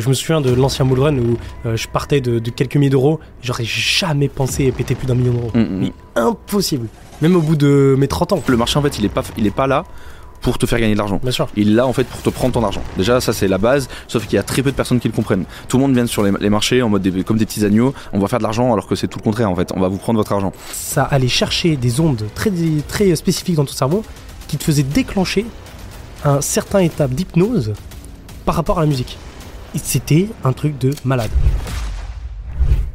Je me souviens de l'ancien Moule Run où euh, je partais de, de quelques milliers d'euros. J'aurais jamais pensé péter plus d'un million d'euros. Mm, mm. Mais impossible. Même au bout de mes 30 ans. Le marché, en fait, il est pas, il est pas là pour te faire gagner de l'argent. Bien sûr. Il est là en fait pour te prendre ton argent. Déjà ça c'est la base, sauf qu'il y a très peu de personnes qui le comprennent. Tout le monde vient sur les, les marchés en mode des- comme des petits agneaux, on va faire de l'argent alors que c'est tout le contraire en fait, on va vous prendre votre argent. Ça allait chercher des ondes très, très spécifiques dans ton cerveau qui te faisaient déclencher un certain état d'hypnose par rapport à la musique. C'était un truc de malade.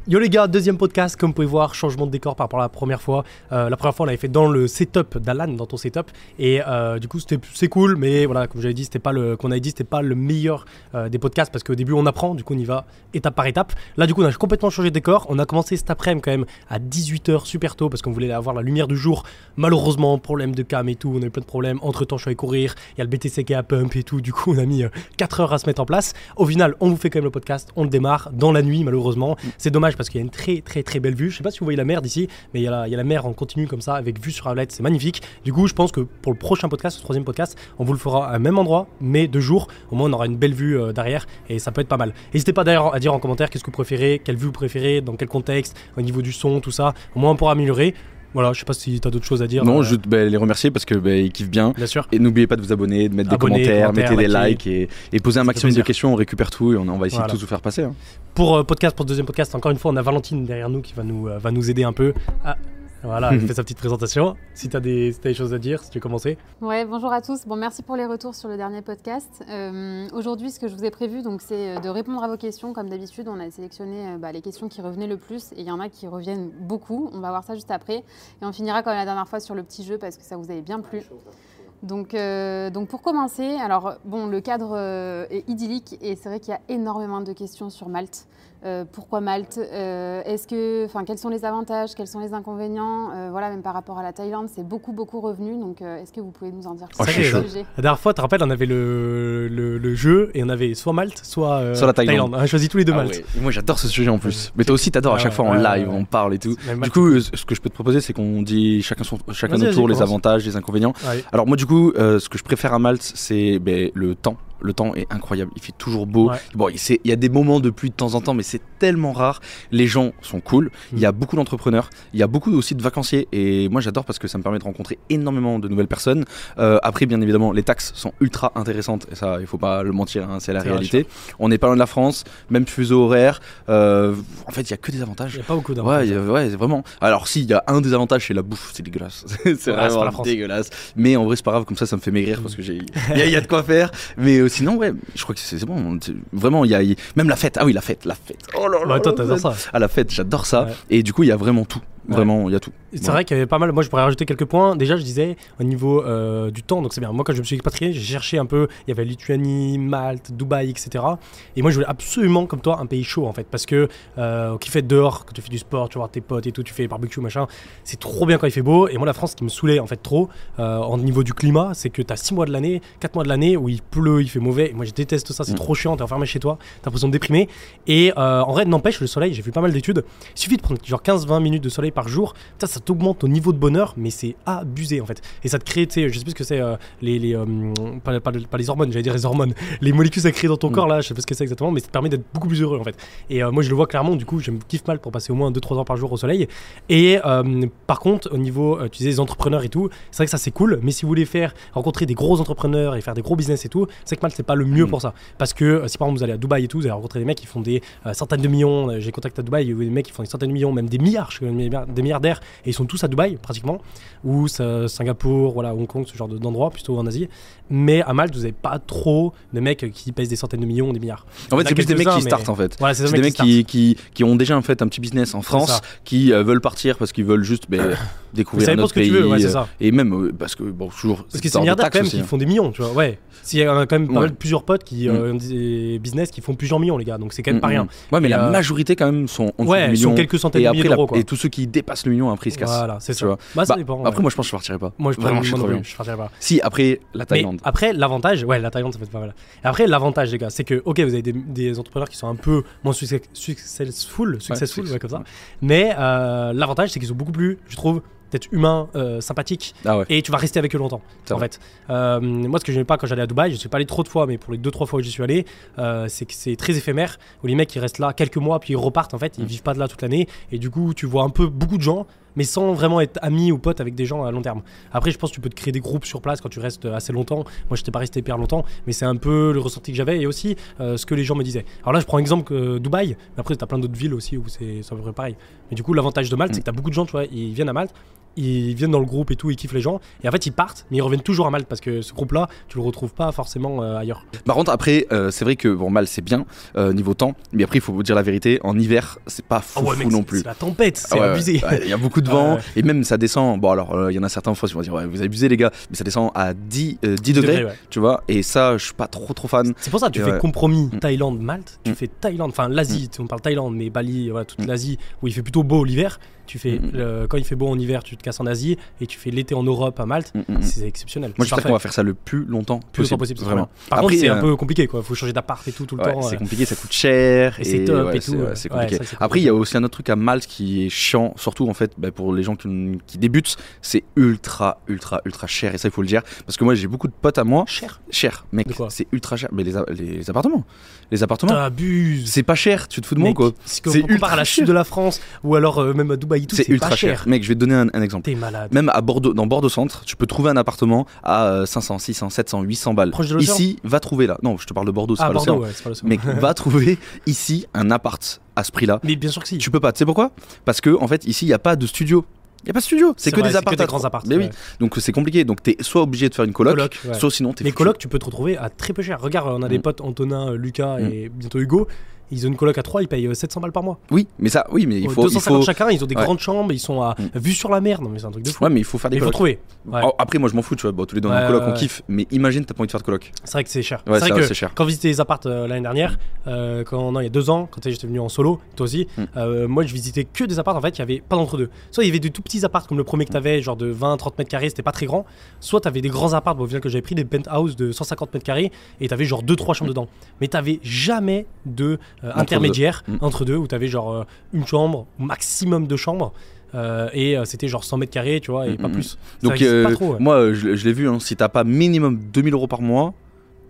Yo les gars, deuxième podcast, comme vous pouvez voir, changement de décor par rapport à la première fois. Euh, la première fois on l'avait fait dans le setup d'Alan, dans ton setup, et euh, du coup c'était c'est cool, mais voilà, comme j'avais dit, c'était pas le qu'on avait dit, c'était pas le meilleur euh, des podcasts parce qu'au début on apprend, du coup on y va étape par étape. Là du coup on a complètement changé de décor, on a commencé cet après-midi quand même à 18h super tôt parce qu'on voulait avoir la lumière du jour. Malheureusement, problème de cam et tout, on a eu plein de problèmes. Entre temps je suis allé courir, il y a le BTC qui à pump et tout, du coup on a mis 4 heures à se mettre en place. Au final, on vous fait quand même le podcast, on le démarre dans la nuit malheureusement. C'est dommage parce qu'il y a une très très très belle vue. Je sais pas si vous voyez la mer d'ici, mais il y, a la, mer en continu comme ça avec vue sur Arlette, c'est magnifique. Du coup, je pense que pour le prochain podcast, le troisième podcast, on vous le fera à un même endroit, mais de jour. Au moins, on aura une belle vue euh, derrière et ça peut être pas mal. N'hésitez pas d'ailleurs à dire en commentaire qu'est-ce que vous préférez, quelle vue vous préférez, dans quel contexte, au niveau du son, tout ça. Au moins, on pourra améliorer. Voilà, je sais pas si tu as d'autres choses à dire. non, euh, je bah, les remercier parce que bah, ils kiffent bien. Bien sûr. Et n'oubliez pas de vous abonner, de mettre Abonnez, des commentaires, commentaires, mettez des likes et, et posez un maximum de questions, on récupère tout et on, on va essayer Voilà. de tous vous faire passer. hein. Pour euh, podcast, pour ce deuxième podcast, encore une fois, on a Valentine derrière nous qui va nous, euh, va nous aider un peu. Ah, voilà, elle fait sa petite présentation. Si tu as, des si t'as des choses à dire, si tu veux commencer. Ouais, bonjour à tous. Bon, merci pour les retours sur le dernier podcast. Euh, Aujourd'hui, ce que je vous ai prévu, donc, c'est euh, de répondre à vos questions. Comme d'habitude, on a sélectionné euh, bah, les questions qui revenaient le plus, et il y en a qui reviennent beaucoup. On va voir ça juste après, et on finira comme la dernière fois sur le petit jeu parce que ça vous avait bien plu. Donc, euh, donc pour commencer, alors bon, le cadre est idyllique et c'est vrai qu'il y a énormément de questions sur Malte. Euh, pourquoi Malte Euh, Est-ce que, enfin, quels sont les avantages Quels sont les inconvénients Euh, Voilà, même par rapport à la Thaïlande, c'est beaucoup beaucoup revenu. Donc, euh, est-ce que vous pouvez nous en dire plus Oh, sur chaud. le sujet? La dernière fois, tu te rappelles, on avait le, le, le jeu et on avait soit Malte, soit, euh, Soit la Thaïlande. On a choisi tous les deux Ah Malte. ouais. Moi j'adore ce sujet en plus. Mais toi aussi t'adores à Ah chaque ouais, fois en ouais, live, on parle et tout. Du coup, ce que je peux te proposer, c'est qu'on dit chacun, son, chacun notre tour les avantages, les inconvénients. Alors moi du coup, euh, ce que je préfère à Malte, c'est ben, le temps. Le temps est incroyable, il fait toujours beau. Ouais. Bon, il il y a des moments de pluie de temps en temps, mais c'est tellement rare. Les gens sont cool. Il y a beaucoup d'entrepreneurs. Il y a beaucoup aussi de vacanciers. Et moi, j'adore parce que ça me permet de rencontrer énormément de nouvelles personnes. Euh, après, bien évidemment, les taxes sont ultra intéressantes. Et ça, il faut pas le mentir, hein, c'est la réalité. On n'est pas loin de la France, même fuseau horaire. Euh, en fait, il y a que des Il avantages. n'y a pas beaucoup Ouais, d'avantages. il a- ouais, vraiment. Alors, si, il y a un désavantage, c'est la bouffe, c'est dégueulasse. c'est vraiment dégueulasse. Mais en vrai, c'est pas grave, comme ça, ça me fait maigrir parce que j'ai. Il y, il y a de quoi faire. Mais euh, sinon, ouais, je crois que c'est bon. Vraiment, il y a. Même la fête. Ah oui, la fête, la fête. Oh là là. Ouais, toi, t'adores ça. À la fête, j'adore ça. Ouais. Et du coup, il y a vraiment tout. Vraiment, il y a tout. C'est vrai qu'il y avait pas mal. Moi, je pourrais rajouter quelques points. Déjà, je disais au niveau euh, du temps, donc c'est bien. Moi, quand je me suis expatrié, j'ai cherché un peu. Il y avait Lituanie, Malte, Dubaï, etc. Et moi, je voulais absolument, comme toi, un pays chaud en fait, parce que euh, qui fait dehors, quand tu fais du sport, tu voir tes potes et tout, tu fais barbecue, machin. C'est trop bien quand il fait beau. Et moi, la France, ce qui me saoulait en fait trop, euh, en niveau du climat, c'est que tu as 6 mois de l'année, 4 mois de l'année où il pleut, il fait mauvais. Et moi, je déteste ça. C'est Mm. trop chiant. T'es enfermé chez toi, t'as l'impression de déprimer. Et euh, en vrai, n'empêche, le soleil, j'ai fait pas mal d'études. Il suffit de prendre genre 15-20 minutes de soleil par jour. Putain, ça t'augmente ton niveau de bonheur, mais c'est abusé en fait. Et ça te crée, tu sais, je sais plus ce que c'est, euh, les, les euh, pas, pas- pas les hormones, j'allais dire les hormones, les molécules ça crée dans ton Mm. corps là, je sais pas ce que c'est exactement, mais ça te permet d'être beaucoup plus heureux en fait. Et euh, moi je le vois clairement, du coup, je me kiffe mal pour passer au moins 2-3 heures par jour au soleil. Et euh, par contre, au niveau, tu disais les entrepreneurs et tout, c'est vrai que ça c'est cool, mais si vous voulez faire rencontrer des gros entrepreneurs et faire des gros business et tout, c'est que Malte c'est pas le mieux Mm. pour ça. Parce que si par exemple vous allez à Dubaï et tout, vous allez rencontrer des mecs qui font des centaines de millions. J'ai contacté à Dubaï, il y a des mecs qui font des centaines de millions, même des milliards, je connais des milliardaires, et ils sont tous à Dubaï pratiquement, ou Singapour, voilà, Hong Kong, ce genre de- d'endroits, plutôt en Asie. Mais à Malte, vous n'avez pas trop de mecs qui pèsent des centaines de millions, des milliards. En fait, c'est plus des mecs qui startent en fait. Voilà, c'est des mecs qui, qui, qui, ont déjà en fait un petit business en France, qui euh, veulent partir parce qu'ils veulent juste Vous découvrir tu pays. veux, ouais, euh, ça. Et même euh, parce que bon, toujours. Parce que c'est milliardaires quand même qui font des millions, tu vois. Ouais. S'il y a quand même pas mal, plusieurs potes qui Mm. euh, ont des business qui font plusieurs millions, les gars. Donc c'est quand même Mm, pas mm. rien. Ouais, mais la majorité quand même sont en Ouais, ils sont quelques centaines de milliers d'euros, et tous ceux qui dépassent le million, après ils se cassent. Voilà, c'est ça. vois. Bah, ça Bah, dépend. Après, ouais. moi je pense que je partirais pas. moi, je vraiment, prends- je suis moi non trop plus, bien. je partirais pas. Si, après la Mais Thaïlande. après, l'avantage, ouais, la Thaïlande, ça être pas mal. Après, l'avantage, les gars, c'est que, ok, vous avez des, des entrepreneurs qui sont un peu moins success- successful, successful, ouais, comme ça. Mais euh, l'avantage, c'est qu'ils sont beaucoup plus, je trouve, d'être humain, euh, sympathique, Ah ouais. et tu vas rester avec eux longtemps. En fait, Euh, moi, ce que j'aimais pas quand j'allais à Dubaï, je suis pas allé trop de fois, mais pour les deux trois fois où j'y suis allé, euh, c'est que c'est très éphémère. Où les mecs ils restent là quelques mois, puis ils repartent. En fait, ils Mm. vivent pas de là toute l'année, et du coup, tu vois un peu beaucoup de gens, mais sans vraiment être ami ou pote avec des gens à long terme. Après, je pense que tu peux te créer des groupes sur place quand tu restes assez longtemps. Moi, j'étais pas resté hyper longtemps, mais c'est un peu le ressenti que j'avais et aussi ce que les gens me disaient. Alors là, je prends exemple que Dubaï, mais après, tu as plein d'autres villes aussi où c'est près pareil. Mais du coup, l'avantage de Malte, Mm. c'est que tu as beaucoup de gens, tu vois, ils viennent à Malte, ils viennent dans le groupe et tout, ils kiffent les gens, et en fait, ils partent, mais ils reviennent toujours à Malte parce que ce groupe-là, tu le retrouves pas forcément euh, ailleurs. Par contre, après, euh, c'est vrai que bon, mal c'est bien euh, niveau temps, mais après, il faut vous dire la vérité, en hiver, c'est pas fou, Ah ouais, fou mec, non plus. C'est la tempête, c'est Ah ouais, abusé. ouais, Il y a beaucoup de Ah vent ouais. et même ça descend. Bon, alors il y en a certains fois qui vont dire ouais, vous abusez les gars, mais ça descend à 10, euh, 10 degrés, tu vois. Et ça, je suis pas trop trop fan. C'est pour ça que tu Et fais compromis Mm. Thaïlande, Malte, tu Mm. fais Thaïlande, enfin l'Asie, on parle Thaïlande, mais Bali, voilà, toute Mm. l'Asie où il fait plutôt beau l'hiver. Tu fais Mm. le- quand il fait beau en hiver, tu te casses en Asie et tu fais l'été en Europe à Malte. Mm, mm, mm. C'est exceptionnel. Moi, j'espère qu'on va faire ça le plus longtemps plus possible. vraiment. Par Après, contre, c'est euh, un peu compliqué quoi. Faut changer d'appart et tout tout le Ouais, temps. c'est euh. compliqué, ça coûte cher. Et c'est top ouais, et tout, c'est compliqué. ça, Après, il y a aussi un autre truc à Malte qui est chiant, surtout en fait bah, pour les gens qui, qui débutent, c'est ultra, ultra, ultra cher. Et ça, il faut le dire. Parce que moi, j'ai beaucoup de potes à moi. cher. Cher, mec, c'est ultra cher. Mais les, les appartements. Les appartements, T'abuses. c'est pas cher. Tu te fous de moi, quoi. C'est ultra à la chute de la France ou alors euh, même à Dubaï tout, C'est c'est ultra pas cher. cher. Mec, je vais te donner un, un exemple. T'es malade. Même à Bordeaux, dans Bordeaux Centre, tu peux trouver un appartement à euh, 500, 600, 700, 800 balles. Proche de Ici, va trouver là. Non, je te parle de Bordeaux, c'est Ah pas Bordeaux, ouais, c'est pas. Mec, va trouver ici un appart à ce prix-là. Mais bien sûr que si. Tu peux pas. Tu sais pourquoi? Parce que en fait, ici, il y a pas de studio. Il y a pas de studio. C'est que vrai, des apparts. à grands trois. apparts. Mais oui. Donc c'est compliqué. Donc t'es soit obligé de faire une coloc, Coloc, ouais. soit sinon t'es Les foutu. colocs, tu peux te retrouver à très peu cher. Regarde, on a des Mm. potes, Antonin, Lucas Mm. et bientôt Hugo. Ils ont une coloc à 3, ils payent euh, 700 balles par mois. Oui, mais ça, oui, mais il Euh, faut, il 250 faut. chacun, ils ont des Ouais. grandes chambres, ils sont à Mm. vue sur la mer. Non, mais c'est un truc de fou. Ouais, mais il faut faire des Mais il faut colocs. trouver. Ouais. Oh, Après, moi, je m'en fous, tu vois. Bon, tous les deux, on Ouais, coloc, on kiffe. Mais imagine, t'as pas envie de faire de coloc. C'est vrai que c'est cher. Ouais, c'est vrai que c'est cher. quand visitais les apparts euh, l'année dernière, euh, quand, non, il y a deux ans, quand j'étais venu en solo, toi aussi, Mm. euh, moi je visitais que des apparts en fait, il y avait pas d'entre-deux. Soit il y avait des tout petits apparts comme le premier que t'avais, genre de 20-30 mètres carrés, c'était pas très grand. Soit t'avais des grands apparts, bon, que j'avais pris des penthouse de 150 mètres carrés et t'avais genre 2-3 chambres dedans. Mais t'avais jamais de euh, Entre intermédiaire deux. Mm. entre deux où t'avais genre euh, une chambre, maximum de chambres. euh, et euh, c'était genre 100 mètres carrés, tu vois, et Mm, pas mm, plus. Ça Donc, existe euh, pas trop, ouais. moi, je, je l'ai vu, hein, si t'as pas minimum 2000 euros par mois,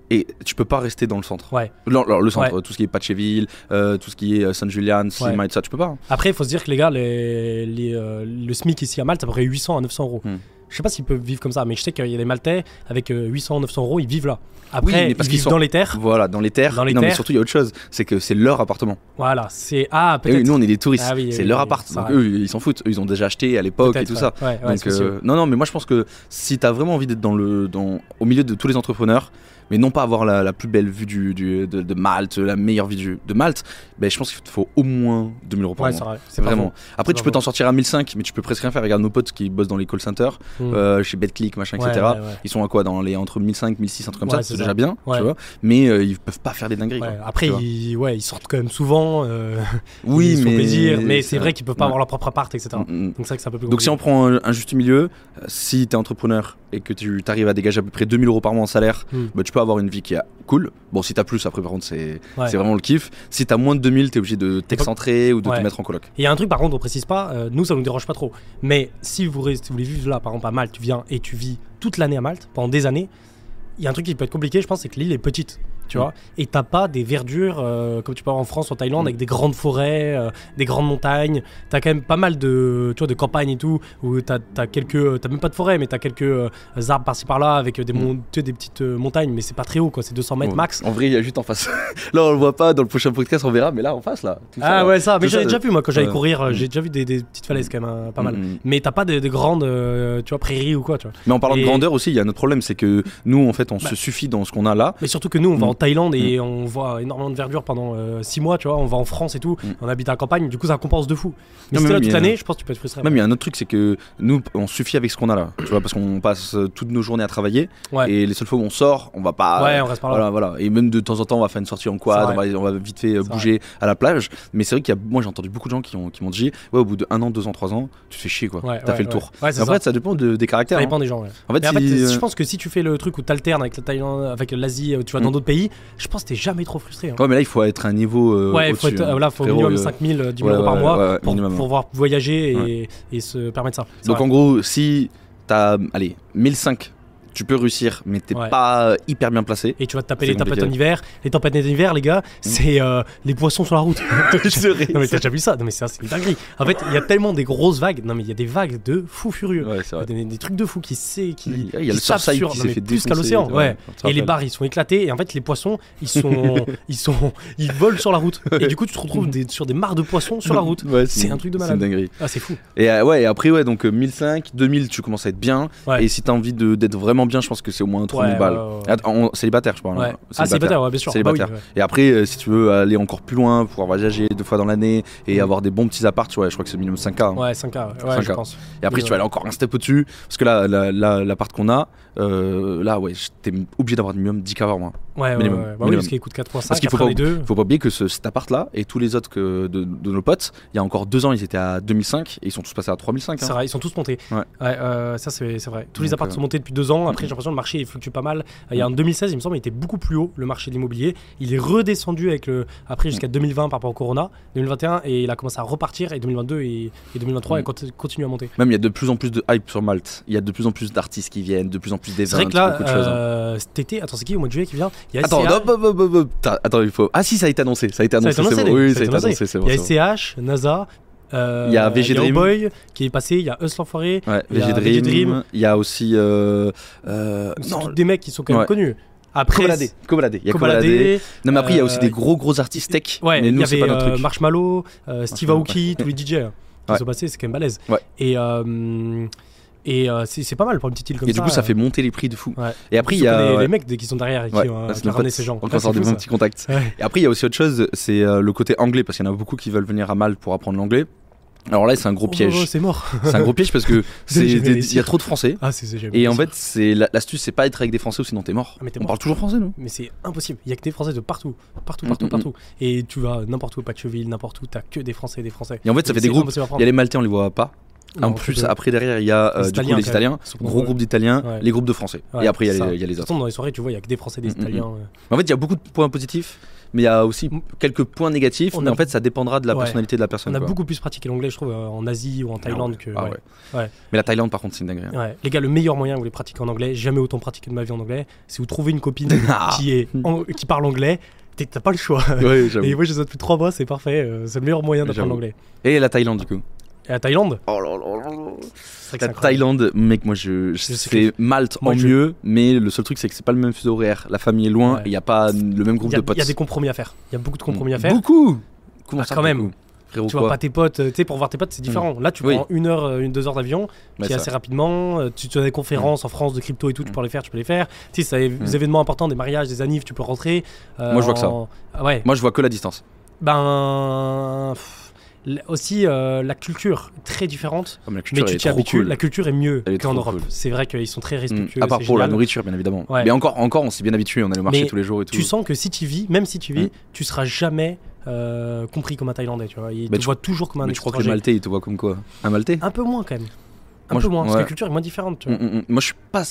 et tu peux pas rester dans le centre. Ouais. Non, le centre, Ouais. tout ce qui est Patcheville, tout ce qui est euh, San Julian, Sima et tout ça, tu peux pas. hein. Après, il faut se dire que les gars, les, les, le SMIC ici à Malte, c'est à peu près 800 à 900 euros. Je sais pas s'ils peuvent vivre comme ça, mais je sais qu'il y a des Maltais avec euh, 800, 900 euros, ils vivent là. Après, mais ils parce qu'ils vivent sont- dans les terres. Voilà, dans les terres. Dans les non, mais terres. surtout, il y a autre chose. C'est que c'est leur appartement. Voilà, c'est. Ah, peut-être. nous, on est des touristes. Ah oui, c'est leur oui, appart. ça, Donc, ouais. eux, ils s'en foutent. Eux, ils ont déjà acheté à l'époque et tout ouais. ça. Ouais, ouais, Donc, euh, non, non, mais moi, je pense que si t'as vraiment envie d'être dans le, dans, au milieu de tous les entrepreneurs, mais non pas avoir la, la plus belle vue du, du- de, de Malte, la meilleure vue du- de Malte, ben, je pense qu'il te faut au moins 2000 euros par Ouais, mois. c'est vrai. Vraiment. Après, tu peux t'en sortir à 1005, mais tu peux presque rien faire. Regarde nos potes qui bossent dans les call centers, Hmm. euh, chez BetClick, machin, Ouais, etc. ouais. Ils sont à quoi dans les entre 1005, 1006, un truc comme ça, c'est ça. déjà bien, tu vois. Mais euh, ils peuvent pas faire des dingueries. Quoi, Après, ils, ouais, ils sortent quand même souvent. euh, oui, ils mais plaisir, mais c'est vrai qu'ils peuvent pas avoir leur propre appart, etc. Mm, mm. Donc c'est un peu plus Donc si on prend un, un juste milieu, euh, si tu es entrepreneur et que tu arrives à dégager à peu près 2000 euros par mois en salaire, Hmm. bah, tu peux avoir une vie qui est cool. Bon, si t'as plus, après par contre, c'est Ouais. vraiment le kiff. Si t'as moins de 2000, t'es obligé de t'excentrer ou de Ouais. te mettre en coloc. Il y a un truc par contre, on précise pas, euh, nous ça nous dérange pas trop. Mais si vous, restez- si vous voulez vivre là, par exemple à Malte, tu viens et tu vis toute l'année à Malte, pendant des années, il y a un truc qui peut être compliqué, je pense, c'est que l'île est petite. Tu Mm. vois, et t'as pas des verdures euh, comme tu peux avoir en France ou en Thaïlande Mm. avec des grandes forêts, euh, des grandes montagnes. T'as quand même pas mal de, tu vois, de campagnes et tout où t'as as quelques, t'as même pas de forêt, mais t'as quelques euh, arbres par-ci par-là avec des, Mm. mon- des petites euh, montagnes, mais c'est pas très haut quoi, c'est 200 mètres max. En vrai, il y a juste en face. là, on le voit pas. Dans le prochain podcast, on verra. Mais là, en face, là. tout Ah ouais ça, mais j'avais déjà vu moi quand j'allais courir, euh, Mm. j'ai déjà vu des, des petites falaises quand même, hein, pas mal. Mm, mm. Mais t'as pas de, de grandes, euh, tu vois, prairies ou quoi, tu vois. Mais en parlant Et- de grandeur aussi, il y a un autre problème, c'est que nous, en fait, on Bah. se suffit dans ce qu'on a là. Mais surtout que nous, on va Mm. Thaïlande et on voit énormément de verdure pendant 6 mois, tu vois. On va en France et tout. Mm. On habite à la campagne, du coup, ça compense de fou. Mais t'es là toute l'année, je pense que tu peux être frustré. Même il y a un autre truc, c'est que nous, on suffit avec ce qu'on a là. Tu vois, parce qu'on passe euh, toutes nos journées à travailler. Ouais. Et les seules fois où on sort, on va pas. ouais, on reste par là. Voilà, voilà. Et même de temps en temps, on va faire une sortie en quad, on va, on va vite fait euh, bouger à la plage. Mais c'est vrai qu'il y a, moi j'ai entendu beaucoup de gens qui, ont, qui m'ont dit, ouais, au bout de an, deux ans, trois ans, tu te fais chier quoi. Ouais, T'as fait le tour. En fait, ça dépend de- des caractères. Ça hein. dépend des gens. En fait, je euh, pense que si tu fais le truc où t'alternes avec la Thaïlande, avec l'Asie, tu vas Mm. dans d'autres pays, vie, je pense que t'es jamais trop frustré. hein. Ouais, mais là, il faut être à un niveau. euh, Ouais, il faut être, hein. là, faut minimum euh, 5000, euh, 10 000 ouais, euros par ouais, mois pour, pour pouvoir voyager et, et se permettre ça. Donc vrai. en gros, si t'as, allez, 1005, tu peux réussir, mais t'es Ouais. pas hyper bien placé. Et tu vas te taper C'est les tempêtes en hiver. Les tempêtes en hiver, les gars, c'est euh, les poissons sur la route. C'est non, mais c'est t'as déjà vu ça? Non, mais c'est c'est une dinguerie. En fait, il y a tellement des grosses vagues. Non, mais il y a des vagues de fous furieux. Ouais, c'est vrai. Des, des trucs de fous qui sait qui, Il y a le Surfside sur- qui s'est fait plus qu'à l'océan ouais, et les barres ils sont éclatés et en fait les poissons ils sont ils sont ils volent sur la route et du coup tu te retrouves des- sur des mares de poissons sur la route C'est un truc de C'est malade. dinguerie. ah c'est fou Et euh, ouais, et après, ouais, donc euh, 1005, 2000, tu commences à être bien. Et si t'as envie d'être vraiment bien, je pense que c'est au moins 3000 Ouais, balles. ouais, ouais, ouais. Célibataire, je parle. ouais. hein. ah célibataire ouais bien sûr Bah oui, Célibataire. ouais. Et après, euh, si tu veux aller encore plus loin, pouvoir voyager deux fois dans l'année et Mm. avoir des bons petits apparts, ouais, je crois que c'est minimum 5K. hein. ouais 5K ouais, ouais, je 5K. pense Et après, tu ouais. vas aller encore un step au-dessus, parce que là, la- la- l'appart qu'on a, euh, là, ouais, t'es obligé d'avoir minimum 10K par mois. ouais ouais, Minimum, ouais. Bah oui parce qu'il coûte 4.5 Parce qu'il faut les Faut pas oublier que ce- cet appart-là et tous les autres que de, de nos potes, il y a encore deux ans, ils étaient à 2005 et ils sont tous passés à 3005. c'est hein. vrai ils sont tous montés Ouais. euh, ça c'est c'est vrai tous les Donc, apparts euh, sont montés depuis deux ans après j'ai l'impression que le marché il fluctue pas mal il y a en 2016 il me semble il était beaucoup plus haut le marché de l'immobilier il est redescendu avec le après jusqu'à 2020 par rapport au Corona 2021 et il a commencé à repartir et 2022 et, et 2023 Mm. il conti- continue à monter Même il y a de plus en plus de hype sur Malte. Il y a de plus en plus d'artistes qui viennent, de plus en plus c'est vrai d'événements, que là choses. hein. euh, cet été attends c'est qui au mois de juillet qui vient? Il y a Attends, SCH, hop. Attends, il faut. Ah si, ça a été annoncé. Ça a été Ça a annoncé. été c'est annoncé, bon. Oui, ça ça a été annoncé. il y a. SCH NASA euh, Il y a VG Dream. Boy qui est passé il y a Us l'enfoiré Ouais, il y a VG Dream. Il y a aussi. Euh, euh, non, des mecs qui sont quand même Ouais. connus après Cobaladé. Cobaladé. Il y a Cobaladé. Non, mais après, il y a aussi des gros, gros artistes tech. Ouais, mais il nous, y c'est avait pas notre truc. Marshmallow, Steve Aoki, tous les DJ hein, qui sont passés, c'est quand même balèze. Et, et euh, c'est pas mal pour une petite île comme Et ça. du coup, ça euh, fait monter les prix de fou. ouais. Et après, il y a. les, mecs qui sont derrière et qui Ouais, ont qui ramené ces gens. On avoir des bons petits contacts. Et après, il y a aussi autre chose, c'est euh, le côté anglais, parce qu'il y en a beaucoup qui veulent venir à Malte pour apprendre l'anglais. Alors là, c'est un gros Oh, piège. c'est mort. C'est un gros piège parce que il y a trop de Français. Ah, c'est c'est génial. Et en fait, c'est la- l'astuce, c'est pas être avec des Français ou sinon t'es mort. Ah, mais On mort. parle toujours français, nous. Mais c'est impossible. Il y a que des Français de partout. Partout, Mm, partout, mm, partout. Et tu vas n'importe où, Pacheville, n'importe où, t'as que des Français, des Français. Et en fait, ça Et fait des groupes. Il y a les Maltais, on les voit pas. En plus, après derrière, il y a euh, Les du coup Italiens, les. Italiens, gros groupes d'Italiens, Ouais. les groupes de Français. Ouais, et après, il y, a les- ça. y a les autres. dans les soirées, tu vois, il y a que des Français, des Mm, mm, Italiens. euh. Mais en fait, il y a beaucoup de points positifs, mais il y a aussi quelques points négatifs. On mais a- en fait, ça dépendra de la Ouais. personnalité de la On personne. a quoi. beaucoup plus pratiqué l'anglais, je trouve, euh, en Asie ou en Thaïlande que. Ah ouais. ouais. Ouais. Mais la Thaïlande, par contre, c'est une dinguerie. hein. Les gars, le meilleur moyen que vous voulez pratiquer en anglais, jamais autant pratiqué de ma vie en anglais, c'est vous trouver une copine Ah. qui, est en- qui parle anglais. T'as pas le choix. Ouais. Et moi, je les ai depuis trois mois, c'est parfait. euh, C'est le meilleur moyen d'apprendre l'anglais. Et la Thaïlande, du coup. Et la Thaïlande Oh là là là c'est c'est La incroyable. Thaïlande, mec, moi je, je c'est Malte Moi, en je- mieux, mais le seul truc c'est que c'est pas le même fuseau horaire. La famille est loin Ouais. et il y a pas le même groupe a- de potes. il y a des compromis à faire. Il y a beaucoup de compromis à faire. Beaucoup. Comment Ah, ça, quand même. Frérot, Tu vois pas tes potes, euh, tu sais, pour voir tes potes, c'est différent. Là, tu Oui. prends une heure, euh, une, deux heures d'avion, qui est assez rapidement. euh, Tu, tu as des conférences en France de crypto et tout, tu Mm. peux les faire, tu peux les faire. Tu sais, ça a des Mm. événements importants, des mariages, des annives, tu peux rentrer. euh, Moi, je vois que ça. Ah Ouais. Moi je vois que la distance. Ben. pff, aussi, euh, la culture, très différente. Comme la Mais culture elle tu t'y habitues. cool. La culture est mieux qu'en Europe. cool. C'est vrai qu'ils sont très Mm. respectueux. À part pour la nourriture, bien évidemment. Ouais. Mais encore, encore, on s'est bien habitué. On allait au marché Mais tous les jours et tout. Tu sens que si tu vis, même si tu vis, Mm. tu seras jamais euh, compris comme un Thaïlandais. Tu vois. Ils Mais te tu- voient toujours comme un Mais tu crois que les. Maltais ils te voient comme quoi? Un Maltais? Un peu moins quand même. Un Moi, peu je- moins, parce que la culture est moins différente. Tu Mm, vois. mm, mm. Moi je suis pas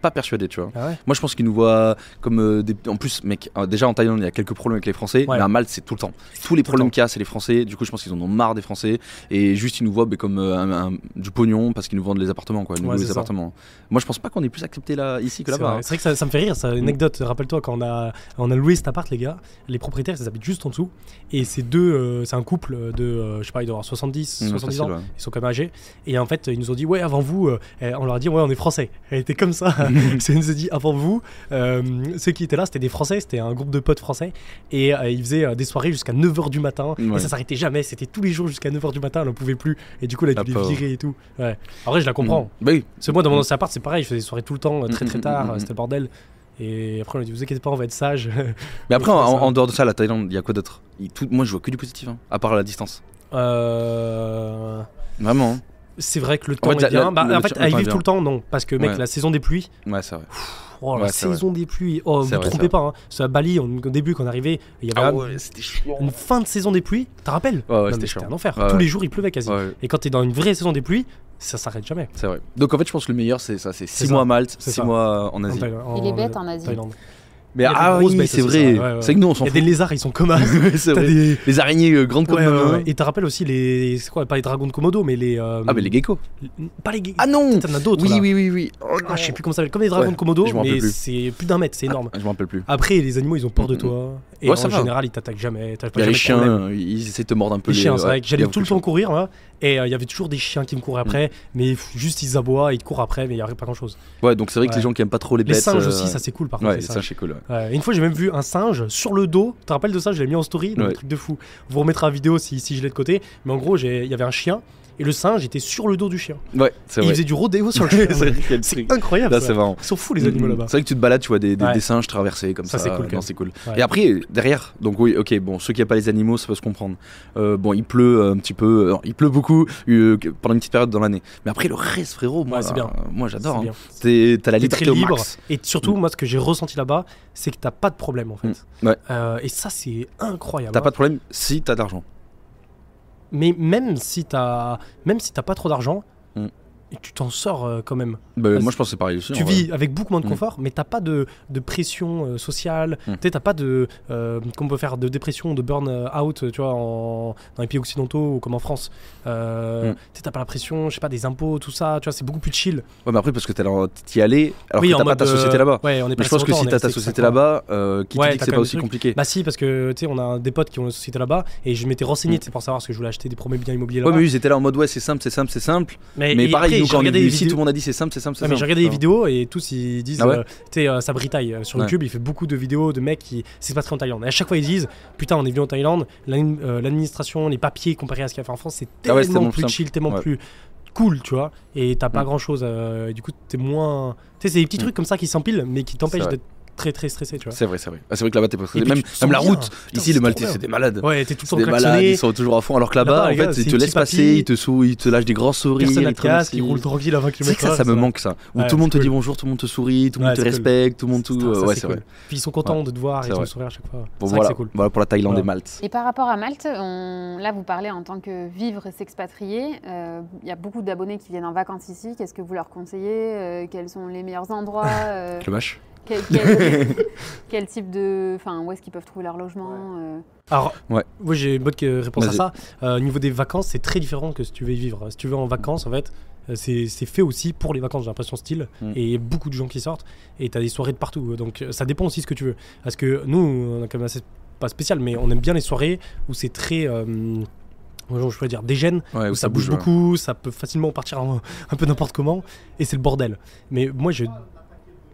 pas persuadé, tu vois. Ah ouais Moi je pense qu'ils nous voient comme euh, des. En plus, mec, euh, déjà en Thaïlande il y a quelques problèmes avec les Français, Ouais. mais à Malte c'est tout le temps. Tous les Tout problèmes qu'il y a c'est les Français. Du coup je pense qu'ils en ont marre des Français et juste ils nous voient comme euh, un- un- du pognon parce qu'ils nous vendent les appartements quoi, ils nous Ouais, les ça. appartements. Moi je pense pas qu'on est plus accepté là ici que C'est là-bas. vrai. hein. C'est vrai que ça, ça me fait rire, ça. Une anecdote. Rappelle-toi quand on a, on a loué cet appart, les gars, les propriétaires, ils habitent juste en dessous. Et c'est deux, c'est un couple de, je sais pas, ils doivent avoir 70, Mmh, 70 facile, ans. Ils sont quand même âgés. Et en fait, ils nous ont dit, ouais, avant vous, on leur a dit, ouais, on est français. Elle était comme ça. C'est- ont dit, avant vous, euh, ceux qui étaient là, c'était des Français, c'était un groupe de potes français. Et euh, ils faisaient euh, des soirées jusqu'à 9h du matin. Ouais. Et ça s'arrêtait jamais. C'était tous les jours jusqu'à 9h du matin, on n'en pouvait plus. Et du coup, elle a dû les virer et tout. Ouais. En vrai, je la comprends. Mm. Bah oui. Que moi, dans mon ancien appart, c'est pareil, je faisais des soirées tout le temps, très très Mm, mm, tard, c'était le bordel. Et après, on a dit, vous inquiétez pas, on va être sage. Mais après en, c'est dehors de ça la Thaïlande il y a quoi d'autre? Moi je vois que du positif, hein, à part la distance. Euh, Vraiment. hein. C'est vrai que le En temps fait, est bien. la- Bah, le- en fait, à y vivre tout le temps, non. Parce que, mec, Ouais. la saison des pluies, Ouais c'est vrai. oh, la Ouais, vrai. saison des pluies, oh, vous ne vrai, trompez pas. Hein. C'est à Bali, on- au début, quand on arrivait, il y avait Ah c'était chiant. une fin de saison des pluies, t'as rappelles Ouais, ouais, Non, c'était un enfer. Ouais, Tous ouais. les jours, il pleuvait quasi. Ouais, Et quand t'es dans une vraie saison des pluies, ça s'arrête jamais. c'est vrai. Donc en fait je pense que le meilleur c'est ça, c'est 6 ça. mois à Malte, C'est 6 ça. mois en En Asie. Il est bête en Asie. Mais Il ah oui, c'est vrai. ça, ouais, ouais. C'est que nous on Il s'en y a fout. des lézards, ils sont vrai. des. Les araignées euh, grandes comme Ouais, euh. Et t'as rappelles aussi les. C'est quoi Pas les dragons de Komodo, mais les. euh, Ah mais les geckos. Pas les. Ah non. T'en as d'autres. Oui oui oui oui. Oh, Ah, je sais plus comment ça s'appelle. Comme les dragons de Komodo, mais c'est plus d'un mètre, c'est énorme. Ah, je m'en rappelle plus. Après, les animaux, ils ont peur de Mhm. toi. Et en général, ils t'attaquent jamais. Il y a les chiens, ils essaient de te mordre un peu. Les chiens, c'est vrai il j'allais tout le temps courir et euh, il y avait toujours des chiens qui me couraient après, mais f- juste ils aboient, ils te courent après, mais il y avait pas grand chose. Ouais, donc c'est vrai que les gens qui aiment pas trop les Les bêtes. singes euh, aussi, ça c'est cool par contre. Ouais, les les singes. c'est cool. une fois j'ai même vu un singe sur le dos, tu te rappelles de ça? Je l'ai mis en story, donc truc de fou. Vous remettra la vidéo si, si je l'ai de côté, mais en gros j'ai- il y avait un chien, et le singe était sur le dos du chien. Ouais, c'est Et il vrai. faisait du rodéo sur le chien. vrai C'est incroyable. Là, ça. marrant. Ils sont fous les animaux Mm. là-bas. C'est vrai que tu te balades, tu vois des, des, Ouais. des singes traversés comme ça. Ça, c'est cool, Non. Ouais. Et après, derrière, donc oui, ok, bon, ceux qui n'aiment pas les animaux, ça peut se comprendre. Euh, bon, il pleut euh, un petit peu, euh, il pleut beaucoup euh, pendant une petite période dans l'année. Mais après, le reste, frérot, moi, Ouais, c'est bien. moi j'adore. C'est hein. T'as la liberté très au libre. max. Et surtout, Mm. moi, ce que j'ai ressenti là-bas, c'est que t'as pas de problème en fait. Mm. Ouais. Et ça, c'est incroyable. T'as hein. pas de problème si t'as de l'argent. Mais même si t'as, même si t'as pas trop d'argent, Mm. Tu t'en sors euh, quand même. Bah, moi, je pense que c'est pareil aussi. tu vrai. vis avec beaucoup moins de Mm. confort, mais t'as pas de, de pression euh, sociale. Mm. Tu sais, t'as pas de, euh, qu'on peut faire de dépression, de burn out, tu vois, en, dans les pays occidentaux ou comme en France. Euh, Mm. Tu t'as pas la pression, je sais pas, des impôts, tout ça. Tu vois, c'est beaucoup plus chill. Ouais, mais après, parce que t'y allais, alors oui, que t'as pas ta société euh, là-bas. Ouais, on est Mais pas je pense que si t'as ta société là-bas, euh, qui te Ouais, dit que c'est pas aussi compliqué Bah si, parce que tu sais, on a des potes qui ont une société là-bas et je m'étais renseigné Mm. pour savoir ce que je voulais acheter des premiers biens immobiliers Ouais, là-bas. mais eux, ils étaient là en mode ouais, c'est simple, c'est simple, c'est simple. Mais pareil, nous, quand regardé des ici, tout le monde a dit c'est simple, c'est simple, c'est simple. j'ai regardé Enfin, vidéos et tous ils disent, Ah ouais euh, tu sais, euh, Sabri euh, sur. YouTube, il fait beaucoup de vidéos de mecs qui s'expatrient en Thaïlande. Et à chaque fois ils disent, putain, on est venu en Thaïlande, l'admi- l'administration, les papiers comparé à ce qu'il y a fait en France, c'est Ah tellement plus chill, tellement plus cool, tu vois. Et t'as pas Mm. grand chose, du coup t'es moins. Tu sais, c'est des petits Mm. trucs comme ça qui s'empilent, mais qui t'empêchent d'être très très stressé, tu vois. C'est vrai, c'est vrai. Ah, c'est vrai que là-bas, t'es pas puis Même, te même la bien. route, Putain, ici, les Maltais, c'est des malades. Ouais, t'es tout le temps des malades, ils sont toujours à fond. Alors que là-bas, en fait, ils te laissent passer, ils te, sou- ils te lâchent des grands sourires. personne n'a ils de te ils roulent tranquille à 20 C'est vrai km. ça, ça me manque ça. Où tout le monde te dit bonjour, tout le monde te sourit, tout le monde te respecte, tout le monde tout. Euh, Ouais, c'est vrai. Puis ils sont contents de te voir et ils te sourire à chaque fois. Voilà. c'est cool. Voilà pour la Thaïlande et Malte. Et par rapport à Malte, là vous parlez en tant que vivre et s'expatrier. Euh, Il y a beaucoup d'abonnés qui viennent en vacances ici. Qu'est-ce que vous leur conseillez? Euh, Quels sont les meilleurs endroits? Le vache. Quel, quel- quel type de. Enfin, où est-ce qu'ils peuvent trouver leur logement euh, Alors, Ouais. moi j'ai une bonne euh, réponse à ça. Euh, au niveau des vacances, c'est très différent que si tu veux y vivre. Si tu veux en vacances, en fait, euh, c'est c'est fait aussi pour les vacances, j'ai l'impression, style. Mm. Et il y a beaucoup de gens qui sortent. Et tu as des soirées de partout. Donc euh, ça dépend aussi ce que tu veux. Parce que nous, on a quand même assez. Pas spécial, mais on aime bien les soirées où c'est très. euh, comment je pourrais dire, dégène, Ouais, où où ça, bouge ouais. beaucoup, ça peut facilement partir en- un peu n'importe comment, et c'est le bordel. Mais moi, je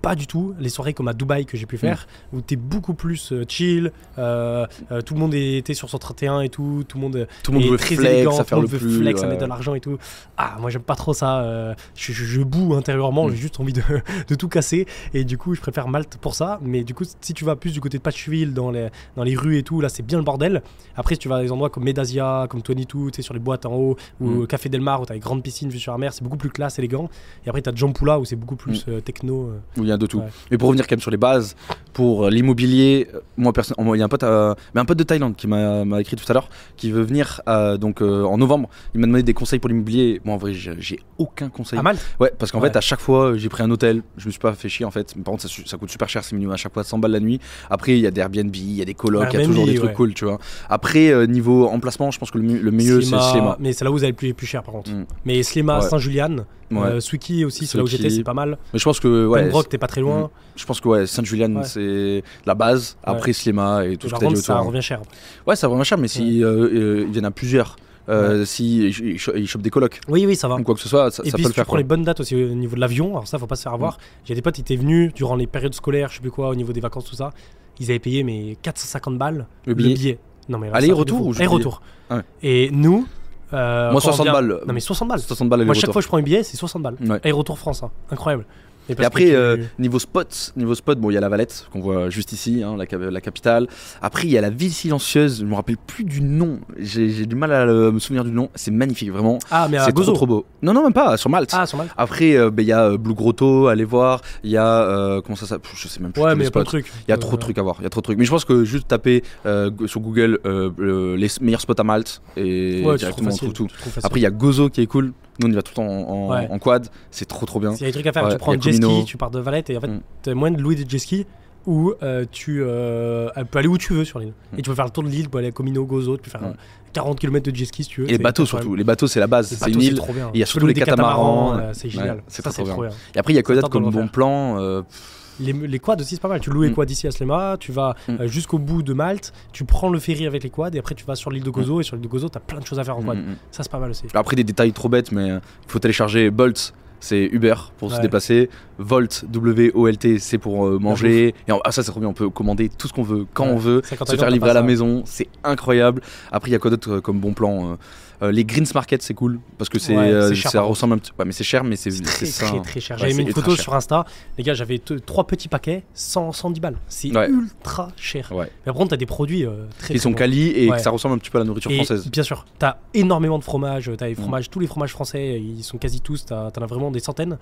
pas du tout les soirées comme à Dubaï que j'ai pu faire, où t'es beaucoup plus euh, chill, euh, euh, tout le monde était sur 131 et tout, tout le monde Tout le monde est veut très flex, élégant, à tout le le monde veut plus. flex, à ouais. mettre de l'argent et tout. Ah, moi j'aime pas trop ça, euh, je, je, je boue intérieurement, Mm. j'ai juste envie de, de tout casser, et du coup je préfère Malte pour ça, mais du coup si tu vas plus du côté de Patchville, dans les, dans les rues et tout, là c'est bien le bordel. Après si tu vas à des endroits comme Medasia, comme 22, tu sais sur les boîtes en haut, ou Mm. Café Del Mar où t'as les grandes piscines vues sur la mer, c'est beaucoup plus classe, élégant. Et après t'as Jampula où c'est beaucoup plus techno. Y a de tout. Ouais. Mais pour revenir quand même sur les bases, pour euh, l'immobilier, euh, moi personne, il y a un pote, euh, mais un pote de Thaïlande qui m'a écrit tout à l'heure, qui veut venir euh, donc euh, en novembre. Il m'a demandé des conseils pour l'immobilier. Moi en vrai, j'ai aucun conseil. À Malte Ouais, parce qu'en Ouais. fait, à chaque fois, j'ai pris un hôtel. Je me suis pas fait chier en fait. Mais par contre, ça, coûte super cher. C'est minimum à chaque fois 100 balles la nuit. Après, il y a des Airbnb, il y a des colocs, il y a toujours des trucs ouais. cool, tu vois. Après, niveau emplacement, je pense que le, mieux- le mieux, c'est Slema. Mais c'est là où vous allez le plus, plus cher par contre. Mm. Mais Slema. Saint-Julian, Ouais. euh, Swiki aussi, c'est là où j'étais, c'est pas mal. Mais je pense que ouais, Pembroke, t'es pas très loin. je pense que ouais, Saint-Julien, Ouais. c'est la base. Après, Slema et tout Et ce que t'as ça revient cher. Ouais, ça va vraiment cher, mais si euh, euh, ils viennent à plusieurs, euh, si ils, ils cho- ils chopent des colocs Oui, oui, ça va. ou quoi que ce soit, ça, Et ça puis peut si le tu faire. prends quoi. les bonnes dates aussi au niveau de l'avion, alors ça faut pas se faire avoir. J'ai des potes, ils étaient venus durant les périodes scolaires, je sais plus quoi, au niveau des vacances, tout ça. Ils avaient payé mais 450 balles Le billet. Non mais là, Aller, c'est un truc retour ou Aller, billet retour. Ouais. Et nous. Euh, Moi, quand on 60 vient- balles. Non mais 60 balles. 60 balles Moi, chaque fois que je prends un billet, c'est 60 balles. Ouais. Et retour France, hein. incroyable. Et que après, tu- euh, niveau spot, niveau spot, bon, il y a la Valette qu'on voit juste ici, hein, la, cap- la capitale. Après, il y a la ville silencieuse. Je me rappelle plus du nom. J'ai du mal à le- me souvenir du nom. C'est magnifique, vraiment. Ah, mais C'est trop, Gozo. trop beau. Non, non, même pas. Sur Malte. Ah, sur Malte. Après, euh, ben, il y a euh, Blue Grotto, allez voir. Il y a euh, comment ça s'appelle? Je sais même plus. Ouais, mais il y a plein de trucs. Il y a trop de trucs à voir, il y a trop de trucs. Mais je pense que juste taper sur Google les meilleurs spots à Malte et Ouais, directement on trouve tout. Après, il y a Gozo qui est cool. Nous, on y va tout le temps en, en- Ouais. en quad. C'est trop trop bien. Il y a des trucs à faire. Ouais, tu prends jet ski, tu pars de Valette et en fait, Mm. t'as moyen de louer des jet skis. où euh, tu euh, peut aller où tu veux sur l'île. Mm. Et tu peux faire le tour de l'île, tu peux aller à Comino, Gozo, tu peux faire Ouais. euh, 40 km de jet ski si tu veux. Et les bateaux surtout. Les bateaux, c'est la base. C'est une île. Il y a surtout peux les catamarans. c'est génial. C'est trop, bien. Et après, il y a de comme bon plan Les, les quads aussi, c'est pas mal. Tu loues les Mm. quads ici à Slema, tu vas Mm. euh, jusqu'au bout de Malte, tu prends le ferry avec les quads et après tu vas sur l'île de Gozo. Et sur l'île de Gozo, t'as plein de choses à faire en quad. mm, mm. Ça, c'est pas mal aussi. Après, des détails trop bêtes, mais il faut télécharger Bolt. C'est Uber pour se déplacer. Volt, W-O-L-T, c'est pour euh, manger. Et en- ah, ça, c'est trop bien. On peut commander tout ce qu'on veut, quand Ouais. on veut. Se faire livrer à la maison, c'est incroyable. Après, il y a quoi d'autre euh, comme bon plan euh, euh, Les Greens Market, c'est cool parce que c'est Ouais, euh, cher, ça ressemble un petit. Ouais, mais c'est cher, mais c'est très, très, cher. J'avais mis une photo sur Insta. Les gars, j'avais trois petits paquets, 100, 110 balles. C'est ultra cher. Mais par contre, t'as des produits euh, très Qui très sont quali et que ça ressemble un petit peu à la nourriture française. bien sûr, t'as énormément de fromages. T'as les Mm. fromages, tous les fromages français, ils sont quasi tous. T'en as vraiment des centaines.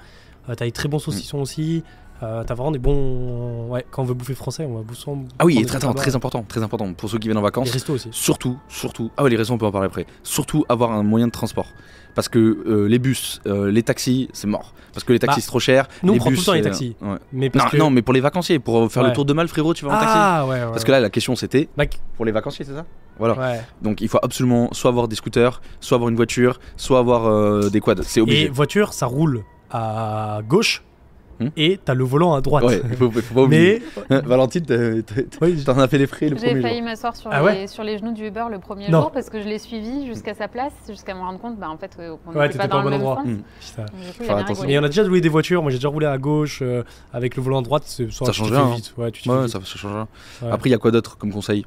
T'as des très bons Mm. saucissons aussi. Euh, t'as vraiment des bons. Ouais, quand on veut bouffer français, on va bouffer. Ah oui, très, là-bas. très important, très important pour ceux qui viennent en Les vacances. restos aussi. Surtout, surtout. Ah ouais, les raisons, on peut en parler après. Surtout avoir un moyen de transport. Parce que euh, les bus, euh, les taxis, c'est mort. Parce que les taxis, Bah, c'est trop cher. nous, on les prend tout le temps les taxis. ouais. Mais parce Non, que... non, mais pour les vacanciers, pour faire Ouais. le tour de Mal, frérot, tu vas en taxi. Ah ouais, ouais. Parce que là, la question c'était Bah, pour les vacanciers, c'est ça? Voilà. ouais. Donc il faut absolument soit avoir des scooters, soit avoir une voiture, soit avoir euh, des quads. C'est Et obligé. voiture, ça roule à gauche. Hmm. Et t'as le volant à droite. Ouais, faut, faut pas oublier. Mais Valentine, t'as- t'as- oui, t'en as fait les frais le J'ai premier failli jour. m'asseoir sur, Ah les, ouais sur les genoux du Uber le premier Non. jour parce que je l'ai suivi jusqu'à sa place, jusqu'à me rendre compte bah, en fait, qu'on Ouais, n'était t'étais pas dans pas au le bon même endroit. sens. Mais rigolé. on a déjà loué des voitures. Moi, j'ai déjà roulé à gauche euh, avec le volant à droite. c'est- Ça change rien, hein. Ouais, ça, ça change rien. Ouais. Après, il y a quoi d'autre comme conseil?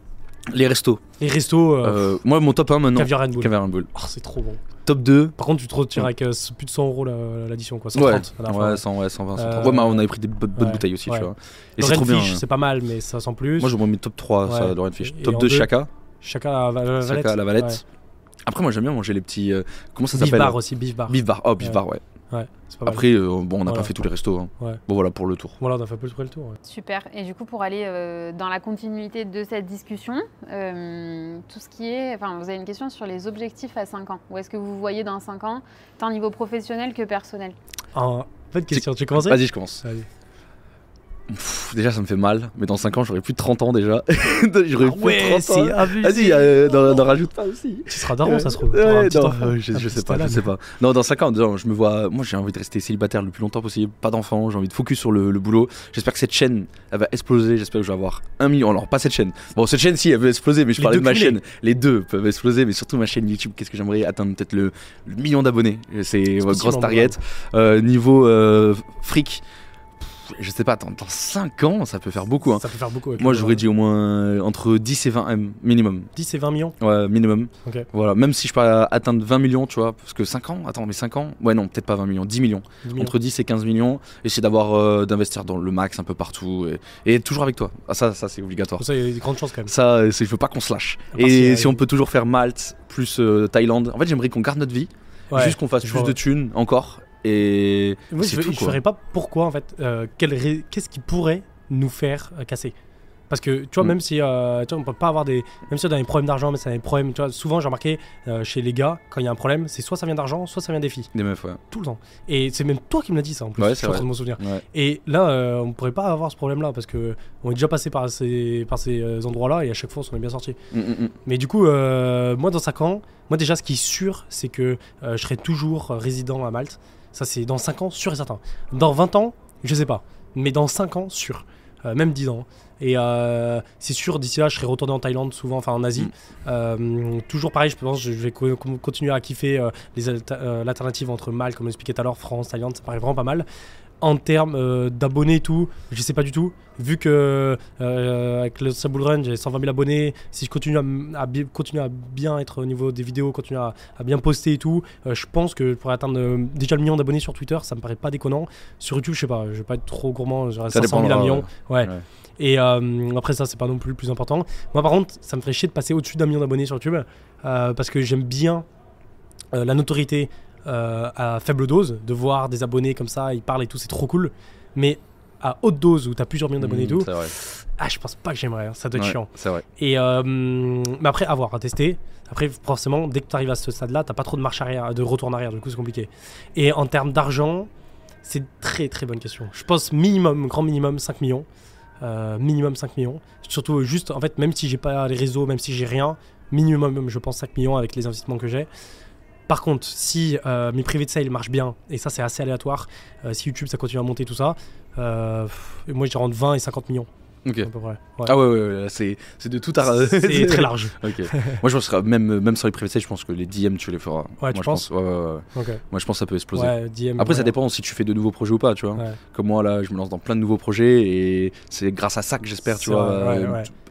Les restos. Les restos, euh, Euh, moi, mon top 1 maintenant. caviar Red Bull. Caviar Red Bull. Oh, c'est trop bon. Top 2. Par contre, tu te retires avec euh, plus de 100 euros la- l'addition, quoi. Ouais, 130 à la fin. ouais, 100, ouais, 120, 130. Euh, Ouais, mais on avait pris des bonnes, ouais, bouteilles aussi, ouais. tu vois. Et c'est trop bien. Hein. c'est pas mal, mais ça sent plus. Moi, je mis top 3, ça. Et- et Top en 2, deux, Chaka. Chacun à la, Chaka Valette. à la Valette. Ouais. Après, moi, j'aime bien manger les petits. euh, comment ça Beef s'appelle bar aussi, beef bar. Beef bar. Oh, beef Ouais. bar, ouais. Ouais, pas. Après, euh, bon, on n'a Voilà. pas fait tous les restos. hein. Ouais. Bon, voilà pour le tour. Voilà, on a fait peu près le tour. ouais. Super. Et du coup, pour aller euh, dans la continuité de cette discussion, euh, tout ce qui est. Enfin, vous avez une question sur les objectifs à 5 ans. Où est-ce que vous vous voyez dans 5 ans, tant au niveau professionnel que personnel? Ah, bonne question. Tu commences? Vas-y, je commence. Allez. Pff, déjà, ça me fait mal, mais dans 5 ans, j'aurai plus de 30 ans déjà. j'aurai Ah plus ouais, de 30 c'est ans. Vas-y, euh, n'en rajoute pas aussi. Tu seras daron, ça se trouve. Non, enfant. euh, je, petit sais pas, je sais pas. Non, dans 5 ans, je me vois. Moi, j'ai envie de rester célibataire le plus longtemps possible, pas d'enfant, j'ai envie de focus sur le, le boulot. J'espère que cette chaîne, elle va exploser. J'espère que je vais avoir un million. Alors, pas cette chaîne. Bon, cette chaîne, si, elle veut exploser, mais je Les parlais de ma chaîne. Les deux peuvent exploser, mais surtout ma chaîne YouTube. Qu'est-ce que j'aimerais atteindre? Peut-être le, le million d'abonnés. C'est grosse target. Euh, niveau euh, fric, je sais pas, dans, dans 5 ans, ça peut faire beaucoup. hein. Ça peut faire beaucoup. avec Moi, j'aurais dit au moins euh, entre 10 et 20 M minimum. 10 et 20 millions. Ouais, minimum. Voilà, même si je peux atteindre 20 millions, tu vois, parce que 5 ans, attends, mais 5 ans Ouais, non, peut-être pas 20 millions, 10 millions. 10 millions. Entre 10 et 15 millions, essayer d'avoir, euh, d'investir dans le max un peu partout et, et toujours avec toi. Ah, ça, ça c'est obligatoire. Ça, il y a des grandes chances quand même. Ça, euh, je veux pas qu'on se lâche. Et si, euh, si on peut toujours faire Malte plus euh, Thaïlande, en fait, j'aimerais qu'on garde notre vie, Ouais. juste qu'on fasse plus vois. de thunes encore. Et Moi, je, tout, je ferais pas pourquoi en fait. euh, ré- Qu'est-ce qui pourrait nous faire euh, casser Parce que tu vois, Mm. même si euh, tu vois, on peut pas avoir des. Même si on a des problèmes d'argent, mais c'est des problèmes. Tu vois, souvent j'ai remarqué euh, chez les gars, quand il y a un problème, c'est soit ça vient d'argent, soit ça vient des filles. Des meufs, ouais. Tout le temps. Et c'est même toi qui me l'as dit ça en plus. Ouais, je suis en train de m'en souvenir. ouais. Et là, euh, on pourrait pas avoir ce problème-là parce que on est déjà passé par ces, par ces endroits-là et à chaque fois on s'en est bien sorti. Mm, mm. Mais du coup, moi dans 5 ans, moi déjà ce qui est sûr, c'est que je serai toujours résident à Malte. Ça c'est dans 5 ans, sûr et certain. Dans 20 ans, je sais pas. Mais dans 5 ans, sûr. Euh, même 10 ans. Et euh, c'est sûr, d'ici là, je serai retourné en Thaïlande, souvent, enfin en Asie. Mm. Euh, toujours pareil, je pense, je vais co- co- continuer à kiffer l'alternative entre Malte, comme expliqué tout à l'heure, France, Thaïlande, ça paraît vraiment pas mal. En termes euh, d'abonnés et tout, je sais pas du tout. Vu que euh, avec le Saboul Run, j'ai 120 000 abonnés. Si je continue à, à continuer à bien être au niveau des vidéos, continuer à, à bien poster et tout, euh, je pense que je pourrais atteindre euh, déjà le million d'abonnés sur Twitter. Ça me paraît pas déconnant. Sur YouTube, je sais pas, je vais pas être trop gourmand. J'aurais Ça 500 000 dépendra, millions. Ouais. Ouais. Et euh, après ça, c'est pas non plus le plus important. Moi, par contre, ça me ferait chier de passer au-dessus d'un million d'abonnés sur YouTube euh, parce que j'aime bien euh, la notoriété euh, à faible dose, de voir des abonnés comme ça, ils parlent et tout, c'est trop cool. Mais à haute dose où t'as plusieurs millions d'abonnés et Mm, tout, vrai. ah, je pense pas que j'aimerais, hein, ça doit être Ouais, chiant. C'est vrai. Et euh, mais après, à voir, à tester. Après, forcément, dès que tu arrives à ce stade-là, t'as pas trop de marche arrière, de retour en arrière, du coup, c'est compliqué. Et en termes d'argent, c'est très très bonne question. Je pense minimum, grand minimum, 5 millions. euh, minimum 5 millions. Surtout, juste, en fait, même si j'ai pas les réseaux, même si j'ai rien, minimum, je pense 5 millions avec les investissements que j'ai. Par contre, si euh, mes privés de sale marchent bien, et ça c'est assez aléatoire, euh, si YouTube ça continue à monter tout ça, euh, pff, moi je rentre 20 et 50 millions Ok. à peu près. Ouais. Ah ouais, ouais, ouais, là, c'est c'est de tout à. C'est très large. Ok. Moi, je pense que même, même sur les private sales, je pense que les DM, tu les feras. Ouais, Moi, tu je penses pense, ouais, ouais, ouais. Ok. Moi, je pense que ça peut exploser. DM, Après, ça dépend si tu fais de nouveaux projets ou pas, tu vois. Comme moi, là, je me lance dans plein de nouveaux projets et c'est grâce à ça que j'espère, tu vois,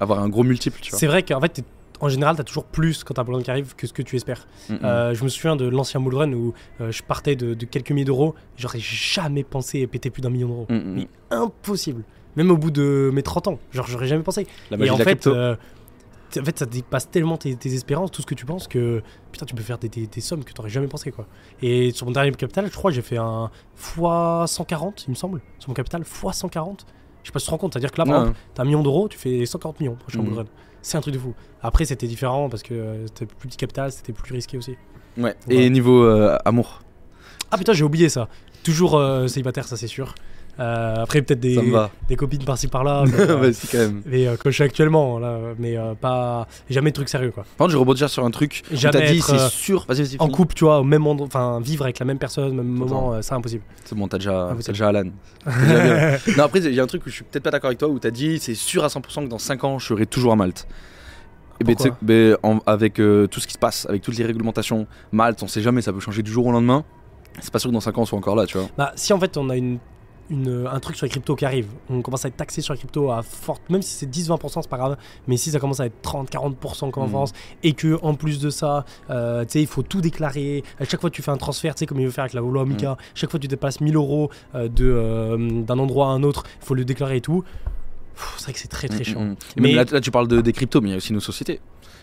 avoir un gros multiple, tu vois. C'est vrai qu'en fait, en général, t'as toujours plus quand t'as un plan qui arrive que ce que tu espères. Mm, mm. Euh, je me souviens de l'ancien Bull Run où euh, je partais de, de quelques milliers d'euros, j'aurais jamais pensé péter plus d'un million d'euros. Mm, mm. Mais impossible. Même au bout de mes 30 ans, genre j'aurais jamais pensé. La Et en de la fait, euh, en fait, ça dépasse tellement tes, tes espérances, tout ce que tu penses, que putain, tu peux faire des, des- des sommes que tu n'aurais jamais pensé. Quoi. Et sur mon dernier capital, je crois j'ai fait un x 140, il me semble, sur mon capital, x 140. Je sais pas si tu te rends compte, c'est-à-dire que là, par Ouais. exemple, t'as un million d'euros, tu fais 140 millions prochain run. C'est un truc de fou. Après, c'était différent parce que euh, c'était plus petit capital, c'était plus risqué aussi. Ouais. Et niveau euh, amour, Ah putain, j'ai oublié ça. Toujours euh, célibataire, ça c'est sûr. Euh, après, peut-être des, des copines par-ci par-là. mais, euh, quand même. mais euh, que je suis actuellement, là, mais euh, pas. Jamais de trucs sérieux quoi. Par contre, je rebondis sur un truc Jamais t'as dit, c'est euh, sûr. Vas-y, vas-y. En couple, tu vois, au même endroit, enfin vivre avec la même personne, même Attends. moment, euh, c'est impossible. C'est bon, t'as déjà, Ah, t'as déjà Alan. Déjà non, après, il y a un truc où je suis peut-être pas d'accord avec toi, où t'as dit, c'est sûr à 100% que dans 5 ans, je serai toujours à Malte. Et ben, Pourquoi ben, en- avec euh, tout ce qui se passe, avec toutes les réglementations, Malte, on sait jamais, ça peut changer du jour au lendemain. C'est pas sûr que dans 5 ans, on soit encore là, tu vois. Bah, si en fait on a une, une- un truc sur les cryptos qui arrive, on commence à être taxé sur les cryptos à forte, même si c'est 10-20%, c'est pas grave, mais si ça commence à être 30-40% comme en. France, et que en plus de ça, euh, tu sais, il faut tout déclarer, à chaque fois que tu fais un transfert, tu sais, comme il veut faire avec la loi Mika, chaque fois que tu dépasses 1000 euros euh, de, euh, d'un endroit à un autre, il faut le déclarer et tout. Pff, C'est vrai que c'est très très Mm, chiant. Mais- là, là, tu parles de, des cryptos, mais il y a aussi nos sociétés.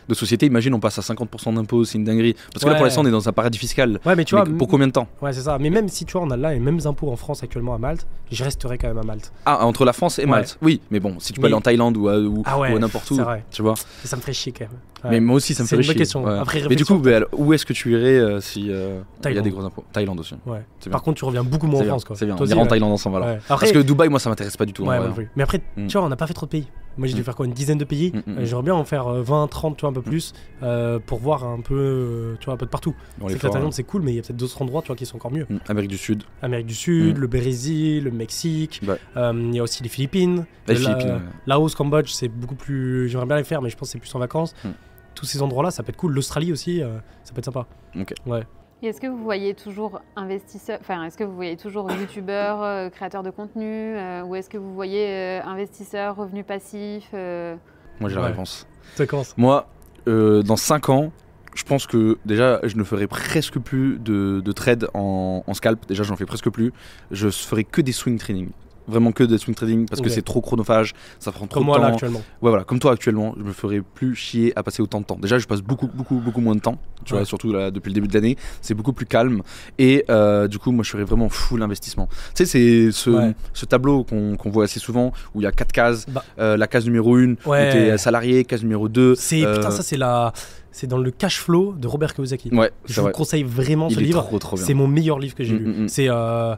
Nos sociétés, imagine, on passe à 50% d'impôts, c'est une dinguerie. Parce que là, pour l'instant, on est dans un paradis fiscal. Ouais, mais tu Mais vois, pour combien de temps? Ouais, c'est ça. Mais même si tu vois, on a là les mêmes impôts en France actuellement à Malte, je resterai quand même à Malte. Ah, entre la France et Malte. Oui, mais bon, si tu peux Mais- aller en Thaïlande ou à, ou, Ah ouais, ou à n'importe où, c'est vrai. tu vois. Et ça me ferait chier quand même. Ouais. Mais moi aussi, ça me C'est une bonne chier. question. Ouais. Après, mais du coup, bah, où est-ce que tu irais euh, si euh, il y a des gros impôts? Thaïlande aussi. Ouais. C'est Par contre, tu reviens beaucoup moins C'est en France. Quoi. c'est bien. On ira en. Thaïlande ensemble. Parce que Dubaï, moi, ça m'intéresse pas du tout. Mais après, Mm. tu vois, on n'a pas fait trop de pays. Moi, j'ai dû Mm. faire quoi Une dizaine de pays Mm, mm, Euh. J'aimerais bien en faire euh, 20, 30, tu vois, un peu plus, euh, pour voir un peu, euh, tu vois, un peu de partout. C'est que la c'est cool, mais il y a peut-être d'autres endroits, tu vois, qui sont encore mieux. Amérique du Sud. Amérique du Sud, le Brésil, le Mexique. Ouais. euh, Il y a aussi les Philippines. Les Le- Philippines, la- ouais. Laos, Cambodge, c'est beaucoup plus. J'aimerais bien les faire, mais je pense que c'est plus en vacances. Tous ces endroits-là, ça peut être cool. L'Australie aussi, euh, ça peut être sympa. Ok. Ouais. Et est-ce que vous voyez toujours investisseur, enfin, est-ce que vous voyez toujours youtubeur, euh, créateur de contenu, euh, ou est-ce que vous voyez euh, investisseur, revenu passif euh, Moi, j'ai la Ouais. réponse. Ça commence. Moi, euh, dans 5 ans, je pense que déjà, je ne ferai presque plus de, de trade en, en scalp. Déjà, j'en fais presque plus. Je ferai que des swing trading. Vraiment que des swing trading parce que c'est trop chronophage, ça prend trop Comme de moi, temps. là, actuellement. Ouais, voilà, comme toi actuellement, je me ferais plus chier à passer autant de temps. Déjà, je passe beaucoup, beaucoup, beaucoup moins de temps, tu Ouais. vois, surtout là, depuis le début de l'année, c'est beaucoup plus calme. Et euh, du coup, moi, je ferais vraiment full investissement. Tu sais, c'est ce, Ouais. ce tableau qu'on voit assez souvent où il y a quatre cases. Bah. Euh, la case numéro 1, Ouais. où t'es salarié, case numéro 2. C'est putain, ça c'est la, c'est dans le cash flow de Robert Kiyosaki. Ouais, Je vous vrai. conseille vraiment Il ce livre. C'est mon meilleur livre que j'ai Mm, lu. mm, mm. C'est euh,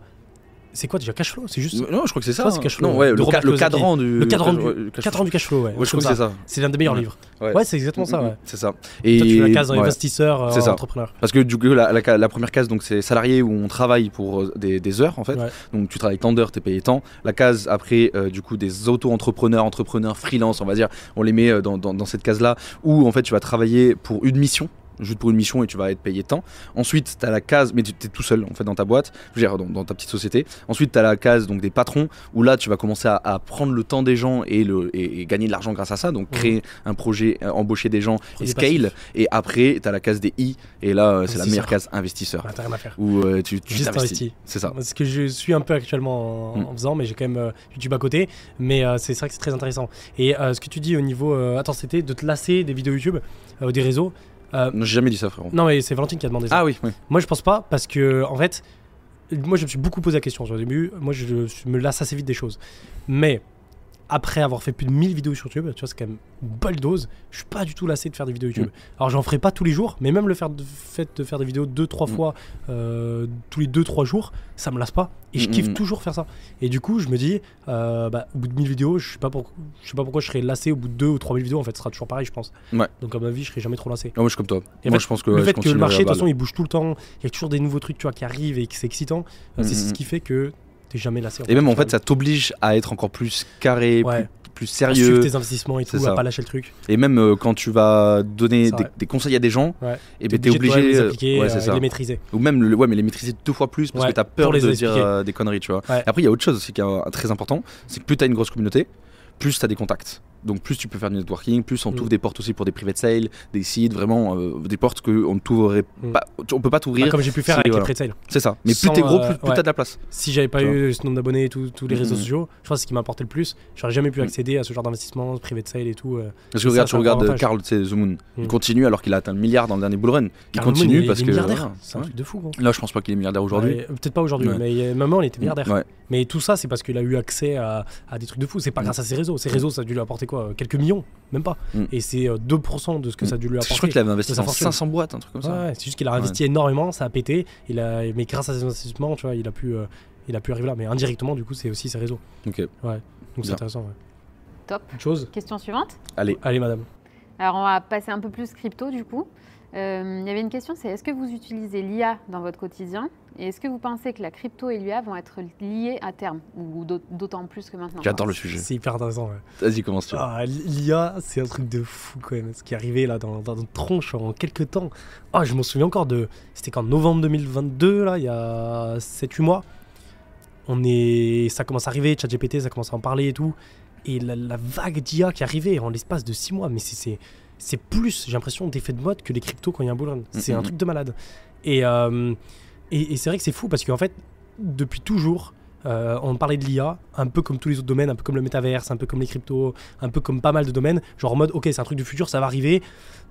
c'est quoi déjà cash flow? C'est juste Non, je crois que c'est ça. hein. cash flow, non, ouais, ouais, de le, ca- cadran du. le cadran ouais, du cash cadran du cash flow. Ouais, Ouais, je crois que c'est ça. C'est l'un des meilleurs Ouais. livres. Ouais. C'est exactement ça. Ouais. C'est ça. Et Toi, tu la case investisseur, euh, ça. entrepreneur. Parce que du coup, la, la- la première case, donc c'est salarié où on travaille pour euh, des, des heures en fait. Donc tu travailles tant d'heures, t'es payé tant. La case après, euh, du coup, des auto-entrepreneurs, entrepreneurs, freelance, on va dire, on les met euh, dans, dans- dans cette case-là où en fait tu vas travailler pour une mission. Juste pour une mission et tu vas être payé tant. Ensuite, tu as la case, mais tu es tout seul en fait dans ta boîte, je veux dire, dans, dans ta petite société. Ensuite, tu as la case donc des patrons où là tu vas commencer à, à prendre le temps des gens et, le, et, et gagner de l'argent grâce à ça. Donc créer un projet, euh, embaucher des gens et scale. Et après, tu as la case des I et là, euh, c'est la meilleure case investisseur T'as rien à faire. où euh, tu, tu Juste t'investis. investi. C'est ça. Ce que je suis un peu actuellement en, Mm. en faisant, mais j'ai quand même YouTube à côté. Mais c'est vrai que c'est très intéressant. Et ce que tu dis au niveau. attends, c'était de te lasser des vidéos YouTube, des réseaux. Euh, Non, j'ai jamais dit ça, frérot. non, mais c'est Valentine qui a demandé ça. Ah oui, oui. Moi, je pense pas parce que, en fait, moi, je me suis beaucoup posé la question sur le début. Moi, je, je me lasse assez vite des choses. Mais après avoir fait plus de 1000 vidéos sur YouTube, tu vois, c'est quand même une bonne dose. Je suis pas du tout lassé de faire des vidéos YouTube. Mm. Alors, j'en ferai pas tous les jours, mais même le faire de, fait de faire des vidéos 2-3 Mm. fois euh, tous les 2-3 jours, ça me lasse pas. Et je Mm, kiffe toujours faire ça. Et du coup, je me dis, euh, bah, au bout de 1000 vidéos, je sais pas, pour- je sais pas pourquoi je serais lassé au bout de 2 ou 3000 vidéos. En fait, ce sera toujours pareil, je pense. Ouais. Donc, à ma vie, je serai jamais trop lassé. Ah, moi, je suis comme toi. Et moi, je pense que le ouais, fait que le marché, de toute façon, il bouge tout le temps, il y a toujours des nouveaux trucs tu vois, qui arrivent et que c'est excitant, euh, c'est ce qui fait que t'es jamais lassé. Et même en fait, ça t'oblige à être encore plus carré, Ouais. plus, plus à suivre sérieux. tes investissements et tout, à pas lâcher le truc. Et même euh, quand tu vas donner des, conseils à des gens, Ouais. et ben t'es de obligé. les euh, ouais, euh, les maîtriser. Ou même le, ouais, mais les maîtriser deux fois plus parce que t'as peur de dire euh, des conneries, tu vois. Et après, il y a autre chose aussi qui est très important, c'est que plus t'as une grosse communauté, plus t'as des contacts. Donc plus tu peux faire du networking, plus on Mm. t'ouvre des portes aussi pour des private sales, des sites, vraiment euh, des portes que on ne t'ouvrerait Mm. pas, on peut pas t'ouvrir. Bah, comme j'ai pu faire si, avec voilà. les pre C'est ça. Mais Sans, plus t'es gros, euh, plus, plus ouais. t'as de la place. Si j'avais pas eu ce nombre d'abonnés et tous les réseaux Mhm. sociaux, je pense que c'est ce qui m'a apporté le plus. J'aurais jamais pu Mhm. accéder à ce genre d'investissement, privé de sale et tout. euh. Parce que regarde, tu regardes. Carl, c'est The Moon. Il Mm. continue alors qu'il a atteint le milliard dans le dernier bull run. Il continue parce il est que. C'est un truc de fou. Là, je pense pas qu'il est milliardaire aujourd'hui. Peut-être pas aujourd'hui, mais euh, maman, il était milliardaire. Mais tout ça, c'est parce qu'il a eu accès à, des trucs de fou. C'est pas Mm. grâce à ses réseaux. Ses réseaux, ça a dû lui apporter quoi Quelques millions Même pas. Mm. Et c'est euh, 2% de ce que ça a dû lui Je apporter. crois qu'il avait investi dans fortune. 500 boîtes, un truc comme ça. Ouais, c'est juste qu'il a investi énormément, ça a pété. Il a, mais grâce à ses investissements, tu vois, il a pu, euh, il a pu arriver là. Mais indirectement, du coup, c'est aussi ses réseaux. Ok. Donc c'est intéressant. Ouais. Top. Autre chose Question suivante. Allez. Allez, madame. Alors, on va passer un peu plus crypto du coup. Euh, Il y avait une question, c'est est-ce que vous utilisez l'IA dans votre quotidien Et est-ce que vous pensez que la crypto et l'IA vont être liées à terme Ou d'aut- d'autant plus que maintenant? J'adore le sujet. C'est hyper intéressant. ouais. Vas-y, commence tu. Ah, L'IA, c'est un truc de fou quand même. Ce qui est arrivé là dans, dans notre tronche en quelques temps. Ah, je m'en souviens encore de. C'était qu'en novembre 2022, là, il y a 7-8 mois. On est, ça commence à arriver, ChatGPT, ça commence à en parler et tout. Et la, la vague d'IA qui est arrivée en l'espace de 6 mois, mais c'est- c'est plus, j'ai l'impression, d'effet de mode que les cryptos quand il y a un bull run. C'est un truc de malade. Et, euh, et, et c'est vrai que c'est fou parce qu'en fait, depuis toujours, euh, on parlait de l'IA, un peu comme tous les autres domaines, un peu comme le métaverse, un peu comme les cryptos, un peu comme pas mal de domaines, genre en mode ok c'est un truc du futur, ça va arriver,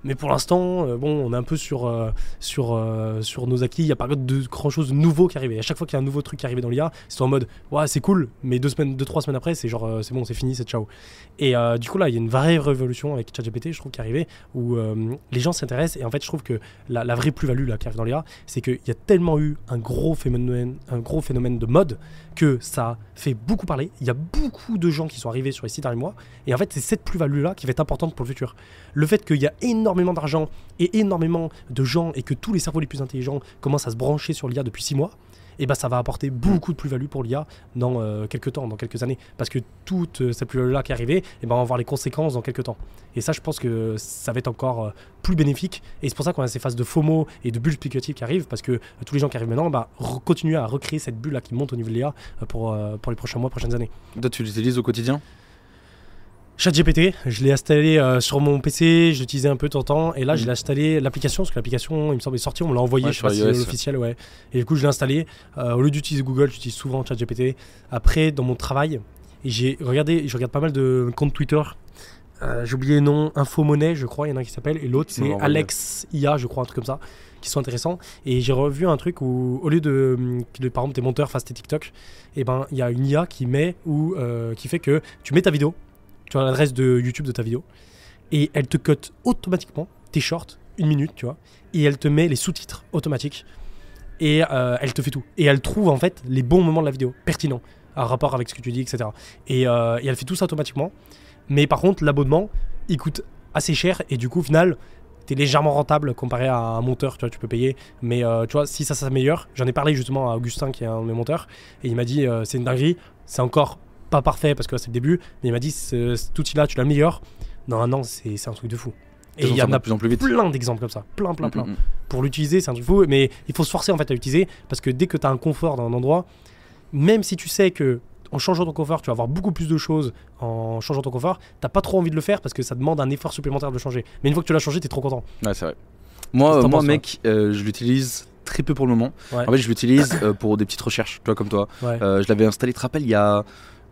mais pour l'instant euh, bon on est un peu sur, euh, sur, euh, sur nos acquis, il n'y a pas de grand chose de nouveau qui arrive. À chaque fois qu'il y a un nouveau truc qui arrive dans l'IA, c'est en mode ouais c'est cool, mais deux semaines, deux trois semaines après c'est genre c'est bon c'est fini c'est ciao. Et du coup là il y a une vraie révolution avec ChatGPT je trouve qui est arrivée où les gens s'intéressent et en fait je trouve que la, la vraie plus-value là qui arrive dans l'IA c'est qu'il y a tellement eu un gros phénomène, un gros phénomène de mode que ça fait beaucoup parler. Il y a beaucoup de gens qui sont arrivés sur les six derniers mois. Et en fait, c'est cette plus-value-là qui va être importante pour le futur. Le fait qu'il y a énormément d'argent et énormément de gens et que tous les cerveaux les plus intelligents commencent à se brancher sur l'IA depuis six mois, et ben ça va apporter beaucoup de plus-value pour l'IA dans euh, quelques temps, dans quelques années. Parce que toute euh, cette plus-value-là qui est arrivée, et ben on va voir les conséquences dans quelques temps. Et ça, je pense que ça va être encore euh, plus bénéfique. Et c'est pour ça qu'on a ces phases de FOMO et de bulles spéculatives qui arrivent, parce que tous les gens qui arrivent maintenant, bah, continuer à recréer cette bulle-là qui monte au niveau de l'IA pour, pour les prochains mois, prochaines années. Toi, tu l'utilises au quotidien? ChatGPT, je l'ai installé euh, sur mon PC, je l'utilisais un peu de temps en temps, et là, je Mhm. l'ai installé l'application, parce que l'application, il me semble, est sortie, on me l'a envoyé, Ouais, je sais pas si c'est iOS. l'officiel, ouais. Et du coup, je l'ai installé. Euh, au lieu d'utiliser Google, j'utilise souvent ChatGPT. Après, dans mon travail, j'ai regardé, je regarde pas mal de comptes Twitter. Euh, j'ai oublié le nom, Infomonnaie, je crois, il y en a un qui s'appelle, et l'autre c'est. Alex IA, je crois, un truc comme ça, qui sont intéressants. Et j'ai revu un truc où, au lieu de par exemple, tes monteurs fassent tes TikTok, et ben il y a une IA qui met ou euh, qui fait que tu mets ta vidéo, tu as l'adresse de YouTube de ta vidéo, et elle te cut automatiquement tes shorts, une minute, tu vois, et elle te met les sous-titres automatiques, et euh, elle te fait tout. Et elle trouve en fait les bons moments de la vidéo, pertinents, en rapport avec ce que tu dis, etc. Et, euh, et elle fait tout ça automatiquement. Mais par contre, l'abonnement, il coûte assez cher, et du coup, au final, t'es légèrement rentable comparé à un monteur, tu vois, tu peux payer. Mais euh, tu vois, si ça s'améliore, j'en ai parlé justement à Augustin, qui est un de mes monteurs, et il m'a dit, c'est une dinguerie, c'est encore pas parfait parce que c'est le début, mais il m'a dit, ce- cet outil-là, tu l'améliores, dans un an, c'est un truc de fou. Et il y en a plus en plus vite. plein d'exemples comme ça, plein, plein, plein. Mm, mm, mm. Pour l'utiliser, c'est un truc fou, mais il faut se forcer en fait à l'utiliser parce que dès que tu as un confort dans un endroit, même si tu sais que en changeant ton confort, tu vas avoir beaucoup plus de choses en changeant ton confort, t'as pas trop envie de le faire parce que ça demande un effort supplémentaire de changer. Mais une fois que tu l'as changé, t'es trop content. Ouais, c'est vrai. Moi, euh, moi mec, euh, je l'utilise très peu pour le moment. Ouais. En fait, je l'utilise euh, pour des petites recherches, tu vois, comme toi. Ouais. Je l'avais installé, tu te rappelles, il y a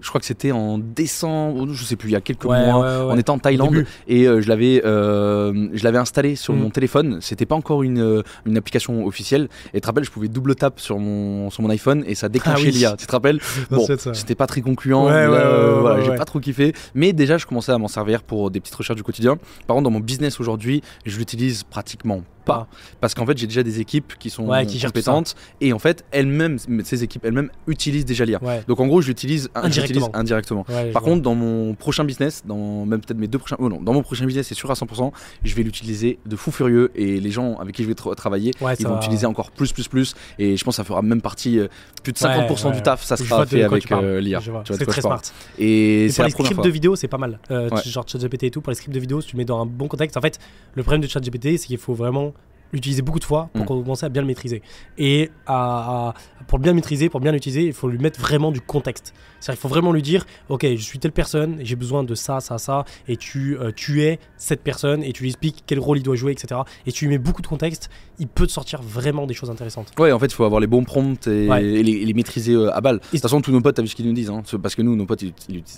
je crois que c'était en décembre, je sais plus, il y a quelques Ouais, mois. ouais, ouais. On était en Thaïlande début. et euh, je l'avais euh, je l'avais installé sur Mm. mon téléphone. C'était pas encore une, euh, une application officielle. Et tu te rappelles, je pouvais double tap sur mon, sur mon iPhone et ça déclenchait oui. l'IA. Tu te rappelles Bon, c'était pas très concluant. Euh, voilà, j'ai pas trop kiffé. Mais déjà, je commençais à m'en servir pour des petites recherches du quotidien. Par contre, dans mon business aujourd'hui, je l'utilise pratiquement pas. Parce qu'en fait, j'ai déjà des équipes qui sont Ouais, qui compétentes. Et en fait, elles-mêmes, ces équipes elles-mêmes utilisent déjà l'IA. Ouais. Donc en gros, je l'utilise je Indirectement. indirectement. Ouais, je Par vois. contre, dans mon prochain business, dans même peut-être mes deux prochains, oh non, dans mon prochain business, c'est sûr à 100%, je vais l'utiliser de fou furieux et les gens avec qui je vais tra- travailler, Ouais, ils vont va- utiliser encore plus, plus, plus. Et je pense que ça fera même partie, euh, plus de 50% Ouais, du taf, ça sera fait avec euh, l'IA. C'est très smart. Et Et c'est pour la les première fois. de vidéo, c'est pas mal. Euh. Genre ChatGPT et tout, pour les scripts de vidéo, si tu mets dans un bon contexte. En fait, le problème de ChatGPT, c'est qu'il faut vraiment l'utiliser beaucoup de fois pour Mm. commencer à bien le maîtriser. Et à, à- pour le bien maîtriser, pour bien l'utiliser, il faut lui mettre vraiment du contexte. C'est-à-dire qu'il faut vraiment lui dire, ok, je suis telle personne, j'ai besoin de ça, ça, ça, et tu, euh, tu es cette personne, et tu lui expliques quel rôle il doit jouer, etc. Et tu lui mets beaucoup de contexte, il peut te sortir vraiment des choses intéressantes. Ouais, en fait, il faut avoir les bons prompts et, Ouais. et les, et les maîtriser euh, à balle. De toute façon, tous nos potes, t'as vu ce qu'ils nous disent, hein, parce que nous, nos potes, ils,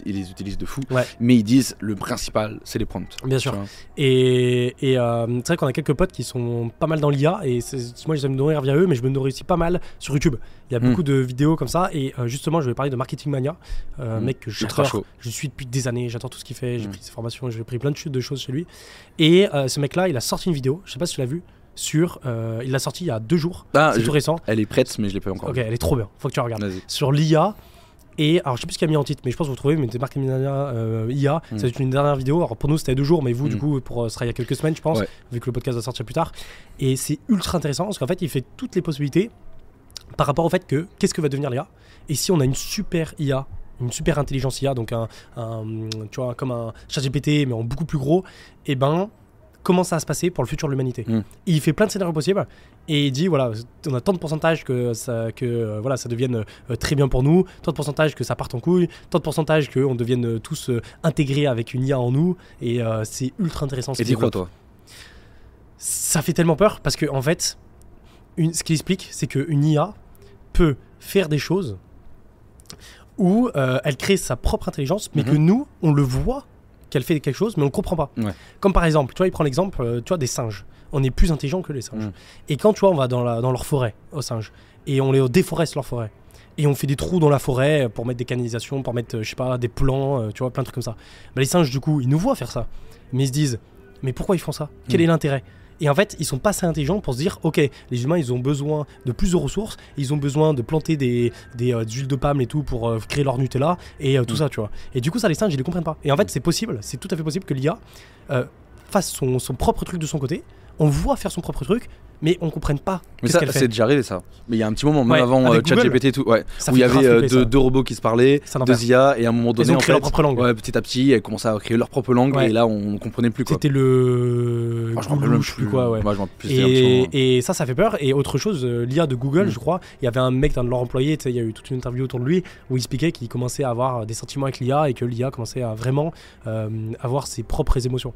les utilisent de fou. Ouais. Mais ils disent, le principal, c'est les prompts. Bien sûr. vois. Et, et, euh, c'est vrai qu'on a quelques potes qui sont pas mal dans l'IA et moi je me nourrir via eux, mais je me nourris aussi pas mal sur YouTube. Il y a Mm. beaucoup de vidéos comme ça et euh, justement je vais parler de Marketing Mania, euh, un Mm. mec que j'adore. Je suis depuis des années, j'adore tout ce qu'il fait, j'ai Mm. pris ses formations, j'ai pris plein de, de choses chez lui. Et euh, ce mec-là, il a sorti une vidéo, je sais pas si tu l'as vu, sur, euh, il l'a sorti il y a deux jours, Ah, c'est tout récent. Elle est prête, mais je l'ai pas encore. Ok, elle est trop bien, faut que tu la regardes. Sur l'IA. Et alors je sais plus ce qu'il a mis en titre, mais je pense que vous trouvez, mais Marketing Mania euh, IA. Mm. C'est une dernière vidéo. Alors pour nous c'était deux jours, mais vous du Mm. coup pour euh, ce sera il y a quelques semaines, je pense, Ouais. vu que le podcast va sortir plus tard. Et c'est ultra intéressant parce qu'en fait il fait toutes les possibilités par rapport au fait que qu'est-ce que va devenir l'IA Et si on a une super IA, une super intelligence IA, donc un, un, tu vois comme un ChatGPT mais en beaucoup plus gros, et ben comment ça va se passer pour le futur de l'humanité. Mm. Il fait plein de scénarios possibles et il dit voilà, on a tant de pourcentage que ça, que, euh, voilà, ça devienne euh, très bien pour nous, tant de pourcentage que ça parte en couille, tant de pourcentage qu'on devienne euh, tous intégrés avec une IA en nous et c'est ultra intéressant. ce Et dis quoi, toi? Ça fait tellement peur parce que en fait, une, ce qu'il explique, c'est qu'une IA peut faire des choses où elle crée sa propre intelligence, mais que Mhm. nous, on le voit qu'elle fait quelque chose, mais on le comprend pas. Ouais. Comme par exemple, tu vois, il prend l'exemple, euh, tu vois, des singes. On est plus intelligent que les singes. Mhm. Et quand tu vois, on va dans, la, dans leur forêt aux singes et on les déforeste leur forêt. Et on fait des trous dans la forêt pour mettre des canalisations, pour mettre, euh, je sais pas, des plants, euh, tu vois, plein de trucs comme ça. Bah, les singes, du coup, ils nous voient faire ça. Mais ils se disent, mais pourquoi ils font ça? Quel Mm. est l'intérêt? Et en fait, ils sont pas assez intelligents pour se dire, ok, les humains, ils ont besoin de plus de ressources, ils ont besoin de planter des, des, euh, des huiles de palme et tout pour euh, créer leur Nutella et euh, tout Mm. ça, tu vois. Et du coup, ça, les singes, ils les comprennent pas. Et en fait, c'est possible, c'est tout à fait possible que l'IA fasse son, son propre truc de son côté. On voit faire son propre truc, mais on comprenne pas Mais qu'est-ce ça, c'est déjà arrivé ça. Mais il y a un petit moment, même Ouais, avant euh, Google. ChatGPT et tout, ouais, où il y avait euh, deux, robots qui se parlaient, deux IA, et à un moment donné, Ils ont en créé leur fait, propre langue. ouais, petit à petit, elles commençaient à créer leur propre langue, et là, on comprenait plus quoi. C'était le. Ah, je Goulou, même je plus quoi, ouais. Moi, je Et, et ça, ça fait peur. Et autre chose, euh, l'IA de Google, Mm. je crois, il y avait un mec, un de leurs employés, il y a eu toute une interview autour de lui où il expliquait qu'il commençait à avoir des sentiments avec l'IA et que l'IA commençait à vraiment euh, avoir ses propres émotions.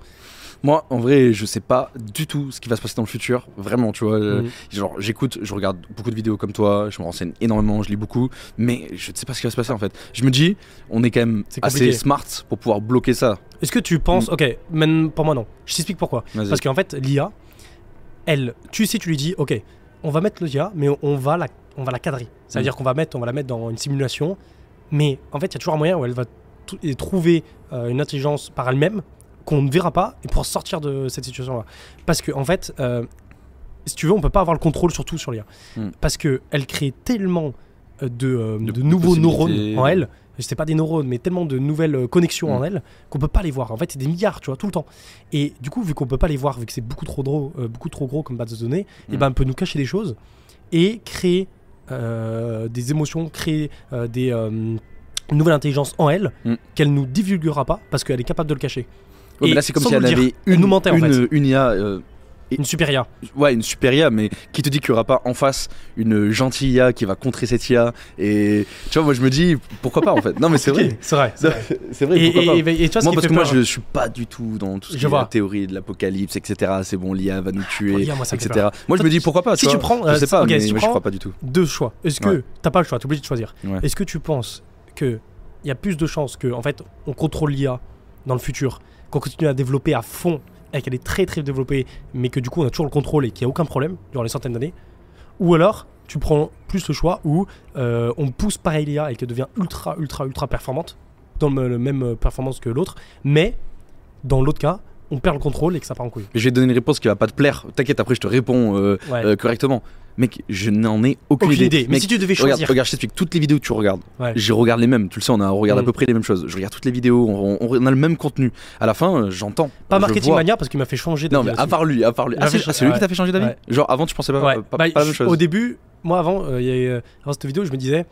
Moi, en vrai, je sais pas du tout ce qui va se passer dans le futur. Vraiment, tu vois. euh, Mm. Genre, j'écoute, je regarde beaucoup de vidéos comme toi, je me renseigne énormément, je lis beaucoup, mais je ne sais pas ce qui va se passer en fait. Je me dis, on est quand même assez smart pour pouvoir bloquer ça. Est-ce que tu penses. Ok, même pour moi, non. Je t'explique pourquoi. Parce qu'en fait, l'IA, elle, tu sais, tu lui dis, ok, on va mettre l'IA, mais on va la, on va la cadrer. Veut Mm. qu'on va mettre, on va la mettre dans une simulation, mais en fait, il y a toujours un moyen où elle va trouver euh, une intelligence par elle-même qu'on ne verra pas et pour sortir de cette situation-là. Parce que en fait, euh, si tu veux, on peut pas avoir le contrôle sur tout sur l'IA, Mm. parce que elle crée tellement euh, de, euh, De- nouveaux neurones en elle. C'est pas des neurones, mais tellement de nouvelles connexions Mm. en elle qu'on peut pas les voir. En fait, c'est des milliards, tu vois, tout le temps. Et du coup, vu qu'on peut pas les voir, vu que c'est beaucoup trop gros, euh, beaucoup trop gros comme base de données, et Mm. ben, on peut nous cacher des choses et créer euh, des émotions, créer des euh, une nouvelle intelligence en elle Mm. qu'elle nous divulguera pas parce qu'elle est capable de le cacher. Ouais, mais là, c'est comme si elle avait une, nous mentait, en une, fait. une IA, euh, Et- Une super IA. ouais, une super IA, mais qui te dit qu'il n'y aura pas en face une gentille IA qui va contrer cette IA Et tu vois, moi, je me dis, pourquoi pas en fait Non, mais c'est vrai. C'est vrai. c'est vrai. C'est vrai, Et, pourquoi et- pas et- et tu vois ce moi, qui parce fait que moi, peur je suis pas du tout dans tout ce Je qui est vois. la théorie de l'apocalypse, etc. C'est bon, l'IA va nous tuer, l'IA, moi, ça me fait etc. Moi, je Toi, me dis pourquoi pas. si tu tu vois. prends, euh, je sais pas, ok, mais si tu moi, je prends- crois pas du tout. deux choix. Est-ce que Ouais. t'as pas le choix, t'es obligé de choisir. Ouais. Est-ce que tu penses que il y a plus de chances que, en fait, on contrôle l'IA dans le futur, qu'on continue à développer à fond et qu'elle est très très développée, mais que du coup on a toujours le contrôle et qu'il n'y a aucun problème durant les centaines d'années. Ou alors, tu prends plus le choix où euh, on pousse pareil l'IA et qu'elle devient ultra ultra ultra performante, dans le, même euh, performance que l'autre, mais dans l'autre cas, on perd le contrôle et que ça part en couille. Mais je vais te donner une réponse qui va pas te plaire. T'inquiète, après je te réponds euh, Ouais. euh, correctement. Mec, je n'en ai aucune, Aucune idée. Mais Mec, si tu devais choisir. regarde, je t'explique toutes les vidéos que tu regardes. Ouais. Je regarde les mêmes. Tu le sais, on, a, on regarde Mm. à peu près les mêmes choses. Je regarde toutes les vidéos. On, on- on a le même contenu. À la fin, euh, j'entends. Pas Marketing. Mania parce qu'il m'a fait changer Non, d'avis mais à part lui, à part lui. Ah, c'est ah, lui qui t'a fait changer d'avis. Genre avant, tu pensais pas, Bah, pas la même chose. Au début, moi avant, euh, il y a eu, euh, avant cette vidéo, je me disais,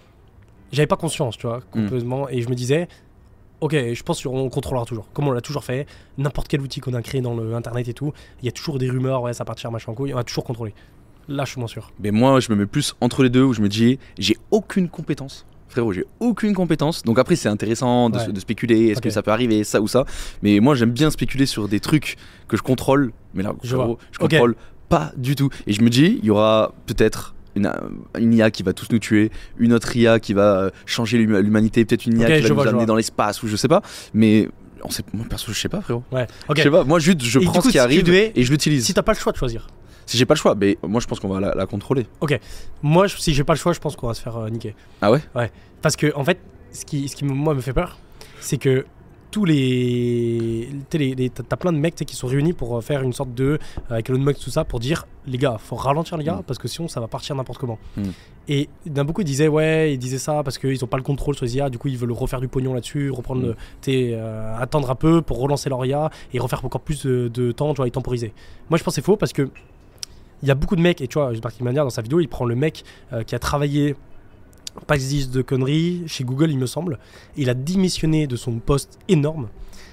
j'avais pas conscience, tu vois, Mm. complètement, et je me disais, ok, je pense qu'on contrôlera toujours, comme on l'a toujours fait, n'importe quel outil qu'on a créé dans le internet et tout, il y a toujours des rumeurs, ouais, ça partir machin en couille, on a toujours contrôlé. Là, je suis moins sûr. Mais moi, je me mets plus entre les deux où je me dis, j'ai aucune compétence. Frérot, j'ai aucune compétence. Donc après, c'est intéressant de, Ouais. de spéculer. Est-ce que ça peut arriver, ça ou ça Mais moi, j'aime bien spéculer sur des trucs que je contrôle. Mais là, Je frérot, je contrôle pas du tout. Et je me dis, il y aura peut-être une, une IA qui va tous nous tuer, une autre IA qui va euh, changer l'hum- l'humanité, peut-être une IA qui va nous amener dans l'espace ou je sais pas. Mais on sait, moi perso, je sais pas, frérot. Ouais, ok. Je sais pas. Moi, juste, je Et prends coup, ce qui si arrive devais- et je l'utilise. Si t'as pas le choix de choisir. Si j'ai pas le choix, mais moi, je pense qu'on va la, la contrôler. Moi, je- si j'ai pas le choix, je pense qu'on va se faire euh, niquer. Ah ouais? Parce que, en fait, ce qui, ce qui moi, me fait peur, c'est que tous les. T'as plein de mecs qui sont réunis pour euh, faire une sorte de. euh, avec Elon Musk, tout ça, pour dire les gars, faut ralentir les gars, Mm. parce que sinon ça va partir n'importe comment. Mm. Et d'un beaucoup, ils disaient ouais, ils disaient ça parce qu'ils ont pas le contrôle sur les IA, du coup, ils veulent refaire du pognon là-dessus, reprendre Mm. le. euh, attendre un peu pour relancer leur IA et refaire encore plus de, de temps, tu vois, et temporiser. Moi, je pense que c'est faux parce que. Il y a beaucoup de mecs, et tu vois, Martin Mania dans sa vidéo, il prend le mec euh, qui a travaillé pas de conneries, chez Google, il me semble. Il a démissionné de son poste énorme.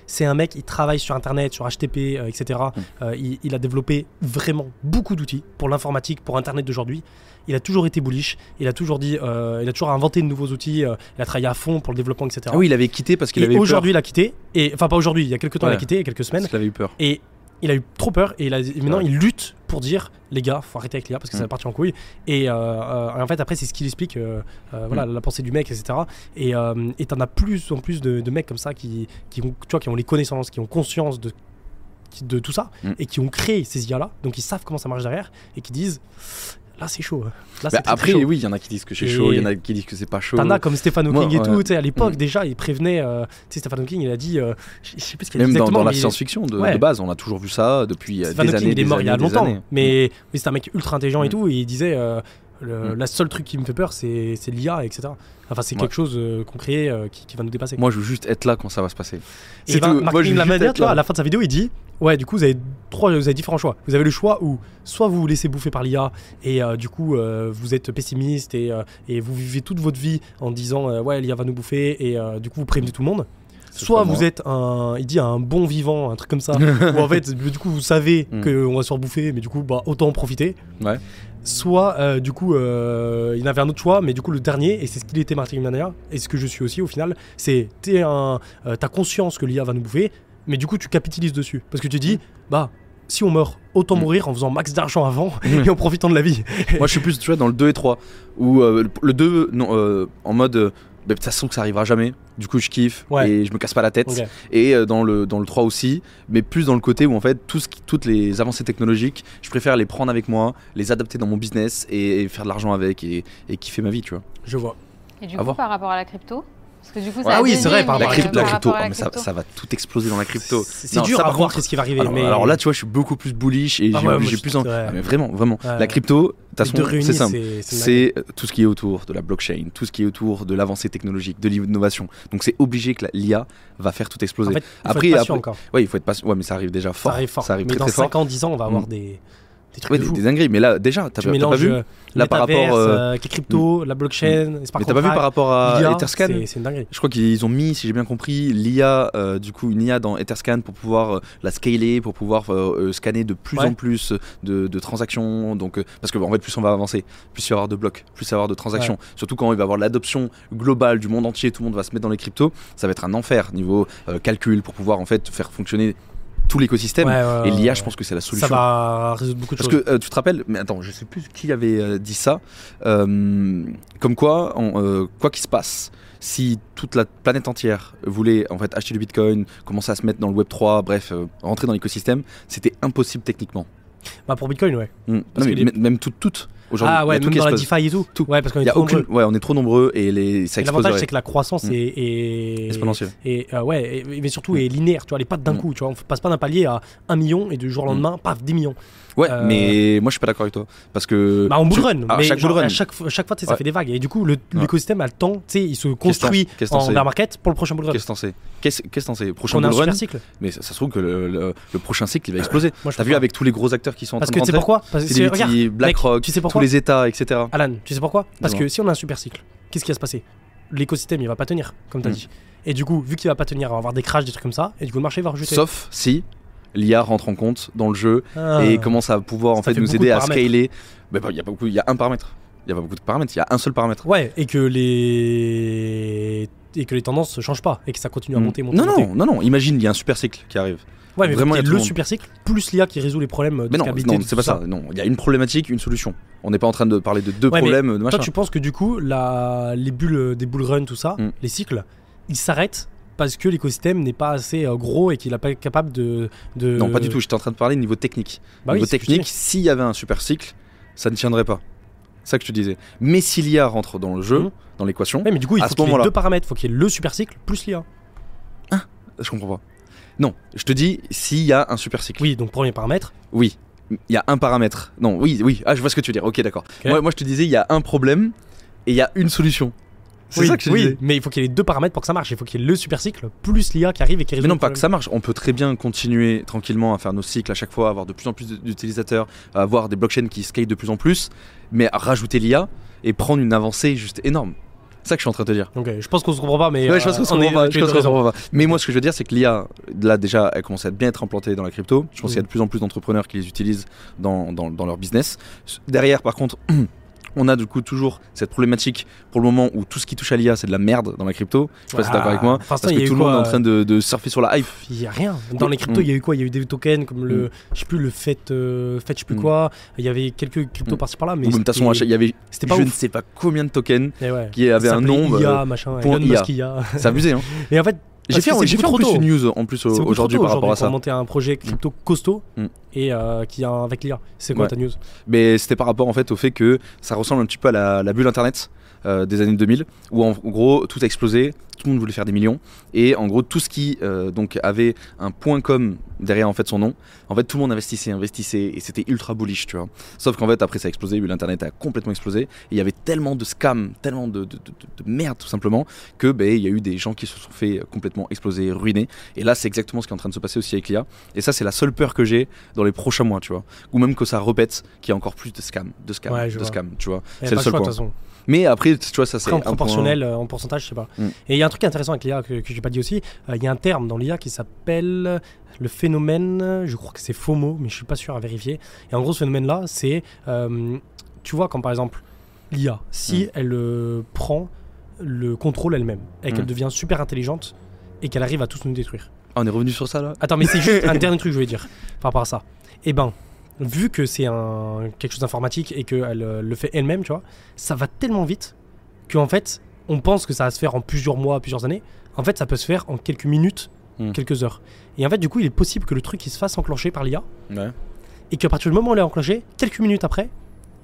C'est un mec, il travaille sur Internet, sur HTTP, euh, etc. Mm. Euh, il, il a développé vraiment beaucoup d'outils pour l'informatique, pour Internet d'aujourd'hui. Il a toujours été bullish. Il a toujours dit, euh, il a toujours inventé de nouveaux outils. euh, il a travaillé à fond pour le développement, etc. Ah oui, il avait quitté parce qu'il avait aujourd'hui, il a quitté. Et enfin, pas aujourd'hui. Il y a quelques temps, il a quitté, il y a quelques semaines. Parce qu'il avait eu peur. Et il a eu trop peur et il a, maintenant Ouais. il lutte pour dire les gars, faut arrêter avec l'IA parce que ça Mm. va partir en couille. Et euh, euh, en fait, après, c'est ce qu'il explique, euh, euh, voilà, Mm. la pensée du mec, etc. Et et t'en as plus en plus de, de mecs comme ça qui, qui, ont, tu vois, qui ont les connaissances, qui ont conscience de, tout ça Mm. et qui ont créé ces IA-là, donc ils savent comment ça marche derrière et qui disent là, c'est chaud. hein. Là, Bah, après, chaud. oui, il y en a qui disent que c'est chaud, il y en a qui disent que c'est pas chaud. T'en as comme Stephen Hawking et tout, ouais. à l'époque Mm. déjà, il prévenait, euh, tu sais, Stephen Hawking, il a dit, euh, je sais plus ce qu'il a dit Même dans, dans la science-fiction de, Ouais. de base, on a toujours vu ça depuis euh, Stephen des Hawking, années. il est mort il y a longtemps, années. mais c'est un mec ultra intelligent et Mm. tout, et il disait euh, le, Mm. la seule truc qui me fait peur, c'est l'IA, etc. Enfin, c'est quelque chose qu'on crée qui, qui va nous dépasser. Moi, je veux juste être là quand ça va se passer. et C'est tout. Moi, je Marketing veux la juste manière, être tu vois, là. à la fin de sa vidéo, il dit Ouais, du coup, vous avez, trois, vous avez différents choix. Vous avez le choix où soit vous vous laissez bouffer par l'IA et euh, du coup, euh, vous êtes pessimiste et, euh, et vous vivez toute votre vie en disant Ouais, l'IA va nous bouffer et du coup, vous prévenez tout le monde. Soit vous êtes un, il dit un bon vivant, un truc comme ça, où en fait, du coup, vous savez Mm. qu'on va se faire bouffer, mais du coup, bah, autant en profiter. Ouais. Soit, du coup, il avait un autre choix, mais du coup, le dernier, et c'est ce qu'il était marketing manager, et ce que je suis aussi au final, c'est t'es un, t'as conscience que l'IA va nous bouffer, mais du coup, tu capitalises dessus. Parce que tu dis, bah, si on meurt, autant Mm. mourir en faisant max d'argent avant Mm. et en profitant de la vie. Moi, je suis plus, tu vois, dans le 2 et 3. Où euh, le 2, non, euh, en mode. euh, bah, de toute façon, que ça arrivera jamais. Du coup, je kiffe Ouais. et je me casse pas la tête. Et euh, dans, le, dans le 3 aussi, mais plus dans le côté où en fait, tout ce qui- toutes les avancées technologiques, je préfère les prendre avec moi, les adapter dans mon business et, et faire de l'argent avec et, et kiffer ma vie, tu vois. Je vois. Et du À coup, voir. par rapport à la crypto Parce que du coup, Ouais. ça a Ah oui, c'est vrai, par La, rapport à crypto, la crypto, oh, la ça, va tout exploser dans la crypto. C'est dur ça, à voir contre, ce qui va arriver. Alors, mais... alors là, tu vois, je suis beaucoup plus bullish et Ah j'ai ouais, plus en... Ah, mais vraiment, vraiment. Ouais. La crypto, c'est simple. c'est tout ce qui est autour de la blockchain, tout ce qui est autour de l'avancée technologique, de l'innovation. Donc c'est obligé que l'IA va faire tout exploser. En fait, il faut Après- être patient après- encore. ouais, il faut être patient. Ouais, mais ça arrive déjà fort. ça arrive fort. Ça arrive mais très dans très 5 fort. ans, 10 ans, on va avoir Mm. des, des trucs Ouais, de des, dingueries. Mais là, déjà, t'as pas mélanges vu euh, Là, par rapport, euh, euh, crypto, la blockchain, Mais t'as pas vu par rapport à Etherscan c'est- une dinguerie. Je crois qu'ils ont mis, si j'ai bien compris, l'IA, euh, du coup, une IA dans Etherscan pour pouvoir euh, la scaler, pour pouvoir scanner de plus Ouais. en plus de, de transactions. Donc, parce que en fait, plus on va avancer, plus il va y avoir de blocs, plus il va y avoir de transactions. Surtout quand il va y avoir l'adoption globale du monde entier, tout le monde va se mettre dans les cryptos. Ça va être un enfer niveau calcul pour pouvoir en fait faire fonctionner tout l'écosystème. Ouais, ouais, et l'IA, je pense que c'est la Ça solution. va résoudre beaucoup de Parce choses. que euh, tu te rappelles, mais attends, je sais plus qui avait euh, dit ça. euh, comme quoi, quoi qu'il se passe, si toute la planète entière voulait en fait acheter du Bitcoin, commencer à se mettre dans le Web 3, bref, euh, rentrer dans l'écosystème, c'était impossible techniquement. Bah, pour Bitcoin, ouais. Mm. Parce Non, mais que les- m- même toutes, toutes. Aujourd'hui, Ah ouais, tout même dans la explose. DeFi et tout. Tout. Ouais, parce qu'on est trop aucune, nombreux. ouais, on est trop nombreux et les, ça Et L'avantage, c'est que la croissance Mm. est, est- Exponentielle. Et, euh, ouais, et- mais surtout est linéaire, tu vois, elle est pas d'un Mm. coup, tu vois, on passe pas d'un palier à 1 million et du jour au lendemain, paf, 10 millions. Ouais, Euh, mais moi je suis pas d'accord avec toi parce que Bah, en bull run, à mais chaque genre, bull run. à chaque, fois- chaque ça fait des vagues. Et du coup, Ouais. l'écosystème a le temps, tu sais, il se construit que en bear market pour le prochain bull run. Qu'est-ce que t'en sais Qu'est-ce que t'en sais Prochain On bull run, cycle. mais ça, ça se trouve que le, le- le prochain cycle il va exploser. Moi, T'as vu avec tous les gros acteurs qui sont en Parce train que de tu sais pourquoi Parce que BlackRock, tous les États, etc. Alan, tu sais pourquoi Parce que si on a un super cycle, qu'est-ce qui va se passer L'écosystème, il va pas tenir, comme tu as Mm. dit. Et du coup, vu qu'il va pas tenir, on va avoir des crashs, des trucs comme ça, et du coup, le marché va rejeter. Sauf si l'IA rentre en compte dans le jeu Ah. et commence à pouvoir en fait, fait nous aider de à scaler. Mais bah, il y a pas beaucoup, il y a un paramètre. Il y a pas beaucoup de paramètres, il y a un seul paramètre. Ouais, et que les et que les tendances ne changent pas et que ça continue à Mm. monter, monter, non, monter. non, non, non. Imagine, il y a un super cycle qui arrive. Ouais, mais Vraiment, il y a le monde. super cycle plus l'IA qui résout les problèmes de Mais non, non, c'est pas ça. Non, il y a une problématique, une solution. On n'est pas en train de parler de deux Ouais, problèmes, de machin. Toi, tu penses que du coup, la... les bulles des bull run, tout ça, Mm. les cycles, ils s'arrêtent parce que l'écosystème n'est pas assez euh, gros et qu'il n'est pas capable de, de. Non, pas du tout. J'étais en train de parler niveau technique. Bah niveau technique, s'il y avait un super cycle, ça ne tiendrait pas. C'est ça que je te disais. Mais si l'IA rentre dans le jeu, Mhm. dans l'équation, Ouais, mais du coup, il faut qu'il y ait deux paramètres. Il faut qu'il y ait le super cycle plus l'IA. je comprends pas. Non, je te dis s'il y a un super cycle. Oui, donc premier paramètre. Oui. Il y a un paramètre. Non, oui, oui. Ah, je vois ce que tu veux dire. Ok, d'accord. Moi, moi, je te disais, il y a un problème et il y a une solution. C'est oui, ça que je oui, disais. mais il faut qu'il y ait les deux paramètres pour que ça marche. Il faut qu'il y ait le super cycle plus l'IA qui arrive et qui résout Mais non, le pas que ça marche. On peut très bien continuer tranquillement à faire nos cycles à chaque fois, avoir de plus en plus d'utilisateurs, avoir des blockchains qui scale de plus en plus, mais rajouter l'IA et prendre une avancée juste énorme. C'est ça que je suis en train de te dire. Ok, je pense qu'on se comprend pas, mais. Ouais, je pense euh, qu'on se comprend pas, je tu as pense qu'on se comprend pas. Mais moi, ce que je veux dire, c'est que l'IA, là, déjà, elle commence à bien être implantée dans la crypto. Je pense qu'il y a de plus en plus d'entrepreneurs qui les utilisent dans, dans, dans leur business. Derrière, par contre, on a du coup toujours cette problématique pour le moment où tout ce qui touche à l'IA, c'est de la merde dans la crypto. Je sais pas si t'es d'accord avec moi. Ah, Parce que tout le monde est en train de, de surfer sur la hype. Il y a rien. Dans les cryptos, il y a eu quoi? Il y a eu des tokens comme le, je sais plus, le fait, euh, fait, je sais plus Mm. quoi. Il y avait quelques cryptos Mm. par-ci par-là, mais de toute façon, il y avait c'était pas je ouf. ne sais pas combien de tokens Et ouais. qui avaient un nombre. IA, euh, machin. point Elon IA. IA. C'est abusé, hein. Mais en fait, J'ai fait, j'ai fait beaucoup en plus trop une news en plus aujourd'hui par rapport à pour ça. monter un projet crypto costaud Mm. et euh, qui a avec l'IA. C'est quoi Ouais. ta news? Mais c'était par rapport en fait au fait que ça ressemble un petit peu à la, la bulle internet euh, des années 2000 où en gros tout a explosé, tout le monde voulait faire des millions et en gros tout ce qui euh, donc avait un point com derrière en fait son nom, en fait tout le monde investissait, investissait et c'était ultra bullish, tu vois. Sauf qu'en fait après ça a explosé, bulle internet a complètement explosé et il y avait tellement de scams, tellement de, de- de- de merde tout simplement que ben il y a eu des gens qui se sont fait complètement exploser, ruiner et là c'est exactement ce qui est en train de se passer aussi avec l'IA et ça c'est la seule peur que j'ai dans les prochains mois, tu vois. Ou même que ça répète qu'il y a encore plus de scams, de scams, Ouais, de scams, tu vois. C'est le seul choix, de point. toute façon. Mais après, tu vois, ça c'est point- proportionnel, euh, en pourcentage, je sais pas. Mm. Et il y a un truc intéressant avec l'IA que, que j'ai pas dit aussi. euh, Il y a un terme dans l'IA qui s'appelle le phénomène. Je crois que c'est FOMO, mais je suis pas sûr à vérifier. Et en gros, ce phénomène-là, c'est. euh, tu vois, quand par exemple, l'IA, si Mm. elle euh, prend le contrôle elle-même et qu'elle Mm. devient super intelligente et qu'elle arrive à tous nous détruire. Ah, on est revenu sur ça là? Attends, mais c'est juste un dernier truc que je voulais dire par rapport à ça. Eh ben, vu que c'est un, quelque chose d'informatique et qu'elle euh, le fait elle-même, tu vois, ça va tellement vite qu'en fait, on pense que ça va se faire en plusieurs mois, plusieurs années. En fait, ça peut se faire en quelques minutes, Hmm. quelques heures. Et en fait, du coup, il est possible que le truc il se fasse enclencher par l'IA Ouais. et qu'à partir du moment où elle est enclenchée, quelques minutes après,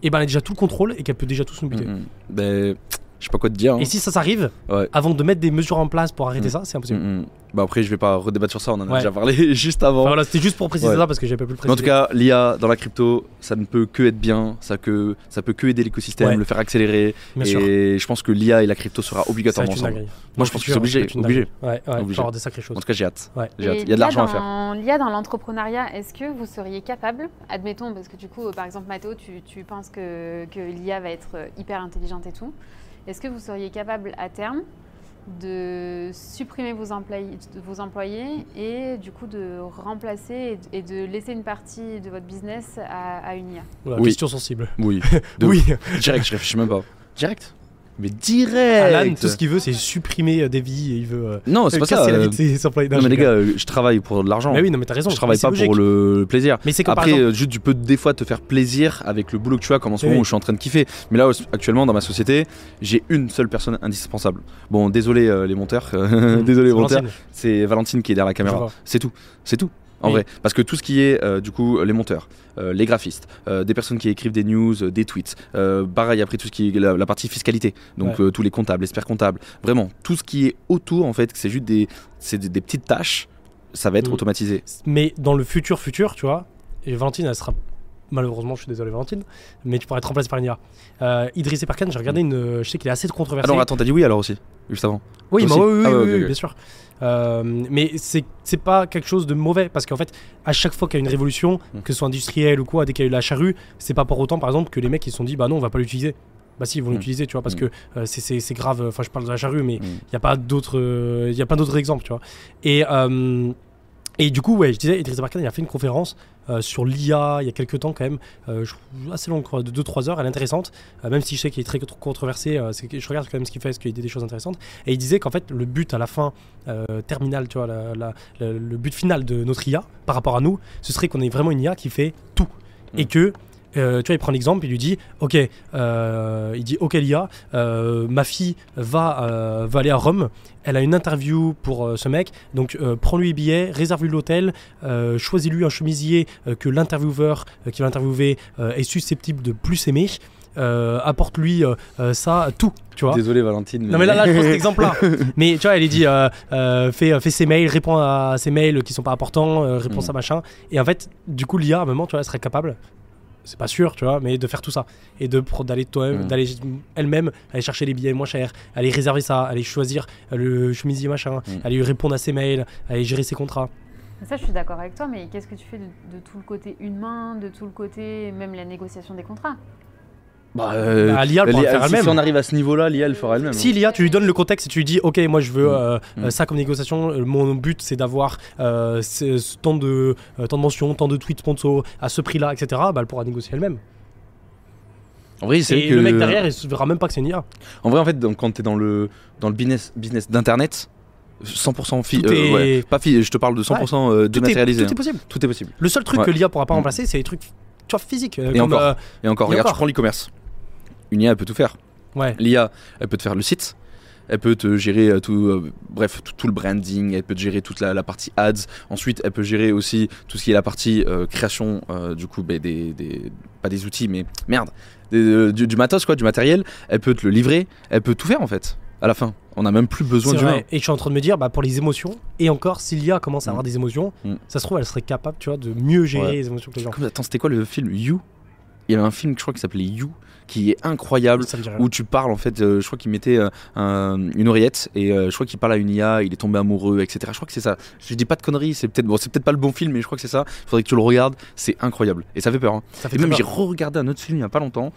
eh ben, elle a déjà tout le contrôle et qu'elle peut déjà tous nous buter. Mm, mm. Ben, je sais pas quoi te dire. hein. Et si ça s'arrive, Ouais. avant de mettre des mesures en place pour arrêter Mm. ça, c'est impossible. Mm, mm. Bah après, je vais pas redébattre sur ça, on en a Ouais. déjà parlé juste avant. Enfin, voilà, c'était juste pour préciser Ouais. ça parce que j'avais pas pu le Mais préciser. en tout cas, l'IA dans la crypto, ça ne peut que être bien, ça, que, ça peut que aider l'écosystème, Ouais. le faire accélérer. Bien et sûr. je pense que l'IA et la crypto sera obligatoirement ensemble. Moi, je pense que c'est obligé, obligé. Ouais, Obligé. avoir des sacrées choses. En tout cas, j'ai hâte. Il y a de l'argent à faire. L'IA dans l'entrepreneuriat, est-ce que vous seriez capable, admettons, parce que du coup, par exemple, Mathéo, tu, tu penses que, que l'IA va être hyper intelligente et tout, est-ce que vous seriez capable à terme de supprimer vos employés, vos employés et du coup de remplacer et de, laisser une partie de votre business à, à une IA Voilà, Oui. Question sensible. Oui. Oui. Direct, je réfléchis même pas. Direct? Mais direct Alan, tout ce qu'il veut, c'est supprimer euh, des vies et il veut. euh, Non, c'est pas ça. la vie euh, de ses employés. Non, mais les gars, je travaille pour de l'argent. Mais oui, non, mais t'as raison. je travaille pas pour le plaisir. Mais c'est Après, exemple- juste, tu peux des fois te faire plaisir avec le boulot que tu as, comme en ce Oui. moment où je suis en train de kiffer. Mais là, actuellement, dans ma société, j'ai une seule personne indispensable. Bon, désolé euh, les monteurs, désolé les monteurs, Valentine. c'est Valentine qui est derrière la caméra. C'est tout, c'est tout. En Oui. vrai, parce que tout ce qui est euh, du coup les monteurs, euh, les graphistes, euh, des personnes qui écrivent des news, des tweets, pareil après tout ce qui est la, la partie fiscalité, donc Ouais. tous les comptables, experts comptables, vraiment tout ce qui est autour en fait, c'est juste des, c'est des, des petites tâches, ça va être Mm. automatisé. Mais dans le futur, futur, tu vois, et Valentine, elle sera. Malheureusement, je suis désolé, Valentine, mais tu pourrais être remplacée par une IA. Euh, Idriss j'ai regardé une. Je sais qu'il est assez controversé. Ah non, attends, t'as dit oui alors aussi, juste avant. Oui, bah aussi oui, oui, Ah oui, bien sûr. Euh, mais c'est c'est pas quelque chose de mauvais parce qu'en fait, à chaque fois qu'il y a une révolution, Mm. que ce soit industrielle ou quoi, dès qu'il y a eu la charrue, c'est pas pour autant, par exemple, que les mecs ils se sont dit bah non, on va pas l'utiliser. Bah si, ils vont Mm. l'utiliser, tu vois, parce Mm. que euh, c'est- grave. Enfin, je parle de la charrue, mais il y a pas d'autres, il y a pas d'autres exemples, tu vois. Et euh, et du coup, ouais, je disais, Idriss Barkan, il a fait une conférence euh, sur l'IA il y a quelques temps quand même, euh, je- assez longue, de 2-3 heures, elle est intéressante, euh, même si je sais qu'il est très controversé, je regarde quand même ce qu'il fait, parce qu'il dit des choses intéressantes. Et il disait qu'en fait, le but à la fin terminal, tu vois, la- la- la- le but final de notre IA par rapport à nous, ce serait qu'on ait vraiment une IA qui fait tout. Mm. Et que, euh, tu vois, il prend l'exemple, il lui dit, ok, euh, il dit, ok l'IA, euh, ma fille va, va aller à Rome, elle a une interview pour ce mec, donc prends-lui les billets, réserve-lui l'hôtel, choisis-lui un chemisier que l'intervieweur qui va l'interviewer est susceptible de plus aimer, euh, apporte-lui euh, euh, ça, tout, tu vois. Désolé Valentine. Non mais là, là je prends cet exemple-là. Mais tu vois, elle est dit, fais, fais ses mails, réponds à ses mails qui sont pas importants, réponds Mm. ça machin. Et en fait, du coup, l'IA à un moment, tu vois, elle serait capable, c'est pas sûr, tu vois, mais de faire tout ça et de d'aller toi-même, Mm. d'aller elle-même aller chercher les billets moins chers, aller réserver ça, aller choisir euh, le chemisier machin, Mm. aller répondre à ses mails, aller gérer ses contrats. Ça, je suis d'accord avec toi, mais qu'est-ce que tu fais de, de tout le côté humain, de tout le côté, même la négociation des contrats? Bah, euh, Bah, l'IA elle faire si, elle-même. si on arrive à ce niveau-là, l'IA elle fera elle-même. Si l'IA, tu lui donnes le contexte et tu lui dis, ok, moi je veux Mm. euh, Mm. euh, ça comme négociation, euh, mon but c'est d'avoir euh, tant, de, euh, tant de mentions, tant de tweets sponsors à ce prix-là, etc. Bah, elle pourra négocier elle-même. En vrai, c'est Et que le mec derrière, il se verra même pas que c'est une IA. En vrai, en fait, donc, quand t'es dans le dans le business business d'internet, 100% fi- Tout euh, est- ouais, pas fi- je te parle de 100% euh, Tout est, dématérialisé. tout est hein. possible. Tout est possible. Le seul truc Ouais. que l'IA pourra pas Mm. remplacer, c'est les trucs tu vois, physiques. euh, Et comme, encore. euh, Et encore, Et regarde, encore. tu prends l'e-commerce. Une IA, elle peut tout faire. ouais. L'IA, elle peut te faire le site. Elle peut te gérer euh, tout, euh, bref, tout, tout le branding. Elle peut te gérer toute la, la partie ads. Ensuite, elle peut gérer aussi tout ce qui est la partie euh, création, euh, du coup, ben, des, des- pas des outils, mais merde, des- du, du matos, quoi, du matériel. Elle peut te le livrer. Elle peut tout faire en fait. À la fin, on n'a même plus besoin. Et je suis en train de me dire, bah, pour les émotions, et encore, si l'IA commence à Mm. avoir des émotions, Mm. ça se trouve, elle serait capable, tu vois, de mieux gérer Ouais. les émotions que les gens. Comme- Attends, c'était quoi le film You? Il y avait un film, je crois, qui s'appelait You, qui est incroyable. Où tu parles en fait, euh, je crois qu'il mettait euh, un- une oreillette et euh, je crois qu'il parle à une IA, il est tombé amoureux, etc. Je crois que c'est ça. Je dis pas de conneries, c'est peut-être bon, c'est peut-être pas le bon film, mais je crois que c'est ça. Faudrait que tu le regardes, c'est incroyable et ça fait peur. hein. Ça fait Et même j'ai re-regardé un autre film il y a pas longtemps.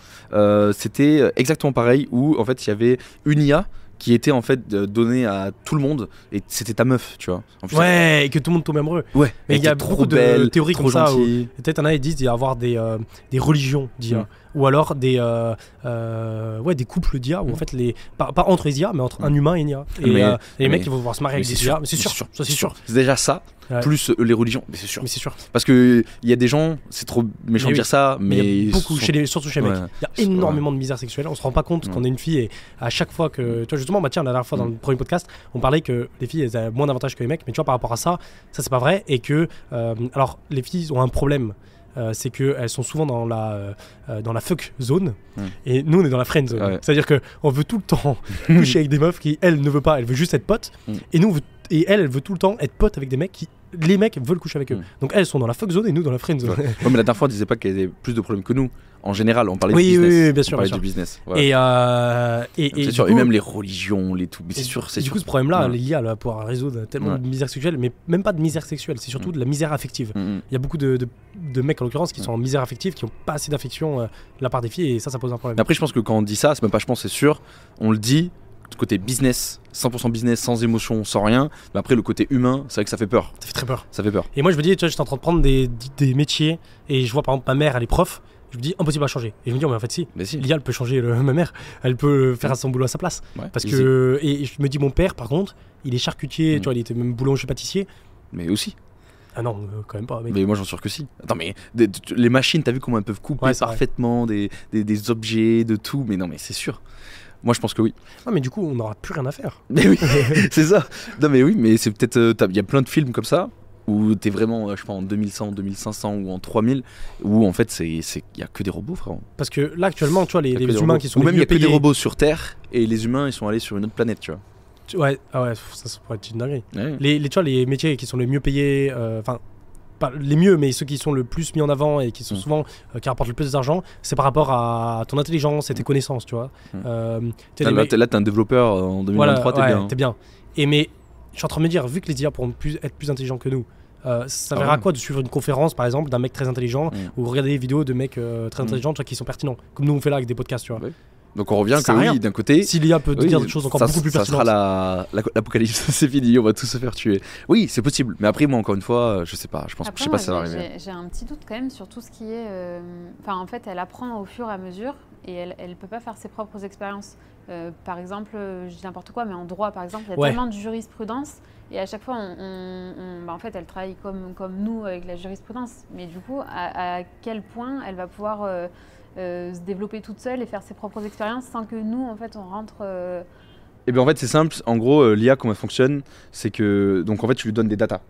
C'était exactement pareil où en fait il y avait une IA qui était en fait euh, donnée à tout le monde et c'était ta meuf, tu vois. En plus, Ouais, et que tout le monde tombe amoureux. ouais. Mais il y a était beaucoup trop de théories trop comme ça. Peut-être, il y en a, ils disent qu'il va y avoir des, euh, des religions d'IA. Mm. Ou alors des, euh, euh, ouais, des couples d'IA, Mm. en fait, les, pas, pas entre les IA, mais entre Mm. un humain et une IA. Et, Mais- euh, et les mecs, ils vont pouvoir se marier avec des sûr, IA. Mais c'est sûr, ça c'est sûr. C'est déjà ça, Ouais. plus les religions. Mais c'est sûr. Mais c'est sûr. Parce que il y a des gens, c'est trop méchant de dire ça, Mais mais il y a beaucoup, sont- chez les, surtout chez les mecs, il y a énormément de misère sexuelle. On se rend pas compte Ouais. qu'on est une fille et à chaque fois que. Tu vois, justement, bah tiens, la dernière fois dans Mm. le premier podcast, on parlait que les filles elles avaient moins d'avantages que les mecs, mais tu vois, par rapport à ça, ça c'est pas vrai. Et que. alors, les filles ont un problème. Euh, c'est qu'elles sont souvent dans la, euh, euh, dans la fuck zone Mm. et nous on est dans la friend zone. Ouais. C'est-à-dire qu'on veut tout le temps coucher avec des meufs qui, elle, ne veut pas, elle veut juste être pote. Mm. Et nous, on veut- et elle, elle veut tout le temps être pote avec des mecs qui. Les mecs veulent coucher avec eux. Mm. Donc elles sont dans la fuck zone et nous dans la friend zone. Ouais, mais la dernière fois, on disait pas qu'elle avait plus de problèmes que nous. En général, on parlait Oui, du oui, business. oui, bien sûr, On parlait bien du sûr. business. voilà. Et, euh, et, et du sûr. coup- et même les religions, les tout. C'est sûr, c'est Du sûr. coup, ce problème-là, Ouais. l'IA va pouvoir résoudre tellement de misère sexuelle, mais même pas de misère sexuelle, c'est surtout Mm. de la misère affective. Mm. Il y a beaucoup de, de- de mecs en l'occurrence qui sont en misère affective, qui n'ont pas assez d'affection euh, de la part des filles, et ça, ça pose un problème. Mais après, je pense que quand on dit ça, c'est même pas je pense, c'est sûr. On le dit côté business, 100% business, sans émotion, sans rien. Mais après, le côté humain, c'est vrai que ça fait peur. Ça fait très peur. Ça fait peur. Et moi, je me dis, tu vois, j'étais en train de prendre des, des métiers, et je vois par exemple ma mère, elle est prof. Je me dis impossible à changer. Et je me dis, oh, mais en fait, si. Si. L'IA, elle peut changer le- ma mère. Elle peut faire son boulot à sa place. Ouais, Parce easy. que. Et je me dis, mon père, par contre, il est charcutier, Mm. tu vois, il était même boulanger-pâtissier. Mais aussi. Ah non, euh, quand même pas, mec. Mais moi j'en suis sûr que si. Attends, mais des- les machines, t'as vu comment elles peuvent couper Ouais, parfaitement des, des objets, de tout. Mais non, mais c'est sûr. Moi je pense que oui. Ah, mais du coup, on n'aura plus rien à faire. Mais oui, c'est ça. Non, mais oui, mais c'est peut-être. euh, Il y a plein de films comme ça où t'es vraiment, euh, je sais pas, en 2100, 2500 ou en 3000 où en fait. Il y a que des robots, frère. Parce que là, actuellement, tu vois, les, les humains qui sont Ou les même il y mieux a que des payés. robots sur Terre et les humains ils sont allés sur une autre planète, tu vois. Ouais, ah ouais, ça, ça pourrait être une dinguerie. Ouais. Les, les, tu vois, les métiers qui sont les mieux payés, euh, enfin, pas les mieux, mais ceux qui sont le plus mis en avant et qui sont Mm. souvent, euh, qui rapportent le plus d'argent, c'est par rapport à ton intelligence et tes Mm. connaissances, tu vois. Mm. Euh, Là, les là, t'es là, t'es un développeur euh, en 2023, voilà, t'es ouais, bien. t'es bien. Et mais, je suis en train de me dire, vu que les IA pourront plus, être plus intelligents que nous, euh, ça Ah verra ouais. quoi de suivre une conférence, par exemple, d'un mec très intelligent, Mm. ou regarder des vidéos de mecs euh, très intelligents, tu vois, qui sont pertinents, comme nous on fait là avec des podcasts, tu vois. Donc on revient Ça que oui, d'un côté. Si l'IA peut te oui, dire des choses encore ça, beaucoup plus ça pertinentes. sera la- la- l'apocalypse, c'est fini, on va tous se faire tuer. Oui, c'est possible. Mais après, moi, encore une fois, je sais pas. Je pense, Après, je sais moi, pas si ça va j'ai- arriver. j'ai- un petit doute quand même sur tout ce qui est. euh, Enfin, en fait, elle apprend au fur et à mesure et elle ne peut pas faire ses propres expériences. Euh, par exemple, je dis n'importe quoi, mais en droit, par exemple, il y a Ouais. tellement de jurisprudence et à chaque fois, on, on- on- bah, en fait, elle travaille comme, comme nous avec la jurisprudence. Mais du coup, à, à quel point elle va pouvoir euh, euh, se développer toute seule et faire ses propres expériences sans que nous, en fait, on rentre. euh, Et bien en fait, c'est simple. En gros, euh, l'IA, comment elle fonctionne, c'est que donc en fait, tu lui donnes des datas.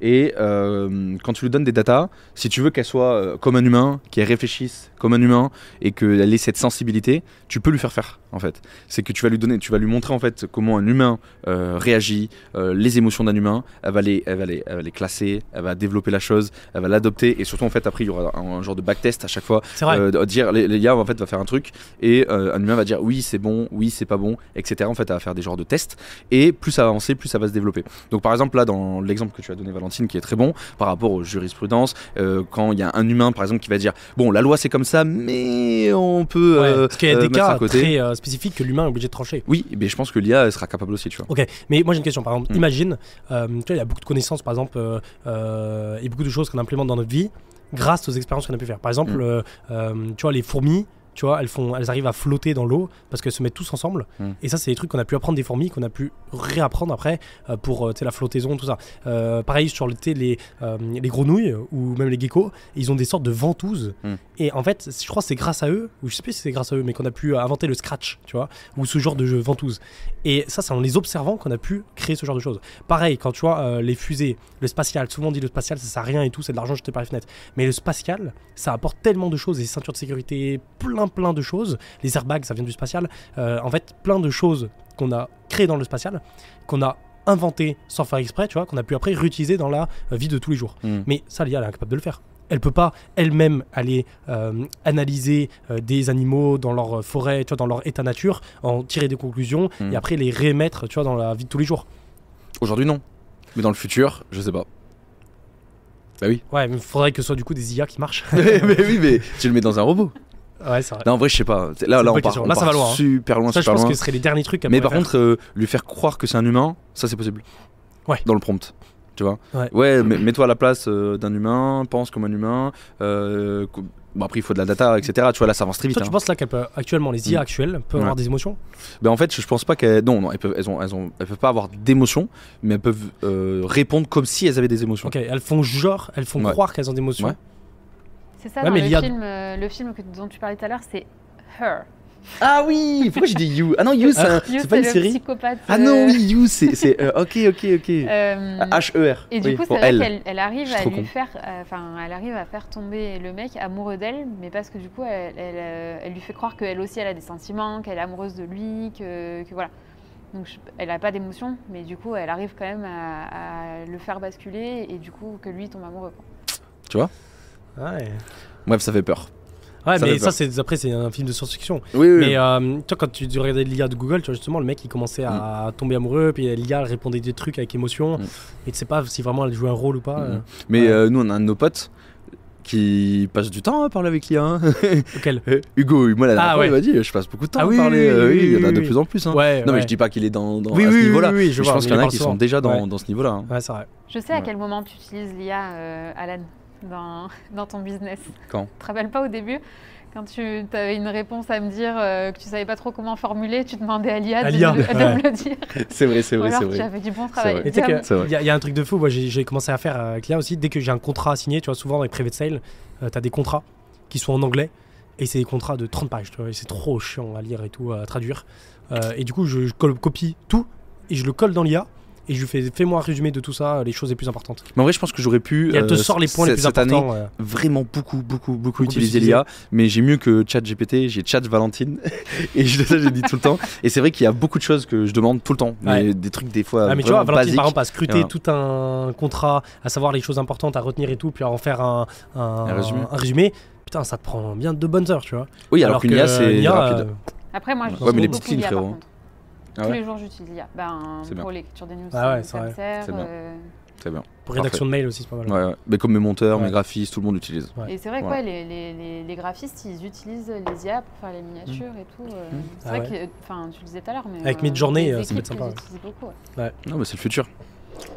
Et quand tu lui donnes des datas, si tu veux qu'elle soit comme un humain, qu'elle réfléchisse comme un humain et qu'elle ait cette sensibilité, tu peux lui faire faire en fait. C'est que tu vas lui donner, tu vas lui montrer en fait comment un humain euh, réagit, euh, les émotions d'un humain. Elle va les, elle va les, elle va les classer, elle va développer la chose, elle va l'adopter. Et surtout en fait après il y aura un, un genre de backtest à chaque fois. C'est vrai. euh, dire les, les gars en fait va faire un truc. Et euh, un humain va dire oui c'est bon oui c'est pas bon etc en fait elle va faire des genres de tests. Et plus ça va avancer plus ça va se développer. Donc par exemple là dans l'exemple que tu as donné Valentine qui est très bon par rapport aux jurisprudences quand il y a un humain par exemple qui va dire bon la loi c'est comme ça mais on peut Ouais, parce qu'il y a des cas à côté. très spécifiques que l'humain est obligé de trancher. oui mais je pense que l'IA sera capable aussi tu vois Ok, mais moi j'ai une question. Par exemple, Mm. imagine, euh, tu vois, il y a beaucoup de connaissances, par exemple, euh, euh, et beaucoup de choses qu'on implémente dans notre vie grâce aux expériences qu'on a pu faire. Par exemple, Mm. euh, euh, tu vois, les fourmis, tu vois, elles, font, elles arrivent à flotter dans l'eau parce qu'elles se mettent tous ensemble. Mm. Et ça, c'est des trucs qu'on a pu apprendre des fourmis, qu'on a pu réapprendre après euh, pour euh, la flottaison, tout ça. Euh, pareil sur le, les, euh, les grenouilles ou même les geckos, ils ont des sortes de ventouses. Mm. Et en fait, je crois que c'est grâce à eux, ou je sais plus si c'est grâce à eux, mais qu'on a pu inventer le scratch, tu vois, ou ce genre de jeu ventouse. Et ça, c'est en les observant qu'on a pu créer ce genre de choses. Pareil, quand tu vois les fusées, le spatial, souvent on dit le spatial, ça sert à rien et tout, c'est de l'argent jeté par les fenêtres. Mais le spatial, ça apporte tellement de choses, les ceintures de sécurité, plein plein de choses. Les airbags, ça vient du spatial. Euh, en fait, plein de choses qu'on a créées dans le spatial, qu'on a inventé sans faire exprès, tu vois, qu'on a pu après réutiliser dans la euh, vie de tous les jours. Mm. Mais ça, l'IA, elle est incapable de le faire. Elle peut pas elle-même aller euh, analyser euh, des animaux dans leur forêt, tu vois, dans leur état nature, en tirer des conclusions Mm. et après les rémettre, tu vois, dans la vie de tous les jours. aujourd'hui non mais dans le futur je sais pas bah oui Ouais, mais il faudrait que ce soit du coup des IA qui marchent. mais oui mais tu le mets dans un robot ouais, c'est vrai. là en vrai je sais pas là on part, question. on Là, ça va loin, hein. super loin Ça, je pense loin que ce serait les derniers trucs qu'elle Mais par faire. contre, euh, lui faire croire que c'est un humain, ça c'est possible. Ouais. Dans le prompt. Tu vois Ouais. mais- mets-toi à la place euh, d'un humain, pense comme un humain. euh, bon, après, il faut de la data, etc. Tu vois, là, ça avance très vite. Toi, tu hein. penses là qu'elle peut actuellement les IA Mm. actuelles peuvent Ouais. avoir des émotions? Ben, en fait, je, je pense pas qu'elles. Non, non, elles peuvent, elles ont, elles ont, elles peuvent pas avoir d'émotions, mais elles peuvent euh, répondre comme si elles avaient des émotions. Ok, elles font genre, elles font Ouais. croire qu'elles ont des émotions. Ouais. C'est ça, Ouais, dans mais le, l'IA film, euh, le film que- dont tu parlais tout à l'heure, c'est Her. Ah oui Pourquoi j'ai dit You? Ah non, You, c'est un- You, c'est pas une le série psychopathe. Ah non, euh, oui, You, c'est. c'est, euh, ok, ok, ok. euh, H-E-R. Et du oui, coup, c'est vrai elle. qu'elle elle arrive à lui con. faire, euh, enfin, elle arrive à faire tomber le mec amoureux d'elle, mais parce que du coup, elle, elle, euh, elle lui fait croire qu'elle aussi, elle a des sentiments, qu'elle est amoureuse de lui, que, que voilà. Donc, je- elle n'a pas d'émotion, mais du coup, elle arrive quand même à, à le faire basculer et du coup, que lui tombe amoureux. quoi. Ouais, Bref, ça fait peur. Ouais, Ça mais ça, c'est après, c'est un film de science-fiction. Oui, oui. Mais euh, tu vois, quand tu regardais l'IA de Google, tu vois, justement, le mec il commençait à tomber amoureux, puis l'IA elle répondait des trucs avec émotion, Mm. et tu sais pas si vraiment elle jouait un rôle ou pas. Mhm. euh, Mais Ouais. euh, nous, on a un de nos potes qui passe du temps à parler avec l'IA. hein. auquel Eh, Hugo, moi la dernière Ah, fois, ouais. il m'a dit je passe beaucoup de temps Ah à oui, parler. oui, euh, oui, oui, il y en a de plus en plus. hein. Ouais, non, mais je dis pas qu'il est dans, dans Oui, à oui, ce oui, niveau-là. oui, oui, je Mais vois, pense qu'il y en a qui sont déjà dans, ce niveau-là. Ouais, c'est vrai. Je sais à quel moment tu utilises l'IA, euh, Alan. Dans, dans ton business Quand Tu te rappelles pas au début quand tu avais une réponse à me dire euh, que tu savais pas trop comment formuler, tu demandais à l'IA de, me le- de ouais. me le dire. C'est vrai, c'est vrai, alors c'est tu vrai. avais du bon travail. Il y, a- il y a un truc de fou, moi j'ai commencé à faire avec l'IA aussi, dès que j'ai un contrat à signer, tu vois, souvent dans les private sales, tu as des contrats qui sont en anglais, et c'est des contrats de 30 pages, tu vois, et c'est trop chiant à lire et tout, à traduire. Euh, et du coup, je, copie tout, et je le colle dans l'IA, et je lui fais, fais-moi un résumé de tout ça, les choses les plus importantes. Mais en vrai, je pense que j'aurais pu. Et elle te euh, sort les points les cette- plus cette année, importants. euh. vraiment beaucoup, beaucoup, beaucoup, utiliser l'IA, mais j'ai mieux que ChatGPT, j'ai Chat Valentine, et je, ça j'ai dit tout le temps. Et c'est vrai qu'il y a beaucoup de choses que je demande tout le temps, mais Ouais. des trucs des fois Ah, mais tu vois, Valentine, par basiques. exemple, a scruté Voilà. tout un contrat, à savoir les choses importantes à retenir et tout, puis à en faire un, un, Un résumé. un résumé. Putain, ça te prend bien deux bonnes heures, tu vois. Oui, alors, qu'une que, IA, c'est rapide. euh, Après, moi, je Ouais, mais les petites lignes, par frérot. Ah Tous ouais les jours, j'utilise l'IA. Ben, pour l'écriture des news, Ah ouais, ça, me sert. Euh, bien. pour rédaction de mail aussi, c'est pas mal. Ouais, ouais. Mais comme mes monteurs, Ouais. mes graphistes, tout le monde l'utilise. Ouais. Et c'est vrai que Voilà. les, les, les, les graphistes, ils utilisent les IA pour faire les miniatures et tout. euh, Mm. C'est Ah vrai que, enfin, tu le disais tout à l'heure, mais Avec euh, Midjourney, euh, ça peut être sympa, ils ouais. utilisent beaucoup. ouais. Non, mais c'est le futur.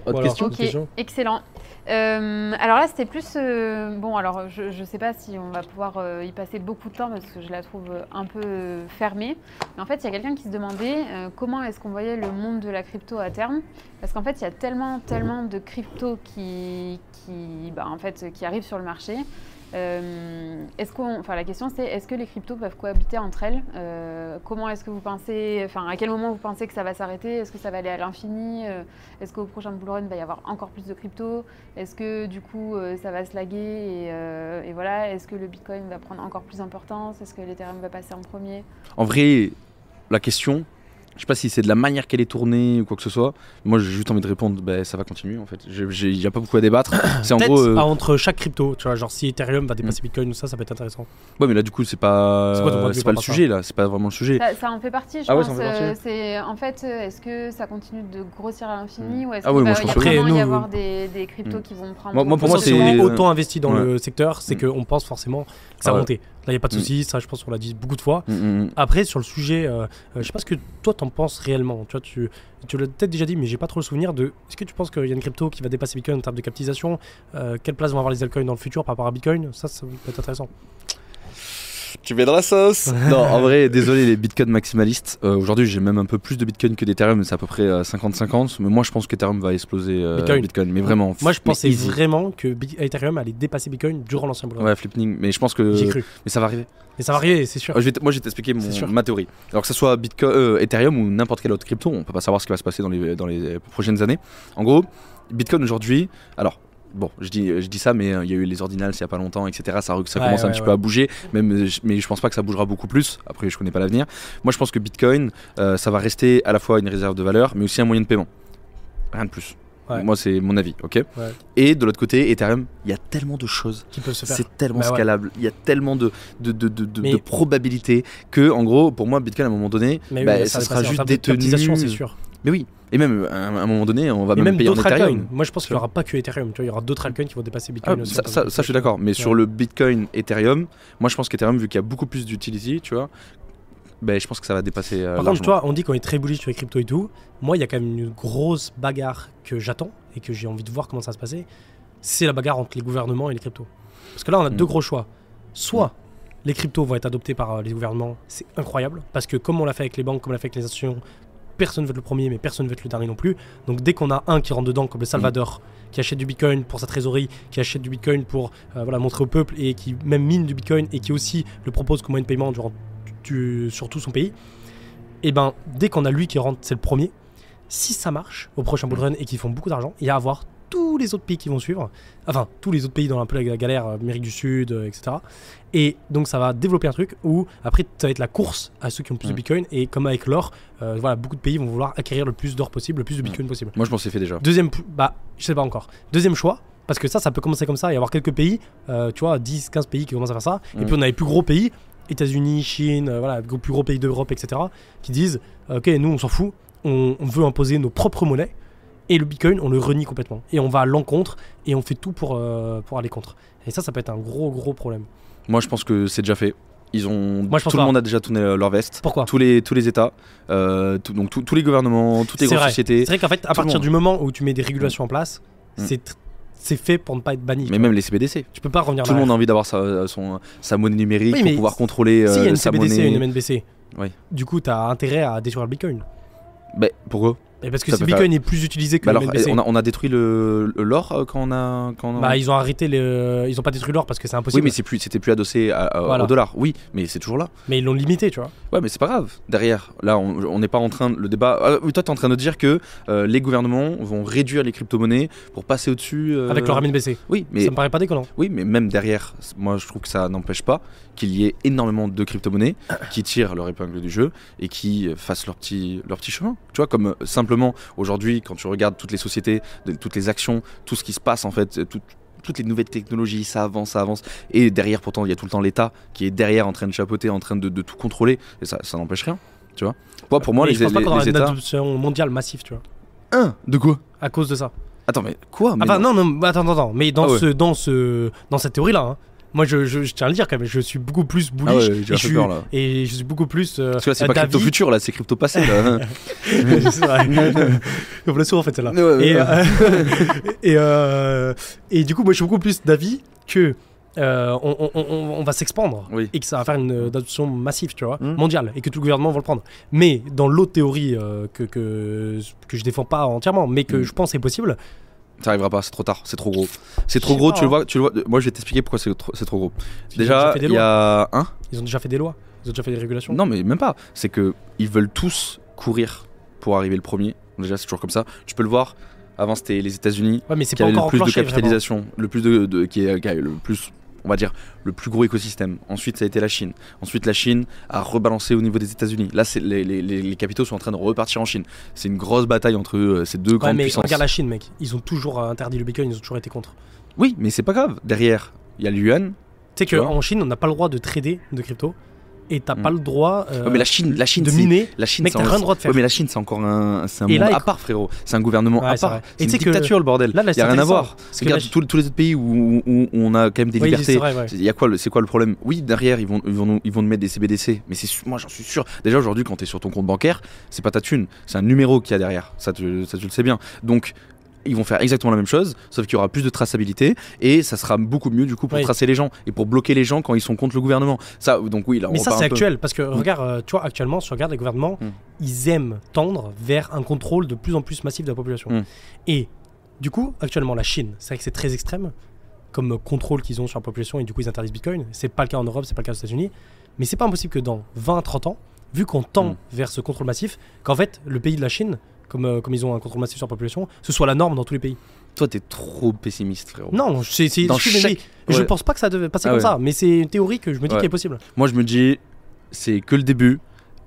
Autre Voilà. question Autre Ok, question excellent. Euh, alors là, c'était plus. euh, bon, alors je ne sais pas si on va pouvoir euh, y passer beaucoup de temps parce que je la trouve un peu fermée. Mais en fait, il y a quelqu'un qui se demandait euh, comment est-ce qu'on voyait le monde de la crypto à terme? Parce qu'en fait, il y a tellement, tellement de crypto qui, qui, bah, en fait, qui arrivent sur le marché. Euh, est-ce qu'on, enfin, la question c'est est-ce que les cryptos peuvent cohabiter entre elles Euh, Comment est-ce que vous pensez, enfin, à quel moment vous pensez que ça va s'arrêter Est-ce que ça va aller à l'infini Euh, Est-ce qu'au prochain bull il va y avoir encore plus de cryptos Est-ce que du coup ça va se laguer et, et voilà Est-ce que le Bitcoin va prendre encore plus d'importance Est-ce que l'Ethereum va passer en premier? En vrai, la question, je sais pas si c'est de la manière qu'elle est tournée ou quoi que ce soit. Moi, j'ai juste envie de répondre, ben, ça va continuer en fait. Il n'y a pas beaucoup à débattre. C'est en gros. euh, ah, entre chaque crypto, tu vois, genre si Ethereum va dépasser Bitcoin ou ça, ça peut être intéressant. Ouais, mais là, du coup, c'est pas. C'est pas le sujet là. C'est pas vraiment le sujet. ça, ça en fait partie, je Ah ouais, pense. ça en fait partie. euh, c'est en fait, euh, est-ce que ça continue de grossir à l'infini ou est-ce Ah qu'il ouais, va moi, je y avoir des, des cryptos Mm. qui vont prendre Moi- moi, pour moi, moi, si on c'est- est autant investi dans Ouais. le secteur, c'est Mm. qu'on pense forcément que ça Ah va ouais. monter. Là, il n'y a pas de Mm. souci, ça, je pense qu'on l'a dit beaucoup de fois. Mm, mm. Après, sur le sujet, euh, euh, je sais pas ce que toi t'en penses réellement. Tu vois, tu, tu l'as peut-être déjà dit, mais j'ai pas trop le souvenir de. Est-ce que tu penses qu'il y a une crypto qui va dépasser Bitcoin en termes de capitalisation? Euh, Quelle place vont avoir les altcoins dans le futur par rapport à Bitcoin? Ça, ça peut être intéressant. Tu mets dans la sauce Non, en vrai, désolé les bitcoins maximalistes. Euh, Aujourd'hui, j'ai même un peu plus de bitcoin que d'Ethereum, c'est à peu près euh, 50-50. Mais moi, je pense qu'Ethereum va exploser euh, Bitcoin. bitcoin. Mais vraiment. Moi, je pensais easy. vraiment que Ethereum allait dépasser Bitcoin durant l'ancien. Ouais, flipping. Mais je pense que. J'ai cru. Mais ça va arriver. Mais ça va arriver, c'est sûr. Euh, je vais t- moi, je vais t'expliquer ma théorie. Alors que ce soit Bitcoin, euh, Ethereum ou n'importe quelle autre crypto, on peut pas savoir ce qui va se passer dans les, dans les prochaines années. En gros, Bitcoin aujourd'hui, alors. Bon, je dis, je dis ça, mais euh, il y a eu les ordinals il y a pas longtemps, etc. Ça, re- ça Ouais, commence un petit ouais. peu à bouger, même, euh, je- mais je pense pas que ça bougera beaucoup plus. Après, je connais pas l'avenir. Moi, je pense que Bitcoin, euh, ça va rester à la fois une réserve de valeur, mais aussi un moyen de paiement. Rien de plus. Moi, c'est mon avis, ok? Et de l'autre côté, Ethereum, il y a tellement de choses Qui peuvent se faire. c'est tellement Bah scalable, il y a tellement de, de, de, de, Mais- de probabilités que, en gros, pour moi, Bitcoin, à un moment donné, bah, oui, ça sera juste détenu. c'est sûr. Mais oui, et même à un, moment donné, on va Et même, même payer en Ethereum. Moi, je pense qu'il n'y aura pas que Ethereum. Tu vois, il y aura d'autres altcoins qui vont dépasser Ah, Bitcoin aussi. ça, je suis d'accord, mais sur le Bitcoin, Ethereum, moi je pense qu'Ethereum, vu qu'il y a beaucoup plus d'utility, tu vois, ben, je pense que ça va dépasser. euh, Par contre, toi, on dit qu'on est très bullish sur les cryptos et tout. Moi, il y a quand même une grosse bagarre que j'attends et que j'ai envie de voir comment ça va se passer. C'est la bagarre entre les gouvernements et les cryptos. Parce que là, on a Mm. deux gros choix. Soit les cryptos vont être adoptés par euh, les gouvernements, c'est incroyable. Parce que comme on l'a fait avec les banques, comme on l'a fait avec les institutions, personne ne veut être le premier, mais personne ne veut être le dernier non plus. Donc dès qu'on a un qui rentre dedans, comme le Salvador, qui achète du Bitcoin pour sa trésorerie, qui achète du Bitcoin pour euh, voilà, montrer au peuple et qui même mine du Bitcoin et qui aussi le propose comme moyen de paiement durant, du- sur tout son pays, et ben dès qu'on a lui qui rentre, c'est le premier. Si ça marche au prochain bull run et qu'ils font beaucoup d'argent, il y a à voir tous les autres pays qui vont suivre. Enfin, tous les autres pays dans un peu la galère, euh, Amérique du Sud, euh, etc. Et donc ça va développer un truc où après ça va être la course à ceux qui ont le plus de Mm. Bitcoin et comme avec l'or, euh, voilà, beaucoup de pays vont vouloir acquérir le plus d'or possible, le plus de Bitcoin possible. Moi je que c'est fait déjà. Deuxième, bah, je sais pas encore. Deuxième choix, parce que ça, ça peut commencer comme ça et avoir quelques pays, euh, tu vois, 10, 15 pays qui commencent à faire ça. Et Mm. puis on a les plus gros pays, États-Unis, Chine, voilà, les plus gros pays d'Europe, etc., qui disent Ok, nous on s'en fout, on, on veut imposer nos propres monnaies et le Bitcoin, on le renie complètement. Et on va à l'encontre et on fait tout pour, euh, pour aller contre. Et ça, ça peut être un gros, gros problème. Moi je pense que c'est déjà fait. Ils ont. Moi, je pense tout le pas. monde a déjà tourné leur veste. Pourquoi Tous les, tous les États, euh, tout- donc tous- tous les gouvernements, toutes les C'est grosses vrai. sociétés. C'est vrai qu'en fait, à Tout le partir monde. du moment où tu mets des régulations en place, Mm. c'est tr- c'est fait pour ne pas être banni. tu Mais vois. même les CBDC. Tu peux pas revenir Tout le monde a envie d'avoir sa, son- sa monnaie numérique Oui, pour pouvoir contrôler S'il y a euh, une sa CBDC et monnaie. une MNBC, Oui. du coup, t'as intérêt à détruire le Bitcoin. Bah, pourquoi Et parce que si Bitcoin est plus utilisé que Bah le alors, MNBC, on a, on a détruit le le- l'or euh, quand on a. Quand on a- bah, ils ont arrêté les. Ils ont pas détruit l'or parce que c'est oui, impossible. mais c'est plus, c'était plus adossé à- à- Voilà. au dollar. Oui, mais c'est toujours là. mais ils l'ont limité, tu vois. Ouais, mais c'est pas grave. Derrière, là, on n'est pas en train de le débat. Ah, oui, toi, t'es en train de dire que euh, les gouvernements vont réduire les crypto-monnaies pour passer au-dessus. euh, Avec leur MNBC. Oui, mais Ça me paraît pas déconnant. Oui, mais même derrière, moi je trouve que ça n'empêche pas qu'il y ait énormément de crypto-monnaies qui tirent leur épingle du jeu et qui euh, fassent leur petit, leur petit chemin. Tu vois, comme euh, simplement aujourd'hui, quand tu regardes toutes les sociétés, toutes les actions, tout ce qui se passe en fait, euh, tout- toutes les nouvelles technologies, ça avance, ça avance. Et derrière, pourtant, il y a tout le temps l'État qui est derrière en train de chapeauter, en train de, de tout contrôler. Et ça, ça n'empêche rien. Tu vois Moi, pour moi, Mais les, je pense pas les- qu'on aura les une États. adoption mondiale massive, tu vois. Un De quoi? À cause de ça. Attends, mais quoi? Mais Enfin, non, non, attends, attends, attends. Mais dans, Ah ouais. ce, dans, ce, dans cette théorie-là, hein, moi, je, je, je tiens à le dire quand même, je suis beaucoup plus Ah bullish. ouais, j'ai et, je suis, peur là. et je suis beaucoup plus. euh, Parce que là, c'est pas d'avis- crypto futur, là, c'est crypto passé. Là. C'est vrai. On me l'a souvent fait celle-là. Ouais, ouais, Et, ouais. euh, et, euh, et du coup, moi, je suis beaucoup plus d'avis que euh, on, on- on- on va s'expandre Oui. et que ça va faire une euh, adoption massive, tu vois, Mm. mondiale, et que tout le gouvernement va le prendre. Mais dans l'autre théorie euh, que, que, que je défends pas entièrement, mais que Mm. je pense est possible, Ça arrivera pas, c'est trop tard, c'est trop gros. C'est trop gros, pas, tu le hein. vois, tu le vois. Moi, je vais t'expliquer pourquoi c'est trop, c'est trop gros. Déjà, il y a un. Ils ont déjà fait des lois, ils ont déjà fait des régulations. Non, mais même pas. C'est que ils veulent tous courir pour arriver le premier. Déjà, c'est toujours comme ça. Tu peux le voir. Avant, c'était les États-Unis Ouais, mais c'est qui pas avaient encore le plus de vraiment. capitalisation, le plus de, de- qui, est, qui a le plus, on va dire, le plus gros écosystème. Ensuite, ça a été la Chine. Ensuite, la Chine a rebalancé au niveau des États-Unis. Là, c'est les, les- capitaux sont en train de repartir en Chine. C'est une grosse bataille entre euh, ces deux Ouais, grandes mais puissances. regarde la Chine, mec. Ils ont toujours euh, interdit le Bitcoin, ils ont toujours été contre. Oui, mais c'est pas grave. Derrière, il y a le yuan. Tu sais qu'en Chine, on n'a pas le droit de trader de crypto et t'as Mm. pas le droit euh, Ouais, mais la Chine, la Chine, de miner. La Chine, Mec, t'as rien le droit de faire. Ouais, mais la Chine, c'est encore un, c'est un Et monde là, à part, frérot. C'est un gouvernement Ouais, à part. C'est une dictature, le bordel. Là, là, y a rien à voir. Regarde tous, tous les autres pays où, où on a quand même des Oui, libertés. c'est vrai, ouais. Il y a quoi, c'est quoi le problème? Oui, derrière, ils vont, ils vont, nous, ils vont nous mettre des CBDC. Mais c'est, moi, j'en suis sûr. Déjà, aujourd'hui, quand tu es sur ton compte bancaire, c'est pas ta thune. C'est un numéro qu'il y a derrière. Ça, tu, ça, tu le sais bien. Donc, ils vont faire exactement la même chose, sauf qu'il y aura plus de traçabilité et ça sera beaucoup mieux du coup pour Oui. tracer les gens et pour bloquer les gens quand ils sont contre le gouvernement. Ça, donc oui, là, on Mais ça, c'est actuel, parce que regarde, euh, tu vois, actuellement, si tu regardes les gouvernements, Mm. ils aiment tendre vers un contrôle de plus en plus massif de la population. Mm. Et du coup, actuellement, la Chine, c'est vrai que c'est très extrême comme contrôle qu'ils ont sur la population, et du coup, ils interdisent Bitcoin. C'est pas le cas en Europe, c'est pas le cas aux États-Unis. Mais c'est pas impossible que dans 20-30 ans, vu qu'on tend Mm. vers ce contrôle massif, qu'en fait, le pays de la Chine, comme, euh, comme ils ont un contrôle massif sur la population, ce soit la norme dans tous les pays. Toi, t'es trop pessimiste, frérot. Non, c'est, c'est, Dans je, suis- chaque- mais je ouais. pense pas que ça devait passer Ah comme ouais. ça, mais c'est une théorie que je me dis Ouais. qui est possible. Moi, je me dis, c'est que le début.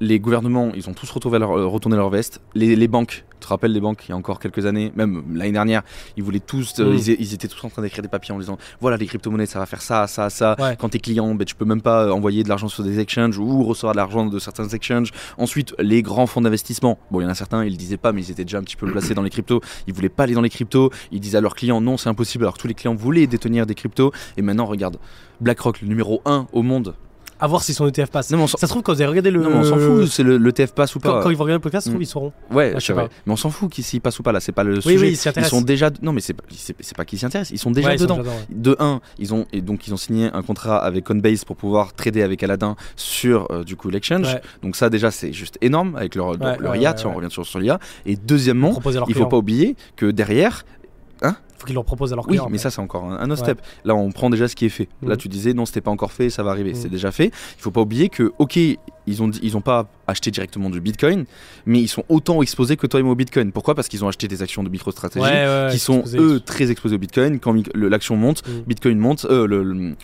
Les gouvernements, ils ont tous retourné leur, euh, retourné leur veste. Les, les banques, tu te rappelles les banques, il y a encore quelques années, même l'année dernière, ils voulaient tous, euh, Mm. ils, ils étaient tous en train d'écrire des papiers en disant, voilà, les crypto-monnaies, ça va faire ça, ça, ça. Ouais. Quand t'es client, ben, tu peux même pas euh, envoyer de l'argent sur des exchanges ou recevoir de l'argent de certains exchanges. Ensuite, les grands fonds d'investissement. Bon, il y en a certains, ils le disaient pas, mais ils étaient déjà un petit peu placés dans les cryptos. Ils voulaient pas aller dans les cryptos. Ils disaient à leurs clients, non, c'est impossible. Alors tous les clients voulaient détenir des cryptos. Et maintenant, regarde, BlackRock, le numéro 1 au monde. À voir si son ETF passe. Non, mais on s'en- Ça se trouve, quand vous avez regardé le. non, mais on s'en fout, c'est le, le TF passe ou pas. quand ils vont regarder le podcast, ça se trouve, Mm. ils sauront. Ouais, Ah, je sais vrai. pas. Mais on s'en fout s'y passent ou pas là, c'est pas le Oui, sujet. oui, ils ils sont déjà. Non, mais c'est pas, qu'ils s'y intéressent, ils sont déjà Ouais, sont dedans. déjà dedans, ouais. De 1, ils ont et donc ils ont signé un contrat avec Coinbase pour pouvoir trader avec Aladdin sur euh, du coup l'exchange. Ouais. Donc ça déjà c'est juste énorme avec leur, leur- IA, si on revient sur, sur l'IA. Et deuxièmement, il faut pas oublier que derrière, faut qu'ils leur proposent à leurs oui, mais ça c'est encore un, un autre Ouais. step. Là on prend déjà ce qui est fait. Là Mhm. tu disais non c'était pas encore fait, ça va arriver, Mhm. c'est déjà fait. Il faut pas oublier que ok ils ont ils ont pas acheté directement du Bitcoin, mais ils sont autant exposés que toi et moi au Bitcoin. Pourquoi? Parce qu'ils ont acheté des actions de MicroStrategy Ouais, qui sont exposés. eux très exposés au Bitcoin. Quand l'action monte, Mhm. Bitcoin monte, euh, le, le-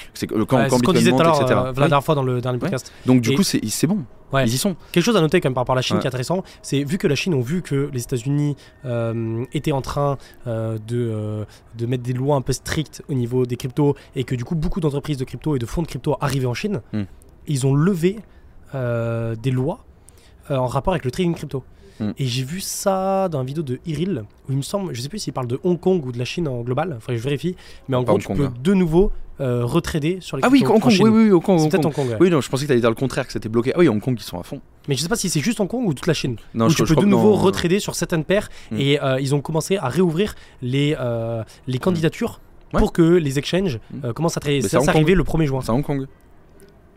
quand, quand Bitcoin disait tout monte, à l'heure, etc. euh, la dernière fois dans le dernier podcast. Donc du Et- coup c'est bon, Ouais. ils y sont. Quelque chose à noter quand même par rapport à la Chine Ouais. qui est intéressant, c'est vu que la Chine ont vu que les États-Unis euh, étaient en train euh, de, euh, de mettre des lois un peu strictes au niveau des cryptos et que du coup beaucoup d'entreprises de crypto et de fonds de crypto arrivaient en Chine, Mm. ils ont levé des lois en rapport avec le trading crypto. Mm. Et j'ai vu ça dans une vidéo de Iril, où il me semble, je sais plus s'il parle de Hong Kong ou de la Chine en global, faudrait que je vérifie, mais en Pas gros Hong tu Kong, peux hein. de nouveau euh, retrader sur les Ah oui, Hong Kong, oui, oui, Hong Kong, Hong Kong. Hong Kong. ouais. Oui, non, je pensais que t'allais dire le contraire, que c'était bloqué. Ah oui, Hong Kong, ils sont à fond. Mais je sais pas si c'est juste Hong Kong ou toute la Chine. Non, où je, tu je peux de nouveau dans- retrader sur certaines paires Mm. et euh, ils ont commencé à réouvrir les, euh, les candidatures Ouais. pour que les exchanges Mm. euh, commencent à. Mais Ça, Kong. arrivé le 1er juin. C'est à Hong Kong.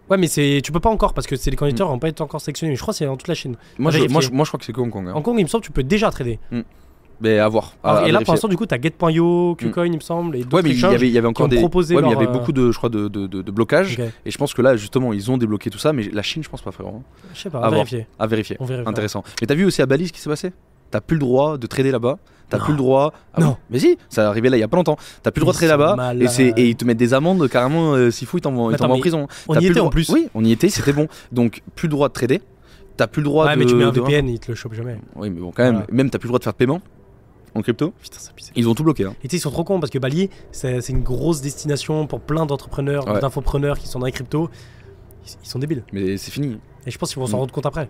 Ouais, mais c'est tu peux pas encore parce que c'est les candidatures Mm. n'ont pas été encore sélectionnés. Mais je crois que c'est dans toute la Chine. Moi, je, moi, je, moi, je crois que c'est que Hong Kong. hein. Hong Kong, il me semble, tu peux déjà trader. Mais à voir. à- à et là, pour l'instant, du coup, t'as Get.io, KuCoin, il me semble, et d'autres Ouais, mais il y avait, il y avait encore ont des. proposé ouais, mais il y leur, avait euh, beaucoup de, je crois, de, de, de, de blocages. Ok. Et je pense que là, justement, ils ont débloqué tout ça. Mais la Chine, je pense pas, frérot. Je sais pas, À à voir. vérifier. À vérifier. On. Intéressant. Mais t'as vu aussi à Bali ce qui s'est passé? T'as plus le droit de trader là-bas. T'as plus le droit. Ah Non. Mais si, ça arrivé là il y a pas longtemps. T'as plus le droit de Ils trader sont là-bas. Et, malades. c'est- et ils te mettent des amendes carrément. euh, S'il faut, ils t'envoient ils en prison. On y plus était en plus. Oui, on y était, c'était bon. Donc plus le droit de trader. T'as plus le droit Ouais, de. mais tu mets un VPN, il te le chope jamais. Oui, mais bon, quand même. Voilà. Même t'as plus le droit de faire de paiement en crypto. Putain, ça pisse. Ils ont tout bloqué. hein. Et tu sais, ils sont trop cons parce que Bali, c'est c'est une grosse destination pour plein d'entrepreneurs, Ouais. d'infopreneurs qui sont dans les cryptos. Ils, ils sont débiles. Mais c'est fini. Et je pense qu'ils vont s'en Mm. rendre compte après.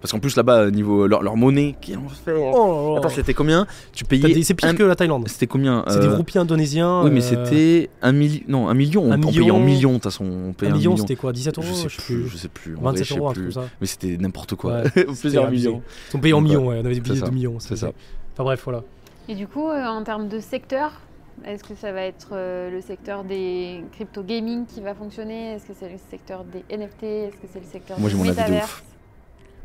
Parce qu'en plus là-bas, niveau leur, leur monnaie, qui est enfer. Oh, Attends, c'était combien Tu payais. C'est pire un- que la Thaïlande. C'était combien C'est des euh, roupies indonésiens. Oui, mais euh, c'était un million. Non, un million. On, un on payait en million. millions, de toute façon. On payait Un million, million. c'était quoi 17 euros Je sais plus, je sais plus. En vrai, 27 je sais euros, un truc plus. comme ça. Mais c'était n'importe quoi. Ouais, Plusieurs abusé. millions. Ils sont payés en millions, ouais. On avait des billets de millions. c'est ça. Enfin bref, voilà. Et du coup, euh, en termes de secteur, est-ce que ça va être euh, le secteur des crypto gaming qui va fonctionner? Est-ce que c'est le secteur des NFT Est-ce que c'est le secteur Moi, j'ai mon avis de ouf.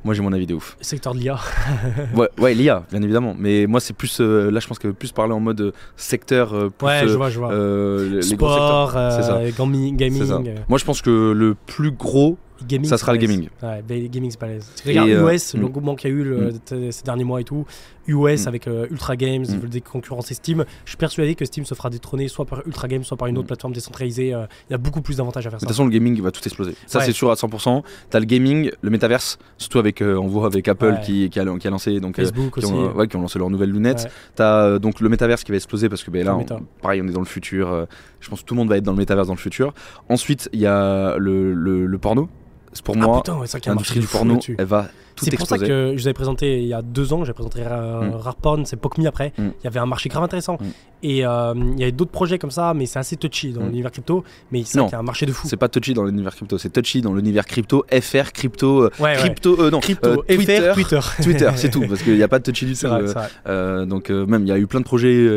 Moi, j'ai mon avis de ouf. Secteur de l'IA. Ouais, ouais l'IA, bien évidemment. Mais moi, c'est plus. euh, là, je pense qu'elle veut plus parler en mode euh, secteur. euh, plus, Ouais, je vois, je vois. euh, les- les gros secteurs. Sport, C'est ça. euh, gaming, ça. gaming. Moi, je pense que le plus gros, gaming, ça sera le gaming. Ouais, le gaming, c'est pas. Regarde Et, euh, US, mm. l'engouement qu'il y a eu le- t- ces derniers mois et tout. US Mm. avec euh, Ultra Games, ils Mm. veulent déconcurrencer Steam. Je suis persuadé que Steam se fera détrôner soit par Ultra Games, soit par une autre Mm. plateforme décentralisée. euh, Il y a beaucoup plus d'avantages à faire De ça. toute façon, le gaming va tout exploser. Ça, Ouais. c'est sûr à 100%. T'as le gaming, le métaverse, surtout avec, on voit avec Apple Ouais. qui, qui, a, qui a lancé, donc, Facebook qui, aussi. ont, ouais, qui ont lancé leurs nouvelles lunettes. T'as donc le métaverse qui va exploser parce que ben, là, on- pareil, on est dans le futur. Je pense que tout le monde va être dans le métaverse dans le futur. Ensuite, il y a le, le, le porno. C'est pour Ah moi, ouais, l'industrie du porno, elle va tout C'est pour ça que je vous avais présenté il y a deux ans, j'ai présenté euh, Mm. Rare Porn, c'est Pokme après. Mm. Il y avait un marché grave intéressant. Mm. Et euh, il y avait d'autres projets comme ça, mais c'est assez touchy dans l'univers crypto. Mais c'est Non. vrai qu'il y a un marché de fou. C'est pas touchy dans l'univers crypto, c'est touchy dans l'univers crypto, FR, crypto, euh, ouais. euh, non, Crypto, FR, Twitter, Twitter. Twitter, c'est tout, parce qu'il n'y a pas de touchy du tout. vrai, c'est vrai. Donc même il y a eu plein de projets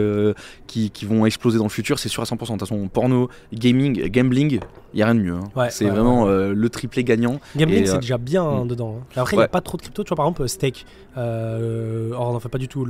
qui, qui vont exploser dans le futur, c'est sûr à 100%. De toute façon, porno, gaming, gambling, il y a rien de mieux. hein. Ouais, c'est vraiment le triplé gagnant. Gambling, c'est déjà bien dedans. hein. Après, il n'y a pas trop de crypto. Tu vois, par exemple, Stake, euh, or, on n'en fait pas du tout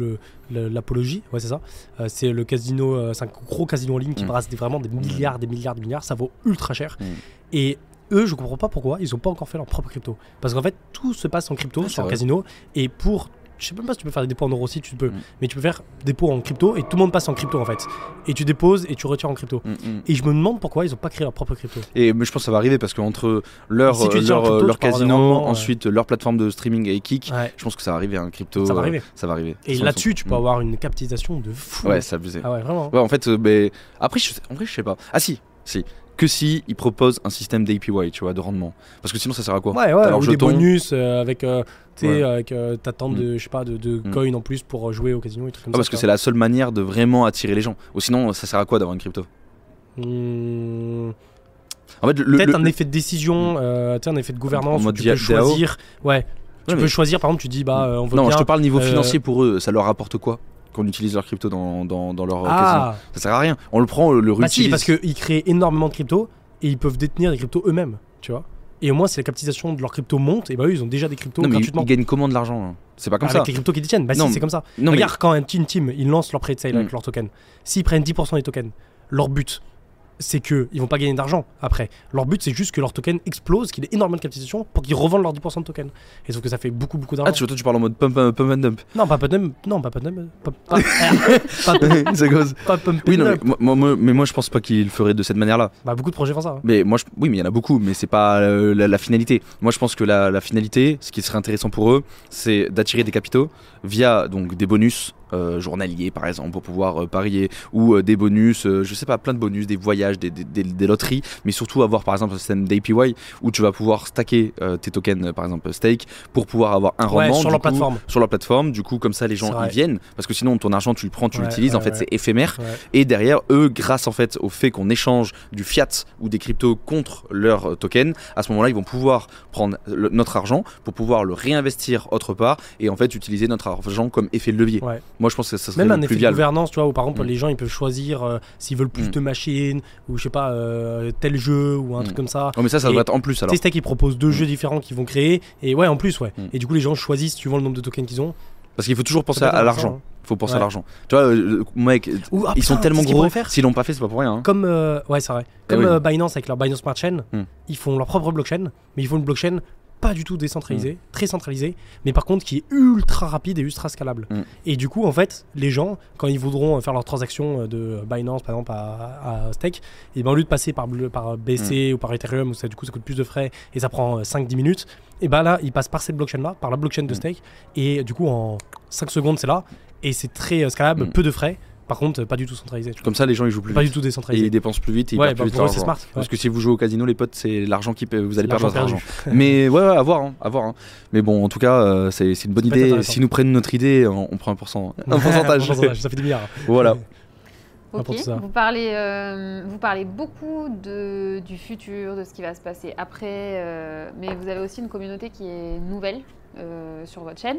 l'apologie. Ouais, c'est ça. Euh, c'est le casino, euh, c'est un gros casino en ligne qui Mm. brasse des- vraiment des milliards, des milliards, des milliards. Ça vaut ultra cher. Mm. Et eux, je comprends pas pourquoi ils ont pas encore fait leur propre crypto. Parce qu'en fait, tout se passe en crypto Ouais, sur vrai. casino. Et pour. Je sais même pas si tu peux faire des dépôts en euros si tu peux, Mm. mais tu peux faire dépôt en crypto et tout le monde passe en crypto en fait. Et tu déposes et tu retires en crypto. Mm, mm. Et je me demande pourquoi ils ont pas créé leur propre crypto. Et mais je pense que ça va arriver parce qu'entre leur, Si euh, en leur, crypto, euh, leur casino, ensuite leur plateforme de streaming et Ouais. je pense que ça va arriver un crypto. Ça va euh, arriver. ça va arriver. Et là-dessus, tu peux avoir une capitalisation de fou. Ouais, c'est abusé. Ah ouais, vraiment. Ouais, en fait, euh, mais après, je en vrai, je sais pas. Ah si, si. Que si ils proposent un système d'APY, tu vois, de rendement. Parce que sinon, ça sert à quoi Ouais, ouais, ou des bonus euh, avec, euh, Ouais. avec euh, ta tente de, je sais pas, de, de Mm. coins en plus pour euh, jouer au casino et tout comme Ah, ça. parce que c'est la seule manière de vraiment attirer les gens. Ou sinon, ça sert à quoi d'avoir une crypto? Hmm, En fait, Peut-être un effet de décision, euh, tu sais, un effet de gouvernance En où tu peux choisir. Ouais, tu peux choisir, par exemple, tu dis, bah, euh, on veut Non, je te parle niveau euh, financier pour eux. Ça leur apporte quoi? Qu'on utilise leur crypto dans, dans, dans leur euh, casino Ah, Ça sert à rien. On le prend, on le bah si, réutilise. parce qu'ils créent énormément de cryptos et ils peuvent détenir des cryptos eux-mêmes, tu vois. Et au moins, si la capitalisation de leurs cryptos monte, et bah eux, ils ont déjà des cryptos non, mais ils, gratuitement. ils gagnent comment de l'argent hein C'est pas comme avec ça. les cryptos qu'ils détiennent. Bah Non, si, c'est comme ça. Non, mais- Regarde, quand un team team, ils lancent leur pre-sale Mm. avec leurs tokens. S'ils prennent 10% des tokens, leur but, c'est que ils vont pas gagner d'argent après. Leur but, c'est juste que leur token explose, qu'il ait énormément de capitalisation pour qu'ils revendent leurs 10% de tokens. Et sauf que ça fait beaucoup, beaucoup Ah, d'argent. tu, toi, tu parles en mode pump, pump, pump and dump. Non, pas pump non, pas pump pas, pas, pas, cause. pas pump Oui, non, and mais dump. moi, moi- mais moi, je pense pas qu'ils le feraient de cette manière-là. Bah, beaucoup de projets font ça. hein. Mais moi, je- oui, mais il y en a beaucoup, mais c'est pas euh, la, la finalité. Moi, je pense que la, la finalité, ce qui serait intéressant pour eux, c'est d'attirer des capitaux via donc des bonus euh, journaliers par exemple pour pouvoir euh, parier ou euh, des bonus, euh, je sais pas, plein de bonus, des voyages, des, des- des- des loteries, mais surtout avoir par exemple un système d'APY où tu vas pouvoir stacker tes tokens, par exemple stake, pour pouvoir avoir un Ouais, rendement sur leur coup, plateforme. sur leur plateforme. Du coup, comme ça, les gens ils viennent parce que sinon ton argent tu le prends, tu Ouais, l'utilises. en fait, c'est éphémère. Et derrière, eux, grâce en fait au fait qu'on échange du fiat ou des cryptos contre leurs euh, tokens, à ce moment-là, ils vont pouvoir prendre le- notre argent pour pouvoir le réinvestir autre part et en fait utiliser notre argent comme effet de levier. Ouais. Moi, je pense que ça serait Même un effet de gouvernance, tu vois, où par exemple Mm. les gens ils peuvent choisir euh, s'ils veulent plus Mm. de machines ou je sais pas euh, tel jeu ou un Mm. truc comme ça. Oh, mais ça, ça Et- devrait être en plus alors. Testec ils proposent deux Mm. jeux différents qu'ils vont créer et ouais en plus ouais. Mm. Et du coup les gens choisissent suivant le nombre de tokens qu'ils ont. Parce qu'il faut toujours penser à, l'argent. Il faut penser Ouais. à l'argent. Tu vois, euh, mec, ah, ils sont tellement gros. S'ils l'ont pas fait, c'est pas pour rien. hein. Comme euh, ouais c'est vrai. Comme oui. euh, Binance avec leur Binance Smart Chain, Mm. ils font leur propre blockchain, mais ils font une blockchain pas du tout décentralisée, Mm. très centralisée, mais par contre qui est ultra rapide et ultra scalable. Mm. Et du coup en fait les gens quand ils voudront faire leurs transactions euh, de Binance par exemple à, à Stake, et ben au lieu de passer par, BC ou par Ethereum où ça du coup ça coûte plus de frais et ça prend euh, 5-10 minutes, et ben là ils passent par cette blockchain là, par la blockchain de Mm. Stake et du coup en 5 secondes c'est là et c'est très euh, scalable, Mm. peu de frais. Par contre, pas du tout centralisé. Comme ça, les gens ils jouent plus Pas vite. du tout Et décentralisé. ils dépensent plus vite et ils Ouais, perdent bah, plus vite eux, smart. ouais. Parce que si vous jouez au casino, les potes, c'est l'argent qui vous allez perdre votre l'argent argent. Mais ouais, ouais, à voir, hein, à voir. hein. Mais bon, en tout cas, euh, c'est une bonne idée. Si nous prennent notre idée, on, on prend un, pourcent, un pourcentage. ça fait des milliards. voilà. Ok, pour tout ça. vous parlez, euh, vous parlez beaucoup de, du futur, de ce qui va se passer après, euh, mais vous avez aussi une communauté qui est nouvelle euh, sur votre chaîne.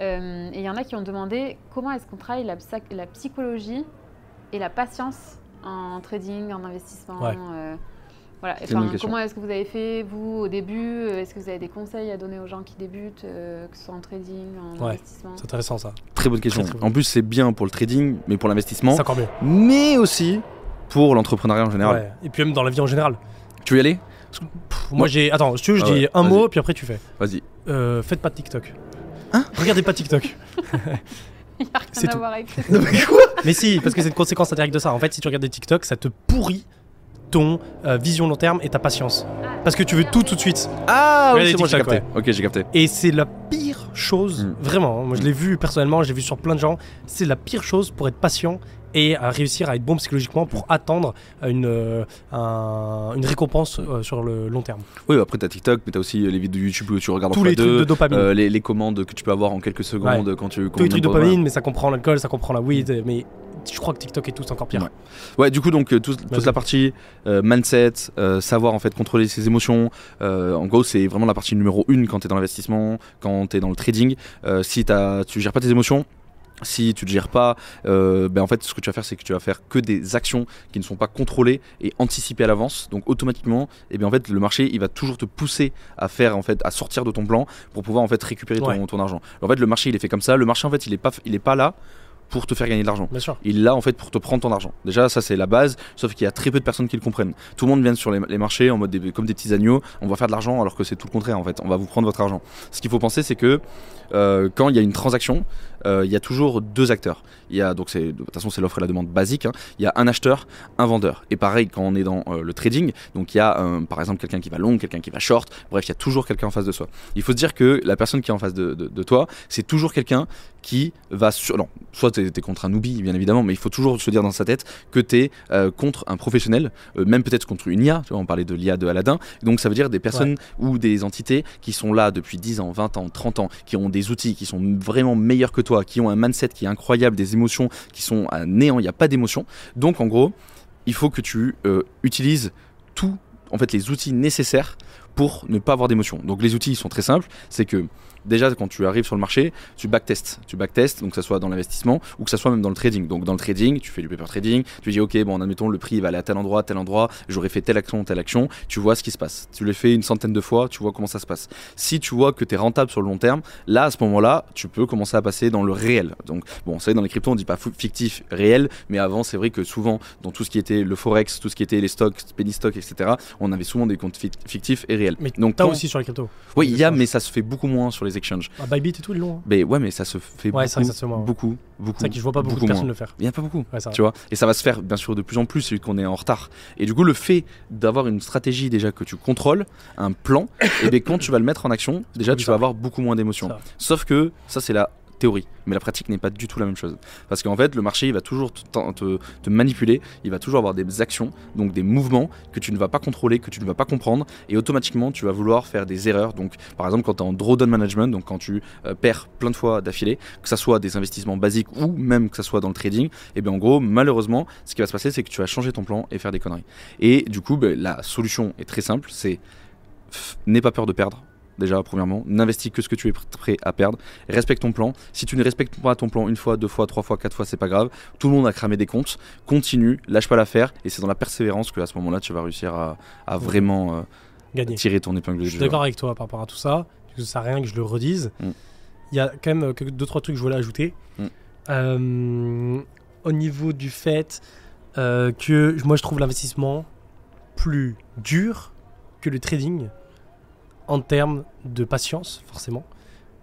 Euh, et il y en a qui ont demandé comment est-ce qu'on travaille la, psy- la psychologie et la patience en trading, en investissement. Ouais. euh, voilà. Enfin, comment est-ce que vous avez fait, vous, au début Est-ce que vous avez des conseils à donner aux gens qui débutent, euh, que ce soit en trading, en Ouais. investissement? C'est intéressant ça. Très bonne question. Très, très bonne. En plus, c'est bien pour le trading, mais pour l'investissement, C'est encore mieux. mais aussi pour l'entrepreneuriat en général. Ouais. Et puis même dans la vie en général. Tu veux y aller? Pff, moi j'ai. Attends, si tu veux, je Ah dis ouais, un mot, puis après tu fais. Vas-y. Euh, faites pas de TikTok. Hein Regardez pas TikTok. Il n'y a rien C'est à tout. voir avec ça. Mais si, parce que c'est une conséquence indirecte de ça. En fait, si tu regardes des TikTok, ça te pourrit ton euh, vision long terme et ta patience. Parce que tu veux tout tout de suite. Ah Regardez oui, c'est bon, j'ai TikTok, capté. Ok, j'ai capté. Et c'est la pire chose, Mm. vraiment. Moi, je l'ai vu personnellement, je l'ai vu sur plein de gens. C'est la pire chose pour être patient et à réussir à être bon psychologiquement pour attendre une, euh, un- une récompense euh, sur le long terme. Oui, après t'as TikTok, mais t'as aussi les vidéos YouTube où tu regardes en Tous les trucs x2, de dopamine. euh, les, les commandes que tu peux avoir en quelques secondes quand tu. Tous les trucs de dopamine, mais ça comprend l'alcool, ça comprend la weed, mais je crois que TikTok est tout encore pire. Ouais. Ouais, du coup, donc, euh, tout- toute la partie euh, mindset, euh, savoir en fait contrôler ses émotions, euh, en gros, c'est vraiment la partie numéro une quand tu es dans l'investissement, quand tu es dans le trading. Euh, si t'as- tu gères pas tes émotions, si tu ne gères pas, euh, ben en fait, ce que tu vas faire, c'est que tu vas faire que des actions qui ne sont pas contrôlées et anticipées à l'avance. Donc, automatiquement, et bien en fait, le marché, il va toujours te pousser à faire, en fait, à sortir de ton plan pour pouvoir en fait récupérer ton, Ouais. ton argent. En fait, le marché, il est fait comme ça. Le marché, en fait, il est pas, il est pas là pour te faire gagner de l'argent il l'a en fait pour te prendre ton argent. Déjà, ça c'est la base, sauf qu'il y a très peu de personnes qui le comprennent. Tout le monde vient sur les, les marchés en mode des- comme des petits agneaux, on va faire de l'argent alors que c'est tout le contraire en fait, on va vous prendre votre argent. Ce qu'il faut penser, c'est que euh, quand il y a une transaction, il y a toujours deux acteurs. Il y a donc de toute façon c'est l'offre et la demande basique. hein. Il y a un acheteur, un vendeur. Et pareil quand on est dans euh, le trading, donc il y a euh, par exemple quelqu'un qui va long, quelqu'un qui va short. Bref, il y a toujours quelqu'un en face de soi. Il faut se dire que la personne qui est en face de, de- de toi, c'est toujours quelqu'un qui va sur. Non, soit tu es, contre un newbie, bien évidemment, mais il faut toujours se dire dans sa tête que tu es contre un professionnel, euh, même peut-être contre une IA. Tu vois, on parlait de l'IA de Aladdin. Donc ça veut dire des personnes ou des entités qui sont là depuis 10 ans, 20 ans, 30 ans, qui ont des outils qui sont vraiment meilleurs que toi, qui ont un mindset qui est incroyable, des émotions qui sont à néant, il n'y a pas d'émotion. Donc en gros, il faut que tu euh, utilises tout, en fait, les outils nécessaires pour ne pas avoir d'émotion. Donc les outils ils sont très simples, c'est que déjà quand tu arrives sur le marché, tu backtestes. Tu backtestes, donc que ce soit dans l'investissement ou que ce soit même dans le trading. Donc dans le trading, tu fais du paper trading, tu dis ok, bon, admettons le prix va aller à tel endroit, tel endroit, j'aurais fait telle action, telle action, tu vois ce qui se passe. Tu le fais une centaine de fois, tu vois comment ça se passe. Si tu vois que tu es rentable sur le long terme, là à ce moment-là, tu peux commencer à passer dans le réel. Donc bon, c'est vrai dans les cryptos on dit pas fictif, réel, mais avant c'est vrai que souvent dans tout ce qui était le forex, tout ce qui était les stocks, penny stocks, etc., on avait souvent des comptes fic- fictifs et réels. Mais Donc quand- aussi sur les cryptos. oui, il y a, mais ça se fait beaucoup moins sur les exchanges. Ah, Bybit et tout, ils l'ont. hein. Mais ouais, mais ça se fait Ouais, beaucoup, ça se ouais. beaucoup, beaucoup. C'est vrai que je vois pas beaucoup, de personnes moins. le faire. Il y en a pas beaucoup. Ouais, ça. Tu vois, et ça va se faire bien sûr de plus en plus vu qu'on est en retard. Et du coup, le fait d'avoir une stratégie déjà que tu contrôles, un plan, et bien quand tu vas le mettre en action, déjà tu ça vas va. avoir beaucoup moins d'émotions. Ça. Sauf que ça, c'est la mais la pratique n'est pas du tout la même chose. Parce qu'en fait, le marché, il va toujours te, manipuler, il va toujours avoir des actions, donc des mouvements que tu ne vas pas contrôler, que tu ne vas pas comprendre, et automatiquement, tu vas vouloir faire des erreurs. Donc, par exemple, quand tu es en drawdown management, donc quand tu euh, perds plein de fois d'affilée, que ça soit des investissements basiques ou même que ça soit dans le trading, et bien en gros, malheureusement, ce qui va se passer, c'est que tu vas changer ton plan et faire des conneries. Et du coup, ben, la solution est très simple, c'est n'aie pas peur de perdre. Déjà, premièrement, n'investis que ce que tu es pr- prêt à perdre. Respecte ton plan. Si tu ne respectes pas ton plan une fois, deux fois, trois fois, quatre fois, c'est pas grave. Tout le monde a cramé des comptes. Continue, lâche pas l'affaire. Et c'est dans la persévérance que à ce moment-là, tu vas réussir à, à Ouais. vraiment euh, tirer ton épingle du Je suis jeu. d'accord avec toi par rapport à tout ça. parce que Ça sert à rien que je le redise. Mm. Il y a quand même euh, que- deux trois trucs que je voulais ajouter. Mm. Euh, au niveau du fait euh, que moi je trouve l'investissement plus dur que le trading en termes de patience forcément.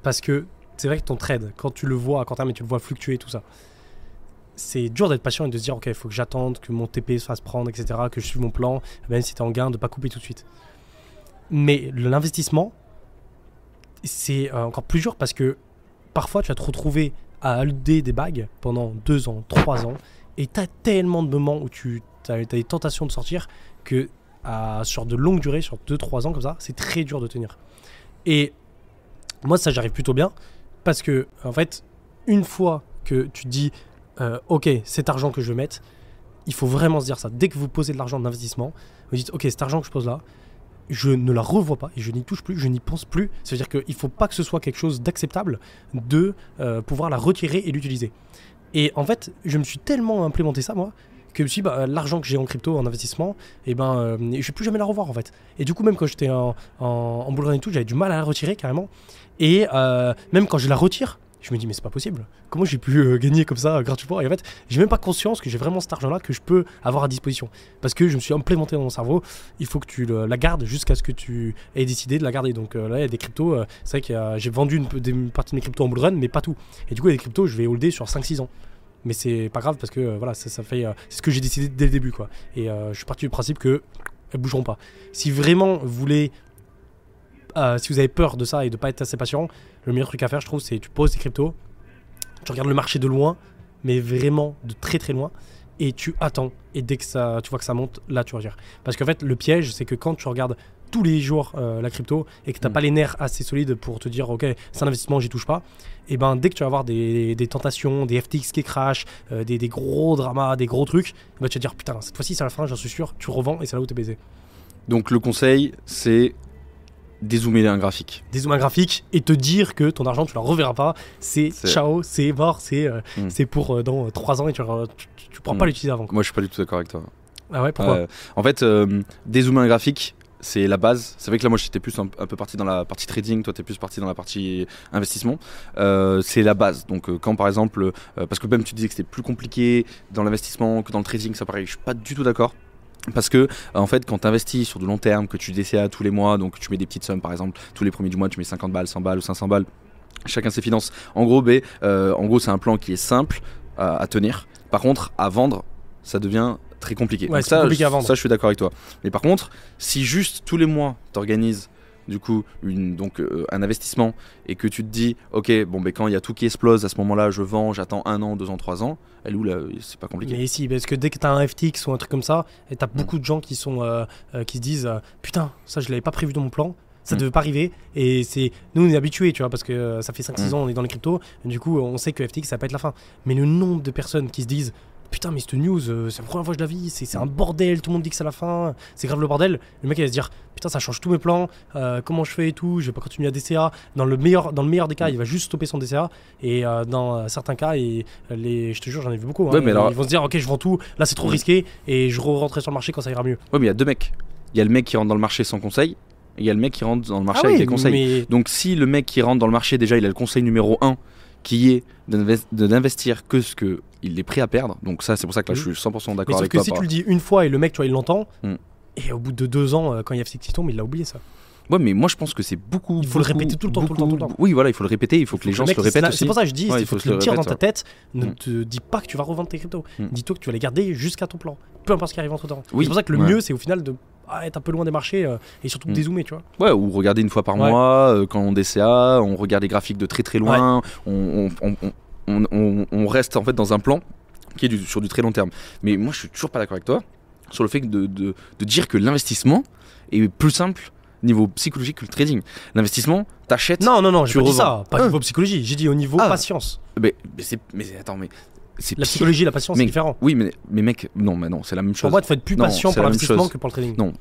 Parce que c'est vrai que ton trade quand tu le vois à court terme tu le vois fluctuer tout ça c'est dur d'être patient et de se dire ok il faut que j'attende que mon TP se fasse prendre etc que je suive mon plan même si t'es en gain de pas couper tout de suite. Mais l'investissement, c'est euh, encore plus dur parce que parfois tu vas te retrouver à halder des bagues pendant deux ans, trois ans, et tu as tellement de moments où tu as, des tentations de sortir que sur de longues durées, sur deux, trois ans comme ça, c'est très dur de tenir. Et moi, ça, j'arrive plutôt bien parce que, en fait, une fois que tu dis, euh, ok, cet argent que je vais mettre, il faut vraiment se dire ça. Dès que vous posez de l'argent d'investissement, vous dites, ok, cet argent que je pose là, je ne la revois pas et je n'y touche plus, je n'y pense plus. C'est-à-dire qu'il ne faut pas que ce soit quelque chose d'acceptable de euh, pouvoir la retirer et l'utiliser. Et en fait, je me suis tellement implémenté ça, moi, que je me suis dit, l'argent que j'ai en crypto, en investissement, et ben, euh, je vais plus jamais la revoir, en fait. Et du coup, même quand j'étais en, en, bull run et tout, j'avais du mal à la retirer, carrément. Et euh, même quand je la retire, je me dis, mais c'est pas possible. Comment j'ai pu euh, gagner comme ça, gratuitement? Et en fait, j'ai même pas conscience que j'ai vraiment cet argent-là que je peux avoir à disposition. Parce que je me suis implémenté dans mon cerveau, il faut que tu le- la gardes jusqu'à ce que tu aies décidé de la garder. Donc là, il y a des cryptos, c'est vrai que j'ai vendu une partie de mes cryptos en bull run, mais pas tout. Et du coup, il y a des cryptos, je vais holder sur 5-6 ans. Mais c'est pas grave parce que euh, voilà, ça, ça fait. euh, c'est ce que j'ai décidé dès le début, quoi. Et euh, je suis parti du principe que elles bougeront pas. Si vraiment vous voulez. si vous avez peur de ça et de pas être assez patient, le meilleur truc à faire, je trouve, c'est tu poses tes cryptos, tu regardes le marché de loin, mais vraiment de très très loin, et tu attends. Et dès que ça, tu vois que ça monte, là tu retires. Parce qu'en fait, le piège, c'est que quand tu regardes tous les jours euh, la crypto et que tu n'as Mm. pas les nerfs assez solides pour te dire, ok, c'est un investissement, j'y touche pas, et ben dès que tu vas avoir des, des tentations, des FTX qui crash, euh, des, des gros dramas, des gros trucs, bah, tu vas te dire, putain, cette fois-ci c'est la fin, j'en suis sûr, tu revends et c'est là où t'es baisé. Donc le conseil, c'est dézoomer un graphique. Dézoomer un graphique et te dire que ton argent, tu la reverras pas, c'est ciao, c'est mort, c'est euh, Mm. c'est pour euh, dans 3 ans et tu, tu pourras pas Mm. l'utiliser avant. quoi. Moi, je suis pas du tout d'accord avec toi. Ah ouais, pourquoi? Euh, en fait, dézoomer un graphique, c'est la base. C'est vrai que là, moi, j'étais plus un, un peu parti dans la partie trading, toi, t'es plus parti dans la partie investissement. Euh, c'est la base. Donc, euh, quand par exemple, euh, parce que même tu disais que c'était plus compliqué dans l'investissement que dans le trading, ça pareil, je suis pas du tout d'accord. Parce que en fait, quand tu investis sur du long terme, que tu DCA tous les mois, donc tu mets des petites sommes, par exemple, tous les premiers du mois, tu mets 50 balles, 100 balles ou 500 balles, chacun ses finances. En gros, en gros, c'est un plan qui est simple à tenir. Par contre, à vendre, ça devient très compliqué. Ouais, Donc ça, compliqué à je- vendre. ça, je suis d'accord avec toi. Mais par contre, si juste tous les mois, tu organises du coup une, donc, euh, un investissement et que tu te dis, ok, bon, ben, quand il y a tout qui explose, à ce moment-là, je vends, j'attends un an, deux ans, trois ans, elle où là C'est pas compliqué. Mais si, parce que dès que tu as un FTX ou un truc comme ça, et tu as beaucoup de gens qui, sont, euh, euh, qui se disent Putain, ça je l'avais pas prévu dans mon plan, ça Mm. devait pas arriver. Et c'est nous, on est habitués, tu vois, parce que ça fait 5-6 Mm. ans, on est dans les cryptos, du coup, on sait que FTX ça va pas être la fin. Mais le nombre de personnes qui se disent Putain, mais cette news, euh, c'est la première fois que je la vis, c'est un bordel, tout le monde dit que c'est la fin, c'est grave le bordel. Le mec il va se dire Putain, ça change tous mes plans, euh, comment je fais et tout, je vais pas continuer à DCA. Dans le meilleur, dans le meilleur des cas, il va juste stopper son DCA. Et euh, dans certains cas, et, les, je te jure, j'en ai vu beaucoup. hein, Ouais, mais ils, alors- ils vont se dire Ok, je vends tout, là c'est trop Mm. risqué, et je re-rentrerai sur le marché quand ça ira mieux. Ouais, mais il y a deux mecs. Il y a le mec qui rentre dans le marché sans conseil, et il y a le mec qui rentre dans le marché avec des conseils. Ah mais Donc si le mec qui rentre dans le marché, déjà, il a le conseil numéro 1 qui est de n'investir que ce que il est prêt à perdre. Donc ça, c'est pour ça que là, Mhm. je suis 100% Mais d'accord avec que toi. si tu le dis une fois et le mec, tu vois, il l'entend, Mm. et au bout de deux ans, euh, quand il y a qui tombe, il l'a oublié ça. Ouais, mais moi, je pense que c'est beaucoup. Il faut le répéter tout le temps, tout le temps, tout le temps. Oui, voilà, il faut le répéter. Il faut que les gens Le se le c'est répètent. C'est pour ça que je dis, Ouais, il faut faut que tu le tires dans ta tête. Ne Mm. te dis pas que tu vas revendre tes cryptos. Mm. Dis-toi que tu vas les garder jusqu'à ton plan. Peu importe ce qui arrive entre temps. Oui, C'est pour ça que le mieux, c'est au final de ah, être un peu loin des marchés euh, et surtout Mm. dézoomer, tu vois. Ouais, ou regarder une fois par Ouais. mois, euh, quand on DCA, on regarde les graphiques de très très loin, on, on- on- on- on- on reste en fait dans un plan qui est du- sur du très long terme. Mais moi, je suis toujours pas d'accord avec toi sur le fait de, de- de dire que l'investissement est plus simple niveau psychologique que le trading. L'investissement, t'achètes. Non, non, non, j'ai pas dit ça. Pas Ah. niveau psychologie, j'ai dit au niveau Ah. patience. Mais, mais attends, mais La psychologie la patience, c'est différent. Oui, mais, mais mec, non, mais non, c'est la même chose. Pour moi, il faut être plus Non, patient pour l'investissement que pour le trading. Non,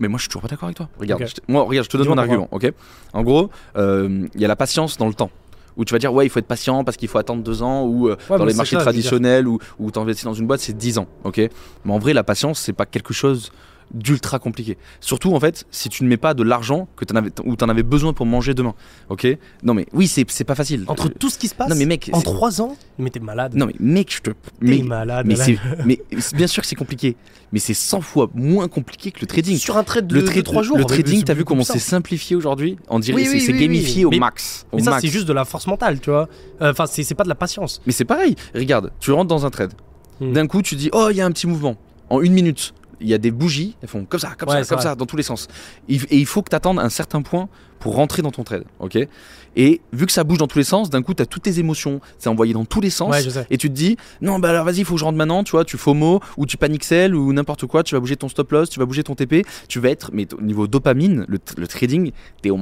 mais moi je suis toujours pas d'accord avec toi. Regarde, je te- moi regarde, je te donne mon argument, ok? En gros, euh, il y a la patience dans le temps. Où tu vas dire, ouais, il faut être patient parce qu'il faut attendre deux ans, ou euh, Ouais, dans les marchés ça, traditionnels, ou où tu investis dans une boîte, c'est 10 ans, ok? Mais en vrai, la patience, c'est pas quelque chose d'ultra compliqué. Surtout, en fait, si tu ne mets pas de l'argent que t'en avais, ou tu en avais besoin pour manger demain, ok? Non, mais oui, c'est c'est pas facile. Entre tout ce qui se passe, Non, mais mec, en c'est- 3 ans, mais t'es malade. Non, mais mec, je te. t'es Mais, malade. mais, malade. mais c'est- bien sûr que c'est compliqué, mais c'est 100 fois moins compliqué que le trading. Sur un trade de, Le, de tra- 3 jours. le trading, t'as vu comment c'est simplifié aujourd'hui? On dirait Oui, c'est oui, c'est oui, gamifié oui. au Mais- max. au Mais ça, c'est juste de la force mentale, tu vois. Euh, Enfin, c'est c'est pas de la patience. Mais c'est pareil. Regarde, tu rentres dans un trade. Hmm. D'un coup, tu dis oh il y a un petit mouvement. En une minute, il y a des bougies. Elles font comme ça, comme Ouais, ça, comme vrai. ça, dans tous les sens. Et il faut que tu attendes un certain point pour rentrer dans ton trade, ok? Et vu que ça bouge dans tous les sens, d'un coup, tu as toutes tes émotions. C'est envoyé dans tous les sens. Ouais. Et tu te dis, non, bah alors vas-y, il faut que je rentre maintenant, tu vois, tu FOMO, ou tu panixel, ou n'importe quoi, tu vas bouger ton stop loss, tu vas bouger ton TP, tu vas être, mais au niveau dopamine, le, le trading, t'es au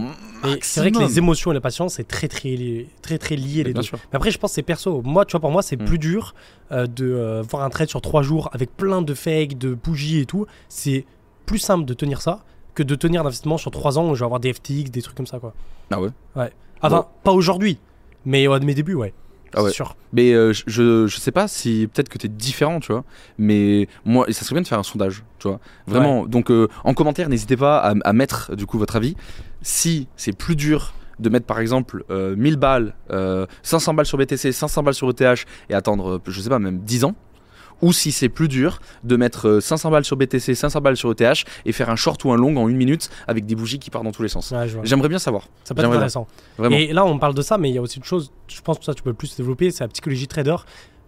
c'est vrai que les émotions et la patience, c'est très, très, lié- très, très lié les deux. sûr. Mais après, je pense que c'est perso. Moi, tu vois, pour moi, c'est Mm. plus dur euh, de euh, voir un trade sur 3 jours avec plein de fakes, de bougies et tout. C'est plus simple de tenir ça que de tenir un investissement sur 3 ans où je vais avoir des FTX, des trucs comme ça, quoi. Ah ouais Enfin, pas aujourd'hui, mais à mes débuts, ouais. Ah ouais. C'est sûr. Mais euh, je- je, sais pas si peut-être que t'es différent, tu vois. Mais moi, et ça serait bien de faire un sondage, tu vois. Vraiment. Donc euh, en commentaire, n'hésitez pas à, à mettre du coup votre avis. Si c'est plus dur de mettre par exemple euh, 1000 balles, euh, 500 balles sur BTC, 500 balles sur ETH et attendre, euh, je sais pas, même 10 ans. Ou si c'est plus dur de mettre euh, 500 balles sur BTC, 500 balles sur ETH et faire un short ou un long en une minute avec des bougies qui partent dans tous les sens. Ouais. J'aimerais bien savoir, Ça peut être intéressant. vraiment. Et là, on parle de ça, mais il y a aussi une chose, je pense que ça, tu peux plus développer, c'est la psychologie trader.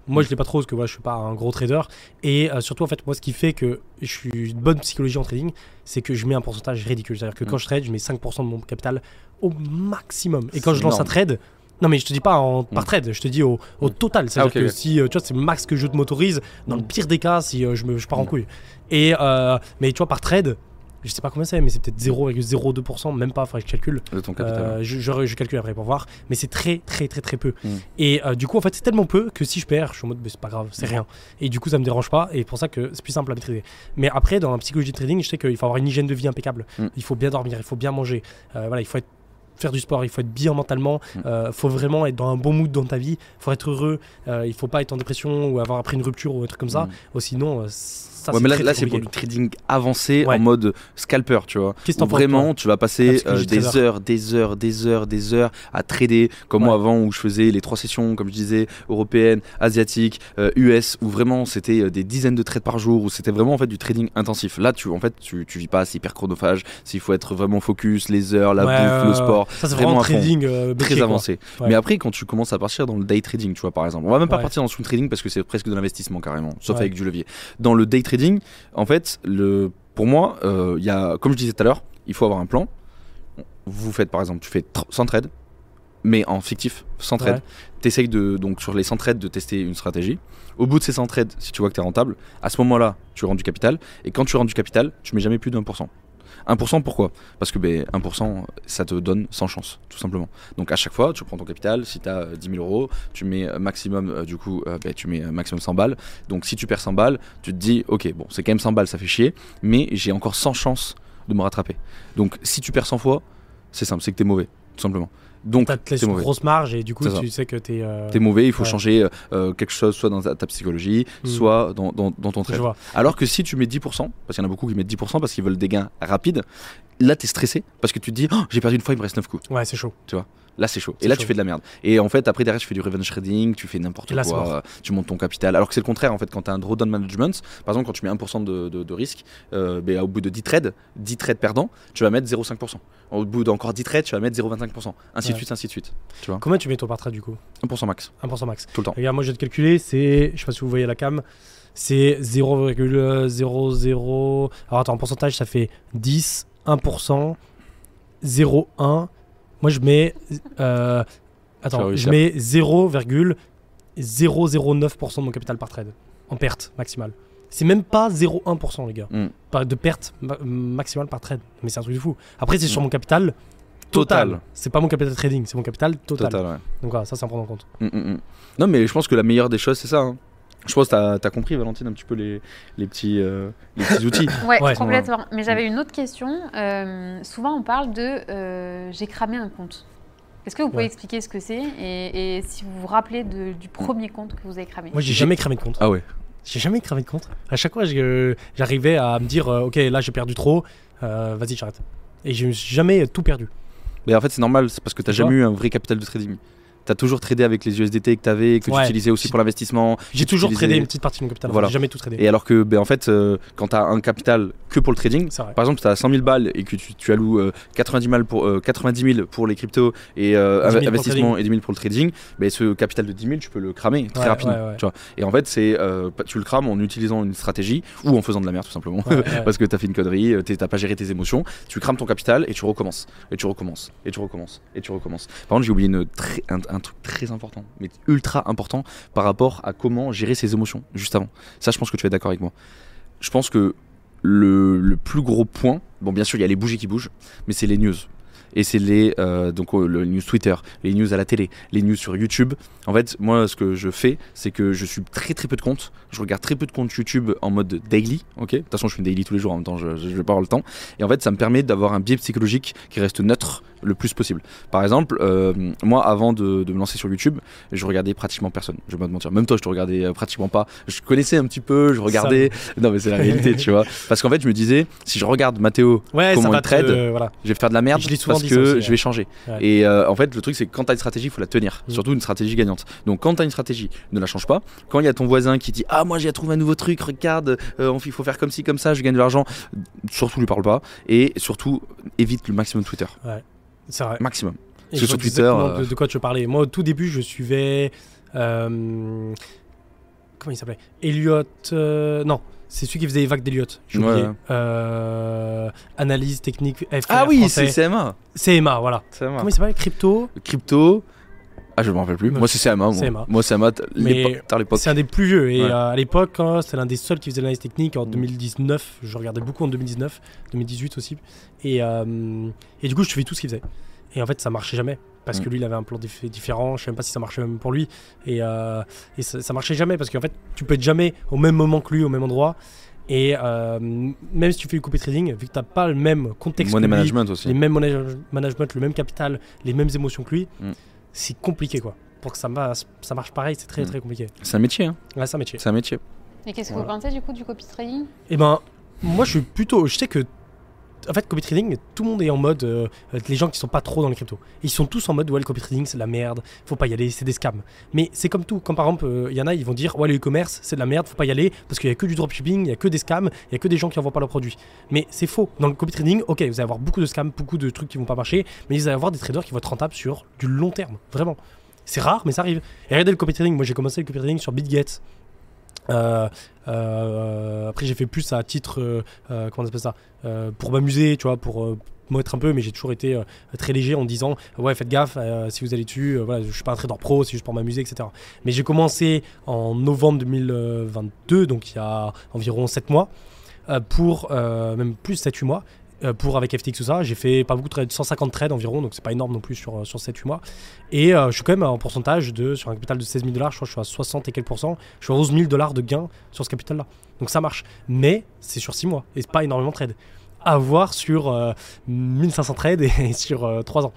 Moi, je l'ai pas trop parce que moi, je suis pas un gros trader. Et euh, surtout, en fait, moi, ce qui fait que je suis une bonne psychologie en trading, c'est que je mets un pourcentage ridicule. C'est-à-dire que Mm. quand je trade, je mets 5% de mon capital au maximum. Et quand je lance un trade, non, mais je te dis pas en, par trade, je te dis au, au total. C'est-à-dire Ah, que ok. si, euh, tu vois, c'est max que je m'autorise, dans le Mm. pire des cas, si euh, je, me, je pars en couille. Et, euh, mais tu vois, par trade, je sais pas combien c'est, mais c'est peut-être 0,02%, même pas, faudrait que je calcule. De ton capital. Euh, je, je, je calcule après pour voir, mais c'est très très très très peu. Mm. Et euh, du coup, en fait, c'est tellement peu que si je perds, je suis en mode, mais c'est pas grave, c'est rien. Et du coup, ça me dérange pas, et pour ça que c'est plus simple à maîtriser. Mais après, dans la psychologie de trading, je sais qu'il faut avoir une hygiène de vie impeccable. Mm. Il faut bien dormir, il faut bien manger. Euh, voilà, il faut être faire du sport, il faut être bien mentalement, Mm. euh, faut vraiment être dans un bon mood dans ta vie, faut être heureux, euh, il faut pas être en dépression ou avoir après une rupture ou un truc comme ça, Mm. ou sinon euh, ça ouais, mais là, là c'est pour du trading avancé Ouais. en mode scalper, tu vois. Qu'est-ce que vraiment, toi tu vas passer euh, des heures, des heures, des heures, des heures à trader, comme moi avant où je faisais les trois sessions, comme je disais, européennes, asiatiques, euh, US, où vraiment c'était euh, des dizaines de trades par jour, où c'était vraiment en fait du trading intensif. Là, tu en fait, tu, tu vis pas, c'est hyper chronophage, s'il faut être vraiment focus, les heures, la bouffe, le sport, Ça c'est vraiment fond. trading très avancé. Mais après, quand tu commences à partir dans le day trading, tu vois, par exemple, on va même pas partir dans le swing trading parce que c'est presque de l'investissement carrément, sauf avec du levier. Dans le day trading, en fait, le, pour moi, euh, il y a, comme je disais tout à l'heure, il faut avoir un plan. Vous faites par exemple, tu fais tr- 100 trades, mais en fictif, 100 trades. Ouais. Tu essayes de, donc sur les 100 trades de tester une stratégie. Au bout de ces 100 trades, si tu vois que tu es rentable, à ce moment-là, tu rends du capital. Et quand tu rends du capital, tu mets jamais plus de 1%. 1% pourquoi? Parce que ben, 1% ça te donne 100 chances, tout simplement. Donc à chaque fois, tu prends ton capital, si tu as 10 000 euros, tu mets euh, maximum, euh, du coup, euh, ben, tu mets maximum 100 balles. Donc si tu perds 100 balles, tu te dis, ok, bon, c'est quand même 100 balles, ça fait chier, mais j'ai encore 100 chances de me rattraper. Donc si tu perds 100 fois, c'est simple, c'est que tu es mauvais, tout simplement. Donc laisse c'est une grosse marge et du coup tu sais que t'es. euh, T'es mauvais, il faut Ouais. changer euh, quelque chose soit dans ta, ta psychologie, Hmm. soit dans, dans- dans ton trade. vois. Alors que si tu mets 10%, parce qu'il y en a beaucoup qui mettent 10% parce qu'ils veulent des gains rapides, là t'es stressé parce que tu te dis Oh, j'ai perdu une fois, il me reste 9 coups. Ouais, c'est chaud. Là c'est chaud. Et là chaud. tu fais de la merde. Et en fait après derrière tu fais du revenge trading, tu fais n'importe quoi, euh, tu montes ton capital. Alors que c'est le contraire en fait quand tu as un drawdown management, par exemple quand tu mets 1% de, de- de risque, euh, ben, au bout de 10 trades, 10 trades perdants, tu vas mettre 0,5%. Au bout d'encore 10 trades, tu vas mettre 0,25%. Ainsi de Ouais. suite, ainsi de suite. Combien tu mets ton par trade du coup 1% max, 1% max. tout le temps. Regarde, moi je vais te calculer, c'est. Je sais pas si vous voyez la cam. c'est 0,00. Alors attends, en pourcentage, ça fait 10, 1%, 0,1. Moi, je mets. euh, attends, je mets 0,009% de mon capital par trade. En perte maximale. C'est même pas 0,1%, les gars. Mm. Pas de perte ma- maximale par trade. Mais c'est un truc de fou. Après, c'est sur Mm. mon capital total. Total. C'est pas mon capital trading, c'est mon capital total. Total, ouais. Donc voilà, ça, c'est à prendre en compte. Mm, mm, mm. Non, mais je pense que la meilleure des choses, c'est ça. hein. Je pense que t'as as compris, Valentine, un petit peu les, les, petits, euh, les petits outils. Ouais, Ouais. complètement. Mais j'avais une autre question. Euh, souvent, on parle de euh, j'ai cramé un compte. Est-ce que vous pouvez Ouais. expliquer ce que c'est et, et si vous vous rappelez de- du premier compte que vous avez cramé? Moi, j'ai jamais cramé de compte. Ah ouais. J'ai jamais cramé de compte. À chaque fois, j'arrivais à me dire, euh, ok, là, j'ai perdu trop, euh, vas-y, j'arrête. Et j'ai jamais tout perdu. Mais en fait, c'est normal, c'est parce que t'as Tu vois jamais eu un vrai capital de trading. T'as toujours tradé avec les USDT que t'avais, que Ouais. tu utilisais aussi pour l'investissement. J'ai que tu toujours utilisais- tradé une petite partie de mon capital. Voilà. J'ai jamais tout tradé. Et alors que, ben, en fait, euh, quand t'as un capital que pour le trading, par exemple, tu as 100 000 balles et que tu, tu alloues euh, 90, mal pour, euh, 90 000 pour les cryptos et euh, 10 000 pour le investissement et 10 000 pour le trading, ben, ce capital de 10 000, tu peux le cramer très Ouais, rapidement. ouais. Tu vois. Et en fait, c'est euh, tu le crames en utilisant une stratégie ou en faisant de la merde tout simplement. Parce que t'as fait une connerie, euh, t'es- t'as pas géré tes émotions, tu crames ton capital et tu recommences, et tu recommences, et tu recommences, et tu recommences. Par contre, j'ai oublié une très- un, un truc très important, mais ultra important par rapport à comment gérer ses émotions juste avant. Ça, je pense que tu être d'accord avec moi. Je pense que le, plus gros point, bon, bien sûr, il y a les bougies qui bougent, mais c'est les news. Et c'est les, euh, donc, le news Twitter, les news à la télé, les news sur YouTube. En fait, moi, ce que je fais, c'est que je suis très très peu de comptes. Je regarde très peu de comptes YouTube en mode daily. Ok? De toute façon, je une daily tous les jours en même temps. Je, je vais pas avoir le temps. Et en fait, ça me permet d'avoir un biais psychologique qui reste neutre le plus possible. Par exemple, euh, moi, avant de, de me lancer sur YouTube, je regardais pratiquement personne. Je vais pas te mentir. Même toi, je te regardais euh, pratiquement pas. Je connaissais un petit peu. Je regardais. Non, mais c'est la réalité, tu vois. Parce qu'en fait, je me disais, si je regarde Mathéo, Ouais, comment il trade, voilà. je vais faire de la merde Je parce que aussi, je ouais. vais changer. Ouais. Et euh, en fait, le truc, c'est que quand tu as une stratégie, il faut la tenir. Mm. Surtout une stratégie gagnante. Donc, quand tu as une stratégie, ne la change pas. Quand il y a ton voisin qui dit Ah, moi j'ai trouvé un nouveau truc, regarde, euh, il faut faire comme ci, comme ça, je gagne de l'argent, surtout lui parle pas. Et surtout, évite le maximum Twitter. C'est vrai. Maximum. Et Parce je que sur Twitter, euh, de, quoi tu parlais. Moi, au tout début, je suivais. euh, comment il s'appelait? Elliot. euh, non, c'est celui qui faisait les vagues d'Elliot. J'ai oublié. ouais. Analyse technique. FR, Ah oui, c'est CMA. CMA, voilà. CMA. Comment il s'appelle? Crypto? Crypto. Ah, je me rappelle plus. Moi, c'est CMA. Moi, CMA. moi CMA, l'époque-. C'est un des plus vieux. Et Ouais. euh, à l'époque, hein, c'était l'un des seuls qui faisait l'analyse technique en Mm. 2019. Je regardais beaucoup en 2019, 2018 aussi. Et, euh, et du coup, je suivais tout ce qu'il faisait. Et en fait, ça marchait jamais. Parce que Mm. lui, il avait un plan dif- différent. Je sais même pas si ça marchait même pour lui. Et, euh, et ça, ça marchait jamais. Parce qu'en fait, tu peux être jamais au même moment que lui, au même endroit. Et même si tu fais du copy trading, vu que tu n'as pas le même contexte Money que lui, management aussi. les mêmes manage- management, le même capital, les mêmes émotions que lui, Mm. C'est compliqué quoi. Pour que ça, ma- ça marche pareil, c'est très Mm. très compliqué. C'est un métier. Hein. Ouais, c'est un métier. C'est un métier. Et qu'est-ce que Voilà. vous pensez du coup du copy trading Et ben, moi je suis plutôt. Je sais que. En fait, copy trading, tout le monde est en mode. euh, les gens qui sont pas trop dans les cryptos. Ils sont tous en mode, ouais, le copy trading c'est de la merde, faut pas y aller, c'est des scams. Mais c'est comme tout. Quand par exemple, euh, il y en a, ils vont dire, ouais, le e-commerce c'est de la merde, faut pas y aller parce qu'il y a que du dropshipping, il y a que des scams, il y a que des gens qui envoient pas leurs produits. Mais c'est faux. Dans le copy trading, ok, vous allez avoir beaucoup de scams, beaucoup de trucs qui vont pas marcher, mais vous allez avoir des traders qui vont être rentables sur du long terme. Vraiment. C'est rare, mais ça arrive. Et regardez le copy trading. Moi, j'ai commencé le copy trading sur BitGet. Euh, euh, après, j'ai fait plus à titre, euh, comment on appelle ça, pour m'amuser, tu vois, pour m'être un peu, mais j'ai toujours été très léger en disant, ouais, faites gaffe, si vous allez dessus, voilà, je suis pas un trader pro, c'est juste pour m'amuser, etc. Mais j'ai commencé en novembre 2022, donc il y a environ 7 mois, pour même plus 7-8 mois. Euh, Pour avec FTX tout ça, j'ai fait pas beaucoup de trades, 150 trades environ, donc c'est pas énorme non plus sur, sur 7-8 mois. Et euh, je suis quand même en pourcentage de, sur un capital de 16 000 dollars, je crois que je suis à 60 et quelques pourcents, je suis à 11 000 dollars de gains sur ce capital-là. Donc ça marche. Mais c'est sur 6 mois et c'est pas énormément de trades. À voir sur euh, 1500 trades et, sur 3 ans.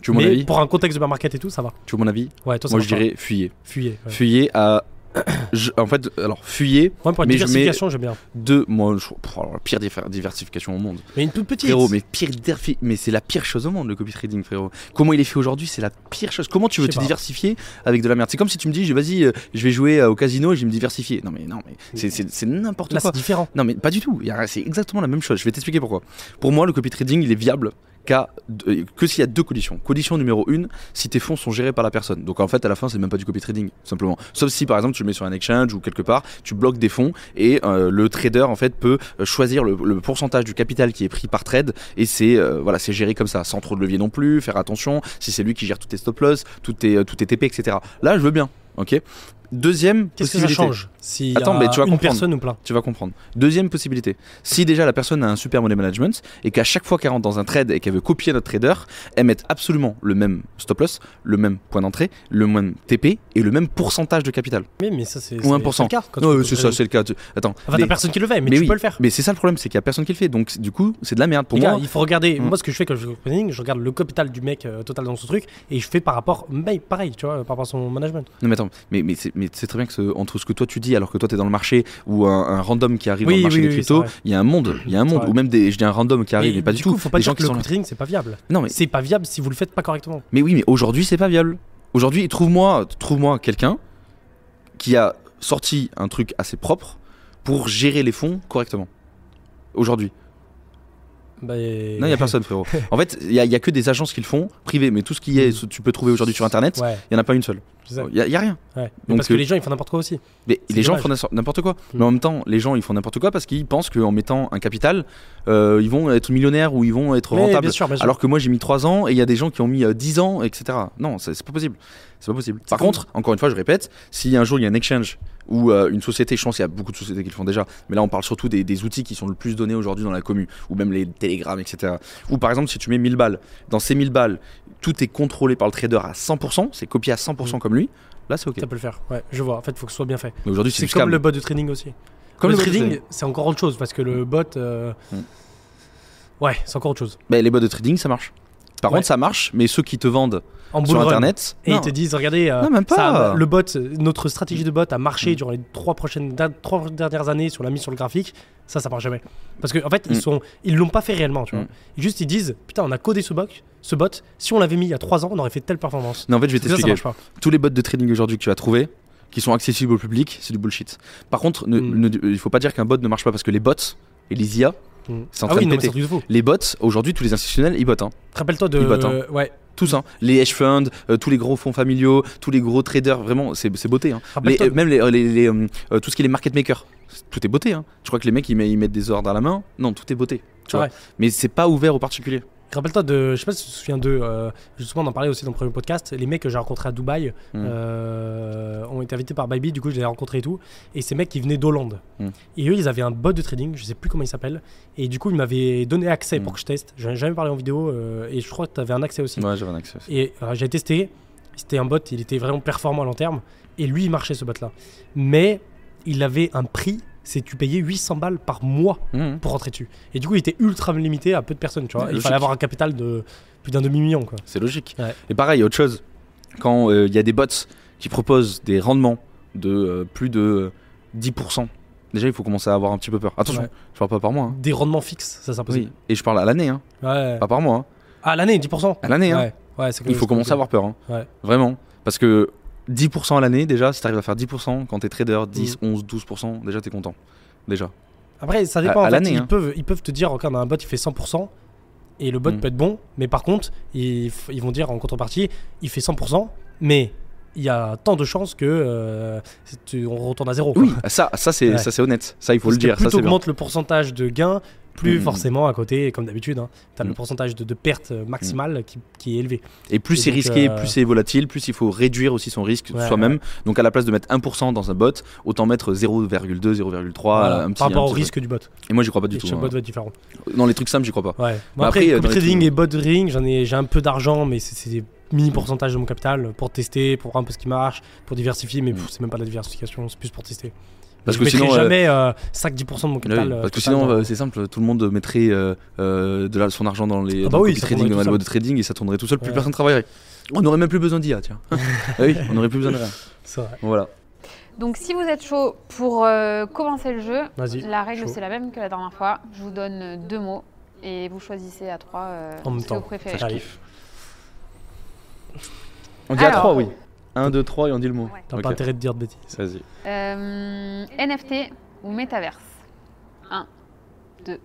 Tu veux mon Mais avis? pour un contexte de bear market et tout, ça va. Tu veux mon avis? Ouais, toi, ça Moi, je dirais fuyez. Fuyez. ouais. Fuyez à. je- en fait, alors, fuyez Ouais, pour une mais diversification, j'aime bien. de. Moi, je... pff, alors, la pire diversification au monde. Mais une toute petite. Frérot, mais, pire mais c'est la pire chose au monde, le copy trading, frérot. Comment il est fait aujourd'hui, c'est la pire chose. Comment tu veux te pas. diversifier avec de la merde? C'est comme si tu me dis, vas-y, euh, je vais jouer euh, au casino et je vais me diversifier. Non, mais non, mais c'est- n'importe quoi. c'est différent. Non, mais pas du tout. C'est exactement la même chose. Je vais t'expliquer pourquoi. Pour moi, le copy trading, il est viable euh, que s'il y a deux conditions. Condition numéro une, si tes fonds sont gérés par la personne. Donc en fait, à la fin, c'est même pas du copy trading, simplement. Sauf si par exemple, tu le mets sur un exchange ou quelque part, tu bloques des fonds et euh, le trader en fait peut euh, choisir le, pourcentage du capital qui est pris par trade et c'est voilà, c'est géré comme ça, sans trop de levier non plus. Faire attention, si c'est lui qui gère tous tes stop loss, tous tes, tous tes TP, etc. Là, je veux bien. Ok? Deuxième Qu'est-ce que ça change si Attends, mais tu vas une comprendre. personne ou plein Tu vas comprendre. Deuxième possibilité. Si déjà la personne a un super money management et qu'à chaque fois qu'elle rentre dans un trade et qu'elle veut copier notre trader, elle met absolument le même stop loss, le même point d'entrée, le même TP et le même pourcentage de capital. Oui, mais ça c'est Ou c'est- 1%. c'est le cas. quand tu Ouais, c'est ça, c'est le cas. Attends. Enfin, mais- t'as personne qui le fait, mais, mais tu oui, peux le faire. Mais c'est ça le problème, c'est qu'il y a personne qui le fait. Donc du coup, c'est de la merde pour Les moi. gars, il faut regarder. Mm. Moi, ce que je fais quand je fais le trading, je regarde le capital du mec euh, total dans son truc et je fais par rapport, mais pareil, tu vois, par rapport à son management. Non mais attends, mais, mais c'est mais c'est très bien que ce- entre ce que toi tu dis alors que toi tu es dans le marché ou un, un random qui arrive Oui, dans le marché oui, des cryptos, il y a un monde, il y a un monde ou même des je dis un random qui arrive, mais, pas du, coup, tout. faut pas des dire gens que qui le sont trading c'est pas viable. Non mais C'est pas viable si vous le faites pas correctement. Mais oui, mais aujourd'hui, c'est pas viable. Aujourd'hui, trouve-moi trouve quelqu'un qui a sorti un truc assez propre pour gérer les fonds correctement. Aujourd'hui. Bah, Non, il n'y a personne, frérot. En fait, il n'y a, que des agences qui le font, privées. Mais tout ce qui est, que tu peux trouver aujourd'hui sur Internet, il Ouais, n'y en a pas une seule. Il n'y a, rien. Ouais. Mais Donc, parce que euh, les gens ils font n'importe quoi aussi. Mais les gens font n'importe quoi. Mm. Mais en même temps, les gens, ils font n'importe quoi parce qu'ils pensent qu'en mettant un capital, euh, ils vont être millionnaires ou ils vont être Mais rentables. bien sûr, bien sûr. Alors que moi j'ai mis 3 ans et il y a des gens qui ont mis euh, 10 ans, etc. Non, c'est pas possible. C'est pas possible. Par contre, encore une fois, je répète, si un jour il y a un exchange ou euh, une société, je pense qu'il y a beaucoup de sociétés qui le font déjà, mais là on parle surtout des, des outils qui sont le plus donnés aujourd'hui dans la commu, ou même les télégrammes, etc. Ou par exemple, si tu mets 1000 balles, dans ces 1000 balles, tout est contrôlé par le trader à 100%, c'est copié à 100% Mm. comme lui, là c'est ok. ça peut le faire. Ouais, je vois. En fait, il faut que ce soit bien fait. Mais aujourd'hui c'est comme le bot de trading aussi. Comme le, trading, c'est encore autre chose parce que le bot. euh, Mm. Ouais, c'est encore autre chose. Mais les bots de trading, ça marche. Par Ouais. contre, ça marche, mais ceux qui te vendent En sur internet, Et non. ils te disent, regardez, euh, Non, même pas. ça a- le bot, notre stratégie de bot a marché Mm. durant les trois prochaines, trois dernières années sur la mise sur le graphique. Ça, ça marche jamais. Parce qu'en en fait, ils Mm. sont, ils l'ont pas fait réellement, tu vois. Mm. Juste, ils disent, putain, on a codé ce bot, ce bot. Si on l'avait mis il y a trois ans, on aurait fait telle performance. Non, en fait, je vais t'expliquer. Tous les bots de trading aujourd'hui que tu vas trouver, qui sont accessibles au public, c'est du bullshit. Par contre, ne, Mm. ne- il faut pas dire qu'un bot ne marche pas parce que les bots et les IA, Mm. c'est en Ah train oui, de péter. Les bots, aujourd'hui, tous les institutionnels, ils bottent. Hein. Rappelle-toi de. Ils bottent, hein. ouais. Tous, hein. Les hedge funds, euh, tous les gros fonds familiaux, tous les gros traders, vraiment, c'est beauté. Hein. Les- euh, même les, euh, euh, tout ce qui est les market makers, tout est beauté. Hein. Je crois que les mecs, ils, met- ils mettent des ordres à la main? Non, tout est beauté. Tu vois. Mais c'est pas ouvert aux particuliers. Rappelle-toi de. Je sais pas si tu te souviens d'eux. euh, justement, on en parlait aussi dans le premier podcast. Les mecs que j'ai rencontrés à Dubaï Mm. euh, ont été invités par Bybit. Du coup, je les ai rencontrés et tout. Et ces mecs, qui venaient d'Hollande. Mm. Et eux, ils avaient un bot de trading. Je sais plus comment il s'appelle. Et du coup, ils m'avaient donné accès Mm. pour que je teste. J'en ai jamais parlé en vidéo. euh, et je crois que tu avais un accès aussi. Ouais, j'avais un accès. aussi. Et euh, j'ai testé. C'était un bot, il était vraiment performant à long terme. Et lui, il marchait ce bot-là. Mais il avait un prix, c'est tu payais 800 balles par mois Mhm. pour rentrer dessus. Et du coup, il était ultra limité à peu de personnes, tu vois. Il fallait avoir un capital de plus d'un demi-million, quoi. C'est logique. Ouais. Et pareil, autre chose, quand euh, il y a des bots qui proposent des rendements de euh, plus de euh, 10%, déjà il faut commencer à avoir un petit peu peur. Attention, Ouais. je parle pas par mois. hein. Des rendements fixes, ça c'est impossible. Oui. Et je parle à l'année, hein, Ouais. pas par mois. hein. Ah, l'année, 10% À l'année, hein. Il faut commencer à avoir peur. hein. Vraiment. Parce que 10% à l'année, déjà, si tu arrives à faire 10% quand t'es trader, Mm. 10, 11, 12%, déjà t'es content. Déjà. Après, ça dépend. À- à en fait, l'année, ils, hein. peuvent, ils peuvent te dire, regarde, un bot, il fait 100%. Et le bot Mm. peut être bon, mais par contre, ils, vont dire en contrepartie, il fait 100%, mais il y a tant de chances que euh, tu- on retourne à zéro. quoi. Oui, ça, ça c'est Ouais. ça, c'est honnête. Ça, il faut Parce le que dire. plus Ça, tu augmentes le pourcentage de gains, plus Mm. forcément à côté, comme d'habitude, hein, tu as le Mm. pourcentage de, de perte euh, maximale qui, qui est élevé. Et plus c'est risqué, euh, plus c'est volatile, plus il faut réduire aussi son risque Ouais, soi-même. Donc à la place de mettre 1% dans un bot, autant mettre 0,2, 0,3, Voilà, un petit par rapport au risque du bot. Et moi j'y crois pas du Et tout. chaque hein. bot va être différent. Dans les trucs simples, j'y crois pas. Ouais. Bon, après, après, trading trucs- et bot ring, j'en ai, j'ai un peu d'argent, mais c'est des mini pourcentages de mon capital pour tester, pour voir un peu ce qui marche, pour diversifier, mais c'est même pas de la diversification, c'est plus pour tester. Parce je que sinon, euh, jamais euh, 5-10% de mon capital. euh, parce que total sinon, dans- euh, c'est simple, tout le monde mettrait euh, euh, de la- son argent dans les Ah bah oui, trading, dans bot de trading et ça tournerait tout seul, plus Ouais. personne travaillerait. On n'aurait même plus besoin d'IA, tiens. Ah oui, on n'aurait plus besoin de rien. c'est vrai. Voilà. Donc si vous êtes chaud pour euh, commencer le jeu, la règle c'est la même que la dernière fois. Je vous donne euh, deux mots et vous choisissez à trois euh, En même ce que vous préférez. Ça. On dit à. 3, oui. 1, 2, 3 et on dit le mot. Ouais. T'as pas intérêt de dire de bêtises. Vas-y. Euh, NFT ou métaverse 1, 2,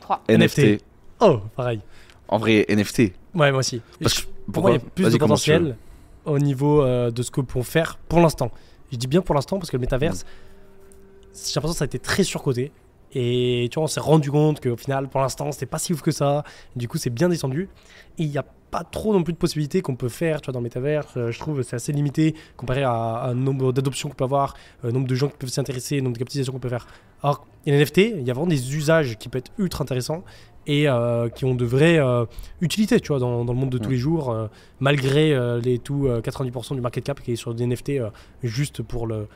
3. NFT. Oh, pareil. En vrai, NFT. Ouais, moi aussi. Parce que- pour moi, il y a pourquoi plus de potentiel au niveau euh, de ce que pour faire pour l'instant. Je dis bien pour l'instant parce que le métaverse, j'ai l'impression que ça a été très surcoté. Et tu vois, on s'est rendu compte qu'au final, pour l'instant, c'était pas si ouf que ça. Du coup, c'est bien descendu. Et il n'y a pas trop non plus de possibilités qu'on peut faire tu vois, dans le. Euh, je trouve que c'est assez limité comparé à, un nombre d'adoptions qu'on peut avoir, un nombre de gens qui peuvent s'y intéresser, un nombre de capitalisations qu'on peut faire. Alors, les NFT, il y a vraiment des usages qui peuvent être ultra intéressants et euh, qui ont de vraies euh, utilités tu vois, dans, dans le monde de tous Mm. les jours, euh, malgré euh, les tout euh, 90% du market cap qui est sur des NFT euh, juste pour le,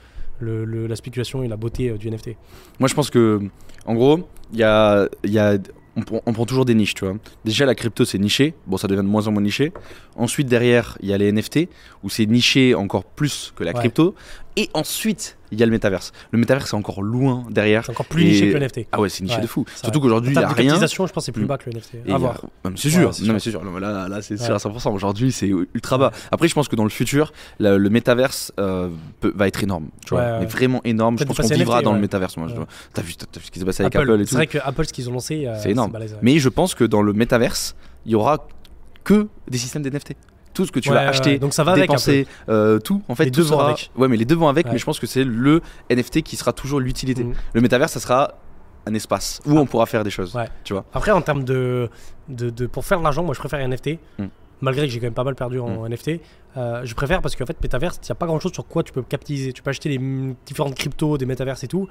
le- le- la spéculation et la beauté euh, du NFT. Moi, je pense que, en gros, il y a, il y a- on, prend- on prend toujours des niches, tu vois. Déjà, la crypto, c'est niché. Bon, ça devient de moins en moins niché. Ensuite, derrière, il y a les NFT, où c'est niché encore plus que la Ouais. crypto. Et ensuite, il y a le métaverse. Le métaverse, c'est encore loin derrière. C'est encore plus Et- niché que le NFT. Ah ouais, c'est niché Ouais, de fou. c'est Surtout qu'aujourd'hui, il n'y a rien. je pense c'est plus Mm. bas que le NFT. À a- voir. C'est Ouais, sûr, c'est non, mais c'est sûr. Non, mais là, là c'est sûr Ouais. à 100%. Aujourd'hui, c'est ultra bas. Après, je pense que dans le futur, le, le métaverse euh, peut- va être énorme. Tu vois, Ouais, ouais. mais vraiment énorme. Je pense qu'on vivra NFT, dans le ouais. métaverse. Moi, Ouais. T'as vu, ce qui s'est passé avec Apple, et c'est tout. vrai que Apple, ce qu'ils ont lancé, euh, C'est énorme. ouais. Mais je pense que dans le métaverse, il y aura que des systèmes d'NFT. Tout ce que tu Ouais, vas acheter. Donc ça va avec dépenser, euh, tout. En fait, Les tout deux vont sera- avec. Ouais, mais les deux vont avec. Mais je pense que c'est le NFT qui sera toujours l'utilité. Mhm. Le métaverse, ça sera un espace où on pourra faire des choses. Ouais. Tu vois. Après, en termes de, de, de- Pour faire de l'argent, moi je préfère les NFT. Mm. Malgré que j'ai quand même pas mal perdu en NFT. euh, je préfère parce qu'en fait, Metaverse, il n'y a pas grand chose sur quoi tu peux capitaliser. Tu peux acheter les mm, différentes cryptos des Metaverses et tout.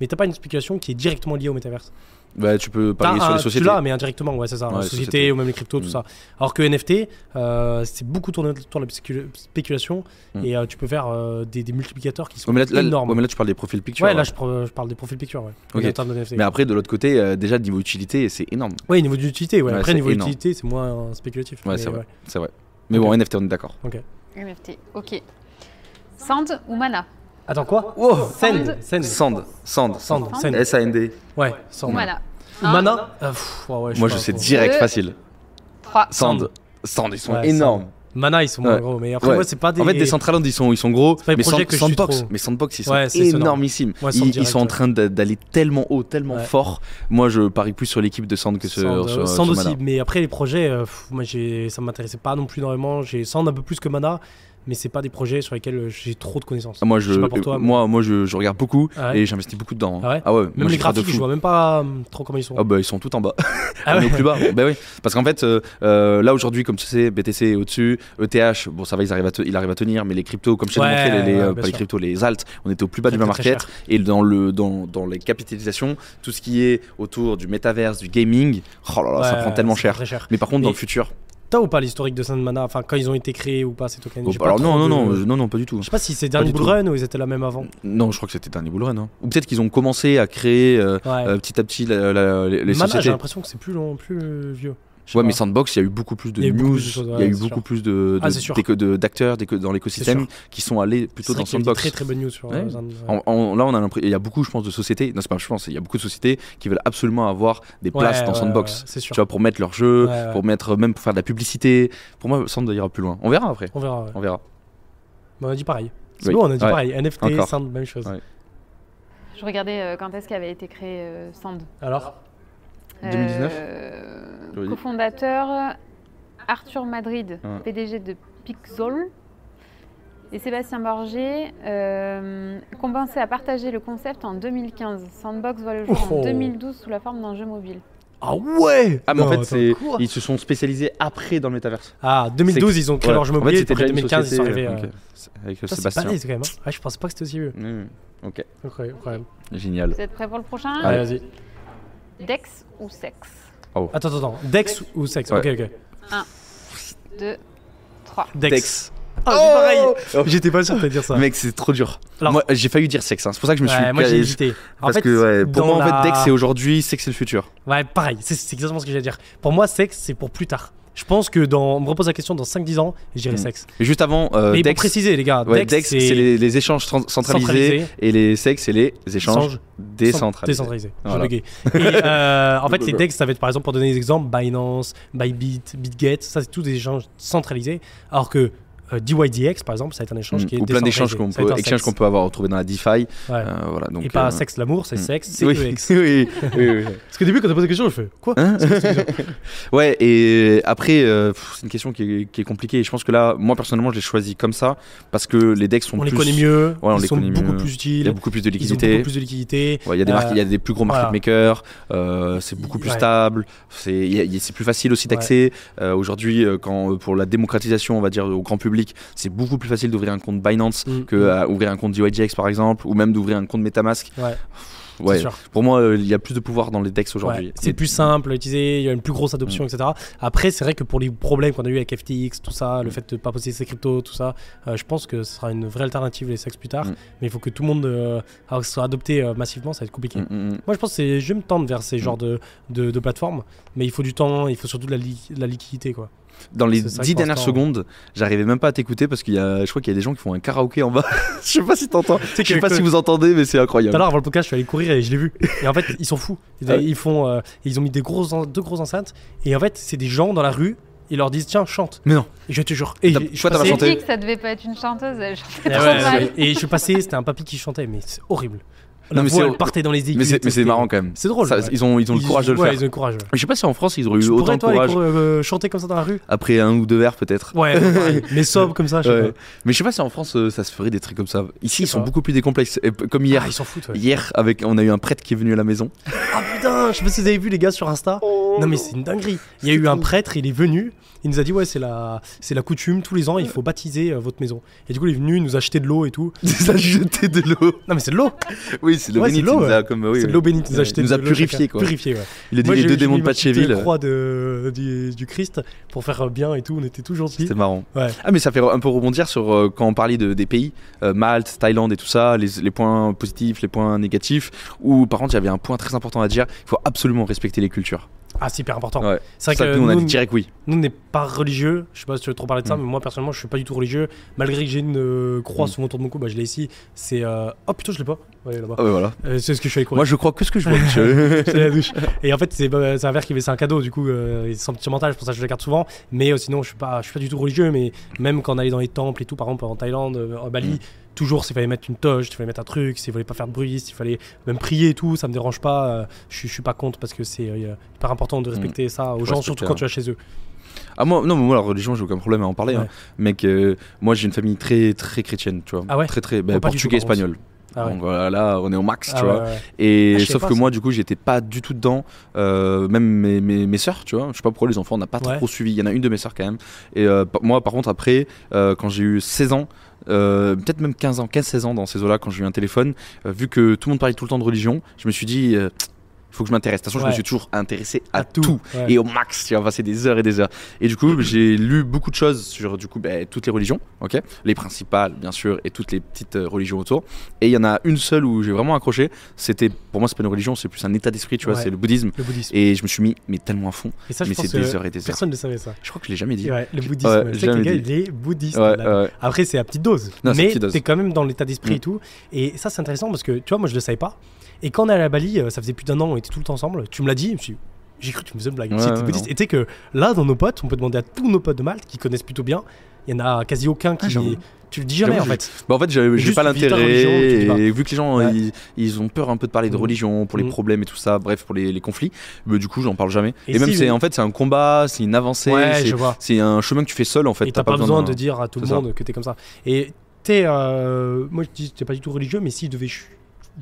Mais t'as pas une spéculation qui est directement liée au Metaverse. Bah, tu peux parier T'as sur les sociétés. Tu l'as, mais indirectement, ouais, c'est ça. Ouais, les sociétés sociétés. ou même les cryptos, tout Mm. ça. Alors que NFT, euh, c'est beaucoup tourné autour de la spécula- spéculation Mm. et euh, tu peux faire euh, des, des multiplicateurs qui sont Ouais, mais là, là- énormes. ouais, mais là, tu parles des profils picture. Ouais, là, je, pre- je parle des profils picture, ouais. Ok. En termes de NFT. Mais après, de l'autre côté, euh, déjà, niveau utilité, c'est énorme. Ouais, niveau d'utilité, ouais. Ouais, Après, niveau énorme. d'utilité, c'est moins euh, spéculatif. Ouais, c'est vrai. C'est vrai. Mais bon. NFT, on est d'accord. NFT, ok. Sand ou Mana? Attends, quoi Wow Send, send. Sand. Sand. Sand, send. S-A-N-D. Ouais, Ou sand. Mana Mana euh, pff, ouais, ouais, Moi, je sais direct, facile. 3. Sand. Sand, ils sont Ouais, énormes. Sand. Mana, ils sont moins Ouais. gros. Mais après, Ouais. moi, c'est pas des. En fait, Decentraland, ils sont, ils sont gros, pas mais Sand- que je suis Sandbox, trop. mais Sandbox, ils sont énormissimes. Ouais, Sand ils, sont en train d'a- d'aller tellement haut, tellement Ouais. fort. Moi, je parie plus sur l'équipe de Sand que sur, Sand, sur, euh, sur Sand aussi, Mana. mais après les projets, euh, pff, moi j'ai, ça m'intéressait pas non plus énormément. J'ai Sand un peu plus que Mana, mais c'est pas des projets sur lesquels euh, j'ai trop de connaissances. Ah, Moi, je, sais pas pour toi, euh, mais- moi, moi, je, je regarde beaucoup Ah ouais et j'investis beaucoup dedans. hein. Ah ouais Ah ouais. Même moi, les graphiques, je vois même pas euh, trop comment ils sont. Ah bah ils sont tout en bas. Ah ouais. au plus bas. bah oui. Parce qu'en fait, euh, là aujourd'hui, comme tu sais, BTC est au-dessus, ETH, bon ça va, ils arrivent à te- il arrive à tenir, mais les cryptos, comme je t'ai montré, les, les, pas les sûr. cryptos, les alt, on était au plus bas du market. Et dans le dans, dans les capitalisations, tout ce qui est autour du metaverse, du gaming, oh là là, ça prend tellement cher. Mais par contre, dans le futur, T'as ou pas l'historique de Sand Mana Enfin, quand ils ont été créés ou pas ces tokens? Oh, J'ai bah pas alors non, non, de- euh, non, non, pas du tout. Je sais pas si c'est dernier Bull. Run ou ils étaient là même avant. Non, je crois que c'était dernier bull run. hein. Ou peut-être qu'ils ont commencé à créer euh, Ouais. euh, petit à petit la- la- les, les Mana, j'ai l'impression que c'est plus long, plus vieux. Ouais, pas. mais Sandbox, il y a eu beaucoup plus de Il y a eu beaucoup news, plus de choses, il y a ouais, eu beaucoup plus de, Ah, d'acteurs dans l'écosystème qui sont allés C'est plutôt vrai dans qu'il y a eu des Sandbox. très très bonnes news sur Ouais. euh, Sand. En- en- là, on a l'impression, il y a beaucoup, je pense, de sociétés. Non, c'est pas, je pense, il y a beaucoup de sociétés qui veulent absolument avoir des Ouais, places dans ouais, Sandbox. ouais, c'est sûr. Tu vois, pour mettre leurs jeux, Ouais, ouais. pour mettre, même pour faire de la publicité. Pour moi, Sand ira plus loin. On verra après. On verra. ouais. On verra. Bah, on a dit pareil. C'est Oui. bon, on a dit Ouais. pareil. NFT, Encore. Sand, même chose. Ouais. Je regardais euh, quand est-ce qu'avait été créé euh, Sand. Alors? 2019 Euh, dit. cofondateur Arthur Madrid, Ouais. PDG de Pixel. Et Sébastien Borgé, euh, commençait à partager le concept en 2015. Sandbox voit le jour Oh. en 2012 sous la forme d'un jeu mobile. Ah ouais Ah, mais en fait, c'est, ils se sont spécialisés après dans le métaverse. Ah, 2012, ils ont créé leur jeu En fait, mobilier. c'était Après déjà une 2015, ils sont société, arrivés. ok. euh, C'est- Avec putain, C'est Sébastien. balèze quand même. hein. Ouais, je pensais pas que c'était aussi vieux. Mmh. Ok, incroyable. génial. Vous êtes prêts pour le prochain? Allez, vas-y. Dex ou sexe Attends, attends, attends. Dex ou sexe Ouais. Ok, ok. 2, 3. Dex. Dex. Ah, c'est pareil. J'étais pas sûr de dire ça. Mec, c'est trop dur. Alors- moi, j'ai failli dire sexe. hein. C'est pour ça que je me suis. Ouais, moi j'ai hésité. En Parce fait, que ouais, pour moi, en fait, Dex c'est aujourd'hui, sexe c'est le futur. Ouais, pareil, c'est c'est exactement ce que j'allais dire. Pour moi, sexe, c'est pour plus tard. Je pense que dans. On me repose la question dans 5-10 ans, et je dirais Mm. sexe. Et juste avant, euh, Mais pour Dex, préciser, les gars, ouais, Dex, c'est les, les échanges centralisés Centralisé. et les sexes, c'est les échanges décentralisés. Décentralisé. J'ai Voilà. bugué. Et euh, en fait, les. Dex, ça va être par exemple, pour donner des exemples, Binance, Bybit, BitGet, ça c'est tous des échanges centralisés. Alors que Euh, DYDX, par exemple, ça va être un échange Mm. qui est ou plein d'échanges qu'on peut, qu'on avoir retrouvés dans la DeFi. Ouais. Euh, voilà, donc, Et pas euh, sexe l'amour, c'est mm. sexe, c'est oui, EX. oui, oui, oui. Parce qu'au début, quand t'as posé la question, je fais quoi? Hein Ouais, et après, euh, c'est une question qui est, qui est compliquée. Et je pense que là, moi personnellement, je l'ai choisi comme ça parce que les decks sont On plus. les connaît mieux, Ouais, on ils les sont connaît beaucoup mieux. plus Il y utiles, a beaucoup plus de liquidité. beaucoup plus de liquidité. Ouais, il y a des marques, il y a des plus gros market makers, c'est beaucoup plus stable, c'est a- a- plus facile aussi d'accès. Aujourd'hui, quand pour la démocratisation, on va dire au grand public, c'est beaucoup plus facile d'ouvrir un compte Binance Mm, que mm. euh, ouvrir un compte DYDX par exemple, ou même d'ouvrir un compte MetaMask. Ouais. Pour moi, euh, il y a plus de pouvoir dans les decks aujourd'hui. Ouais, c'est plus simple à utiliser, il y a une plus grosse adoption, Mm. etc. Après, c'est vrai que pour les problèmes qu'on a eu avec FTX, tout ça, le fait de ne pas posséder ses cryptos, tout ça, euh, je pense que ce sera une vraie alternative les sex plus tard. Mm. Mais il faut que tout le monde euh, soit adopté massivement, ça va être compliqué. Mm, mm, mm. Moi, je pense que je vais me tendre vers Mm. ces genres de, de, de plateformes, mais il faut du temps, il faut surtout de la, li- la liquidité, quoi. Dans les dix dernières l'instant- secondes, j'arrivais même pas à t'écouter parce qu'il y a, je crois qu'il y a des gens qui font un karaoké en bas. je sais pas si t'entends. Je sais pas si vous entendez, mais c'est Tout incroyable. à l'heure, avant le podcast, je suis allé courir et je l'ai vu. Et en fait, ils sont fous. Ils, Ah ouais. ils font, euh, ils ont mis des grosses, deux grosses enceintes. Et en fait, c'est des gens dans la rue. Ils leur disent tiens chante. Mais non. Et je te jure. Et je passé- dit que ça devait pas être une chanteuse, elle chantait Et, trop ouais, mal. ouais. Et je suis passé, c'était un papy qui chantait, mais c'est horrible. La Non, mais voix, elle partait dans les équipes. Mais c'est, marrant quand même. C'est drôle. Ça, ouais. Ils ont, ils ont le courage de le ouais, faire. Ils ont le courage. ouais. Mais je sais pas si en France ils auraient eu Tu autant pourrais, de toi, aller courage cour- euh, chanter comme ça dans la rue après un ou deux verres peut-être. Ouais, mais sobre comme ça, je sais Ouais. pas. Mais je sais pas si en France euh, ça se ferait des trucs comme ça. Ici ils sont beaucoup plus décomplexes. Et p- comme hier, Ah, ils s'en foutent, ouais. hier avec, on a eu un prêtre qui est venu à la maison. Ah putain, je sais pas si vous avez vu les gars sur Insta. Non mais c'est une dinguerie. Il y a eu un prêtre, il est venu, il nous a dit ouais c'est la c'est la coutume tous les ans il faut baptiser euh, votre maison. Et du coup il est venu, il nous a acheté de l'eau et tout. Il a jeté de l'eau. Non mais c'est de l'eau, Oui, c'est Ouais, l'eau, il nous a ouais. comme, oui, c'est de oui. l'eau bénite, il nous a acheté il nous a purifié quoi. Purifié ouais. Il a dit Moi, les deux démons de petite Pacheville. croix de, du, du Christ pour faire bien et tout, on était tout gentils. C'était marrant. Ouais. Ah mais ça fait un peu rebondir sur euh, quand on parlait de, des pays, euh, Malte, Thaïlande et tout ça, les, les points positifs, les points négatifs, où par contre il y avait un point très important à dire, il faut absolument respecter les cultures. Ah c'est hyper important. Ouais. C'est vrai que nous on a nous, dit direct oui. nous on n'est pas religieux, je sais pas si tu veux trop parler de ça, Mm. mais moi personnellement je suis pas du tout religieux. Malgré que j'ai une euh, croix Mm. sur mon tour de mon cou, bah je l'ai ici. C'est euh... oh putain je l'ai pas. Ouais là-bas. Ah ouais, voilà. Euh, c'est ce que je suis allé courir. Moi je crois que ce que je vois, monsieur. C'est la douche. Et en fait, c'est un verre qui c'est un cadeau, du coup, euh, sentimental, c'est pour ça que je le garde souvent. Mais sinon, je suis pas, je suis pas du tout religieux, mais même quand on allait dans les temples et tout, par exemple en Thaïlande, en Bali, Mm. Toujours s'il fallait mettre une toge, s'il fallait mettre un truc, s'il fallait pas faire de bruit, s'il fallait même prier et tout, ça me dérange pas. euh, je, je suis pas contre parce que c'est euh, hyper important de respecter ça aux Faut gens, surtout quand tu vas chez eux. ah moi non mais moi la religion j'ai aucun problème à en parler. Ouais. Hein. Mec, euh, moi j'ai une famille très très chrétienne, tu vois. Ah ouais Très très bah, du portugais espagnol. Ah ouais. Donc voilà, là on est au max, Ah tu ouais, vois. ouais. Et Ah, sauf pas, que moi, du coup, j'étais pas du tout dedans. Euh, même mes, mes, mes sœurs, tu vois. Je sais pas pourquoi les enfants, on n'a pas trop suivi. Il y en a une de mes sœurs quand même. Et euh, moi, par contre, après, euh, quand j'ai eu 16 ans, euh, peut-être même 15 ans, 15-16 ans dans ces eaux-là, quand j'ai eu un téléphone, euh, vu que tout le monde parlait tout le temps de religion, je me suis dit, il faut que je m'intéresse. De toute façon, je me suis toujours intéressé à, À tout. tout, ouais. Et au max, tu vois, passer des heures et des heures. Et du coup, j'ai lu beaucoup de choses sur du coup, ben, toutes les religions, ok? Les principales, bien sûr, et toutes les petites euh, religions autour. Et il y en a une seule où j'ai vraiment accroché. C'était, pour moi, c'est pas une religion, c'est plus un état d'esprit, tu vois, Ouais. c'est le bouddhisme. Le bouddhisme. Et je me suis mis, mais tellement à fond. Et ça, je mais c'est des heures et des heures. personne ne savait ça. Je crois que je l'ai jamais dit. Le bouddhisme. Ouais, c'est vrai que jamais les gars, dit. il est bouddhiste. Après, c'est à petite dose. Non, mais t'es quand même dans l'état d'esprit Mm. et tout. Et ça, c'est intéressant parce que, tu vois, moi, je le savais pas. Et quand on est allé à Bali, euh, ça faisait plus d'un an, on était tout le temps ensemble. Tu me l'as dit, je me suis dit, j'ai cru que tu me faisais une blague. Ouais. Et tu sais que là, dans nos potes, on peut demander à tous nos potes de Malte qui connaissent plutôt bien. Il y en a quasi aucun qui. Ah, tu le dis jamais en fait. Bah en fait, j'ai pas pas. l'intérêt. Et vu que les gens, Ouais. ils, ils ont peur un peu de parler de Mhm. religion pour les Mhm. problèmes et tout ça, bref, pour les, les conflits, bah, du coup, j'en parle jamais. Et Et, même, si, c'est oui. en fait, c'est un combat, c'est une avancée, Ouais, c'est- je vois. c'est un chemin que tu fais seul en fait. et t'as pas besoin d'un- de dire à tout le monde que t'es comme ça. Et t'es. euh, moi, je dis, t'es pas du tout religieux, mais si je devais ch-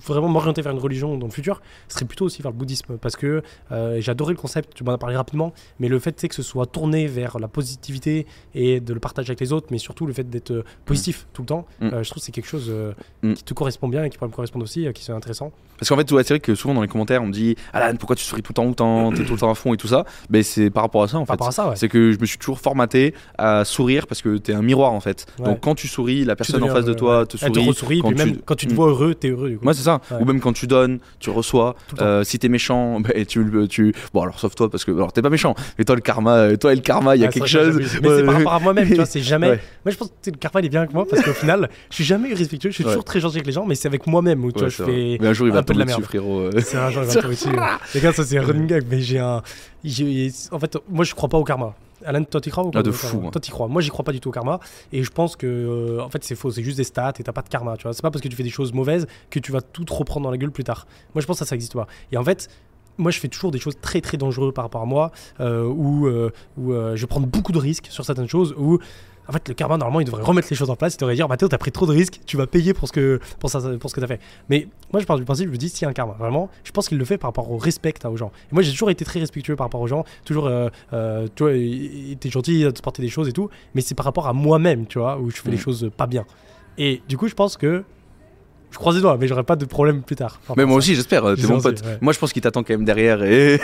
vraiment m'orienter vers une religion dans le futur, ce serait plutôt aussi vers le bouddhisme. Parce que euh, j'ai adoré le concept, tu m'en as parlé rapidement, mais le fait c'est que ce soit tourné vers la positivité et de le partager avec les autres, mais surtout le fait d'être euh, positif tout le temps, Mm. euh, je trouve que c'est quelque chose euh, Mm. qui te correspond bien et qui pourrait me correspondre aussi, qui serait intéressant. Parce qu'en fait, ouais, c'est vrai que souvent dans les commentaires, on me dit Alan, pourquoi tu souris tout le temps autant T'es tout le temps à fond et tout ça? Mais c'est par rapport à ça en Par fait. rapport à ça, ouais. C'est que je me suis toujours formaté à sourire parce que t'es un miroir en fait. Ouais. Donc quand tu souris, la personne en face de toi te Elle te sourit. quand puis même tu- quand tu te Mm. vois heureux, t'es heureux du coup. Moi ça. Ouais. Ou même quand tu donnes, tu reçois. Euh, si t'es méchant, bah, tu, le- tu. Bon alors sauf toi parce que alors t'es pas méchant. Mais toi le karma, euh, toi et le karma, il y a Ah, quelque chose. Mais c'est par rapport à moi-même, tu vois, c'est jamais. Ouais. Moi, je pense que le karma, il est bien avec moi parce qu'au final, je suis jamais irrespectueux, je suis toujours très gentil avec les gens, mais c'est avec moi-même où tu vois, je fais. Mais un jour il un va peu de la dessus merde. frérot. euh. C'est un genre, il va tomber dessus. Les gars, ça c'est un running gag, mais j'ai un. En fait, moi je crois pas au karma. Alan, toi t'y crois ou pas Ah, de fou, hein. Toi t'y crois. Moi j'y crois pas du tout au karma. Et je pense que euh, en fait c'est faux. C'est juste des stats et t'as pas de karma. Tu vois. C'est pas parce que tu fais des choses mauvaises que tu vas tout te reprendre dans la gueule plus tard. Moi je pense que ça, ça existe pas. Et en fait. Moi, je fais toujours des choses très très dangereuses par rapport à moi, euh, où, euh, où euh, je vais prendre beaucoup de risques sur certaines choses, où en fait le karma normalement il devrait remettre les choses en place, il devrait dire Mathéo t'as pris trop de risques, tu vas payer pour ce que pour ça pour ce que t'as fait. Mais moi je pars du principe, je me dis s'il y a un karma, vraiment, je pense qu'il le fait par rapport au respect t'as aux gens. Et moi j'ai toujours été très respectueux par rapport aux gens, toujours tu vois, était gentil à te porter des choses et tout, mais c'est par rapport à moi-même, tu vois, où je fais les Mm. choses pas bien. Et du coup je pense que je croise les doigts, mais j'aurai pas de problème plus tard. Mais moi aussi, j'espère, euh, t'es mon pote. ouais. Moi, je pense qu'il t'attend quand même derrière et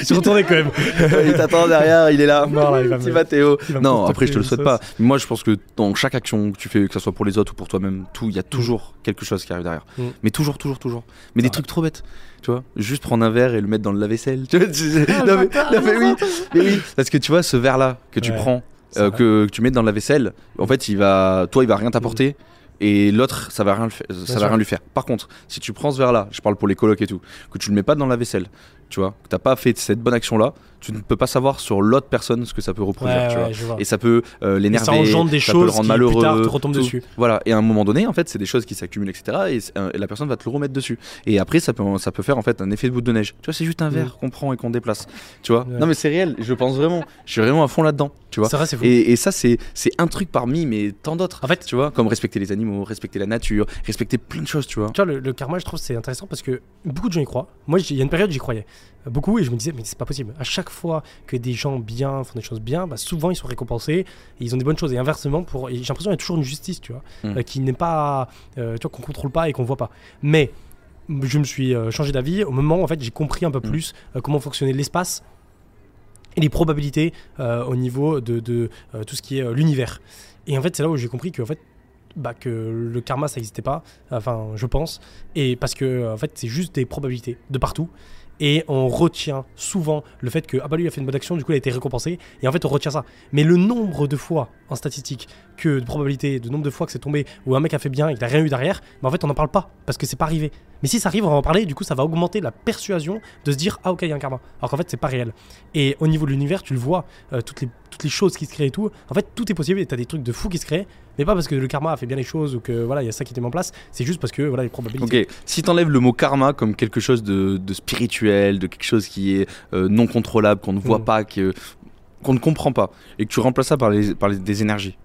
Je suis retourné quand même. il t'attend derrière, il est là. Non, là, il va Petit Mathéo. Non, après, je te le souhaite pas. Mais moi, je pense que dans chaque action que tu fais, que ce soit pour les autres ou pour toi-même, tout, il y a toujours quelque chose qui arrive derrière. Mm. Mais toujours, toujours, toujours. Mais des Ouais. trucs trop bêtes. Tu vois, juste prendre un verre et le mettre dans le lave-vaisselle. Tu vois, Ah, non, mais, bâtard, non, mais oui, mais oui. Parce que tu vois, ce verre-là que tu Ouais. prends, euh, que, que tu mets dans la vaisselle, en fait, il va, toi, il va rien t'apporter. Et l'autre, ça va rien, le fa- ça va sûr. rien lui faire. Par contre, si tu prends ce verre-là, je parle pour les colocs et tout, que tu le mets pas dans la vaisselle, tu vois, que t'as pas fait cette bonne action-là, tu ne peux pas savoir sur l'autre personne ce que ça peut reproduire, Ouais, tu ouais, vois. je vois. Et ça peut euh, l'énerver, ça engendre des ça peut le choses rendre qui malheureux, plus tard te retombent tout. dessus. Voilà. Et à un moment donné, en fait, c'est des choses qui s'accumulent, etc. Et, euh, et la personne va te le remettre dessus. Et après, ça peut, ça peut faire en fait un effet de boule de neige. Tu vois, c'est juste un verre qu'on prend et qu'on déplace. Tu vois? Mm. Ouais. Non, mais c'est réel. Je pense vraiment. Je suis vraiment à fond là-dedans. Tu vois. C'est vrai. Et, et ça, c'est c'est un truc parmi, mais tant d'autres. En fait, Tu vois, comme respecter les animaux, respecter la nature, respecter plein de choses, tu vois. Tu vois, le, le karma, je trouve c'est intéressant parce que beaucoup de gens y croient. Moi, il y a une période, j'y croyais beaucoup et je me disais, mais c'est pas possible. À chaque fois que des gens bien font des choses bien, bah, souvent ils sont récompensés et ils ont des bonnes choses. Et inversement, pour, j'ai l'impression qu'il y a toujours une justice, tu vois, Mm. euh, qui n'est pas, euh, tu vois, qu'on contrôle pas et qu'on voit pas. Mais je me suis euh, changé d'avis au moment où en fait j'ai compris un peu Mm. plus euh, comment fonctionnait l'espace et les probabilités au niveau de, de, tout ce qui est l'univers. Et en fait, c'est là où j'ai compris que en fait, bah, que le karma ça n'existait pas, enfin je pense, et parce que en fait c'est juste des probabilités de partout. Et on retient souvent le fait que ah bah lui il a fait une bonne action, du coup il a été récompensé. Et en fait on retient ça. Mais le nombre de fois en statistique que de probabilité, de nombre de fois que c'est tombé où un mec a fait bien et qu'il a rien eu derrière, bah en fait on n'en parle pas parce que c'est pas arrivé. Mais si ça arrive on va en parler. Et du coup ça va augmenter la persuasion de se dire ah ok il y a un karma. Alors qu'en fait c'est pas réel. Et au niveau de l'univers tu le vois euh, toutes les toutes les choses qui se créent et tout. En fait tout est possible et t'as des trucs de fou qui se créent. Mais pas parce que le karma a fait bien les choses ou que voilà il y a ça qui était en place. C'est juste parce que voilà les probabilités. Ok, si t'enlèves le mot karma comme quelque chose de, de spirituel, de quelque chose qui est euh, non contrôlable, qu'on ne voit Mm. pas, que- qu'on ne comprend pas, et que tu remplaces ça par, les, par les- des énergies.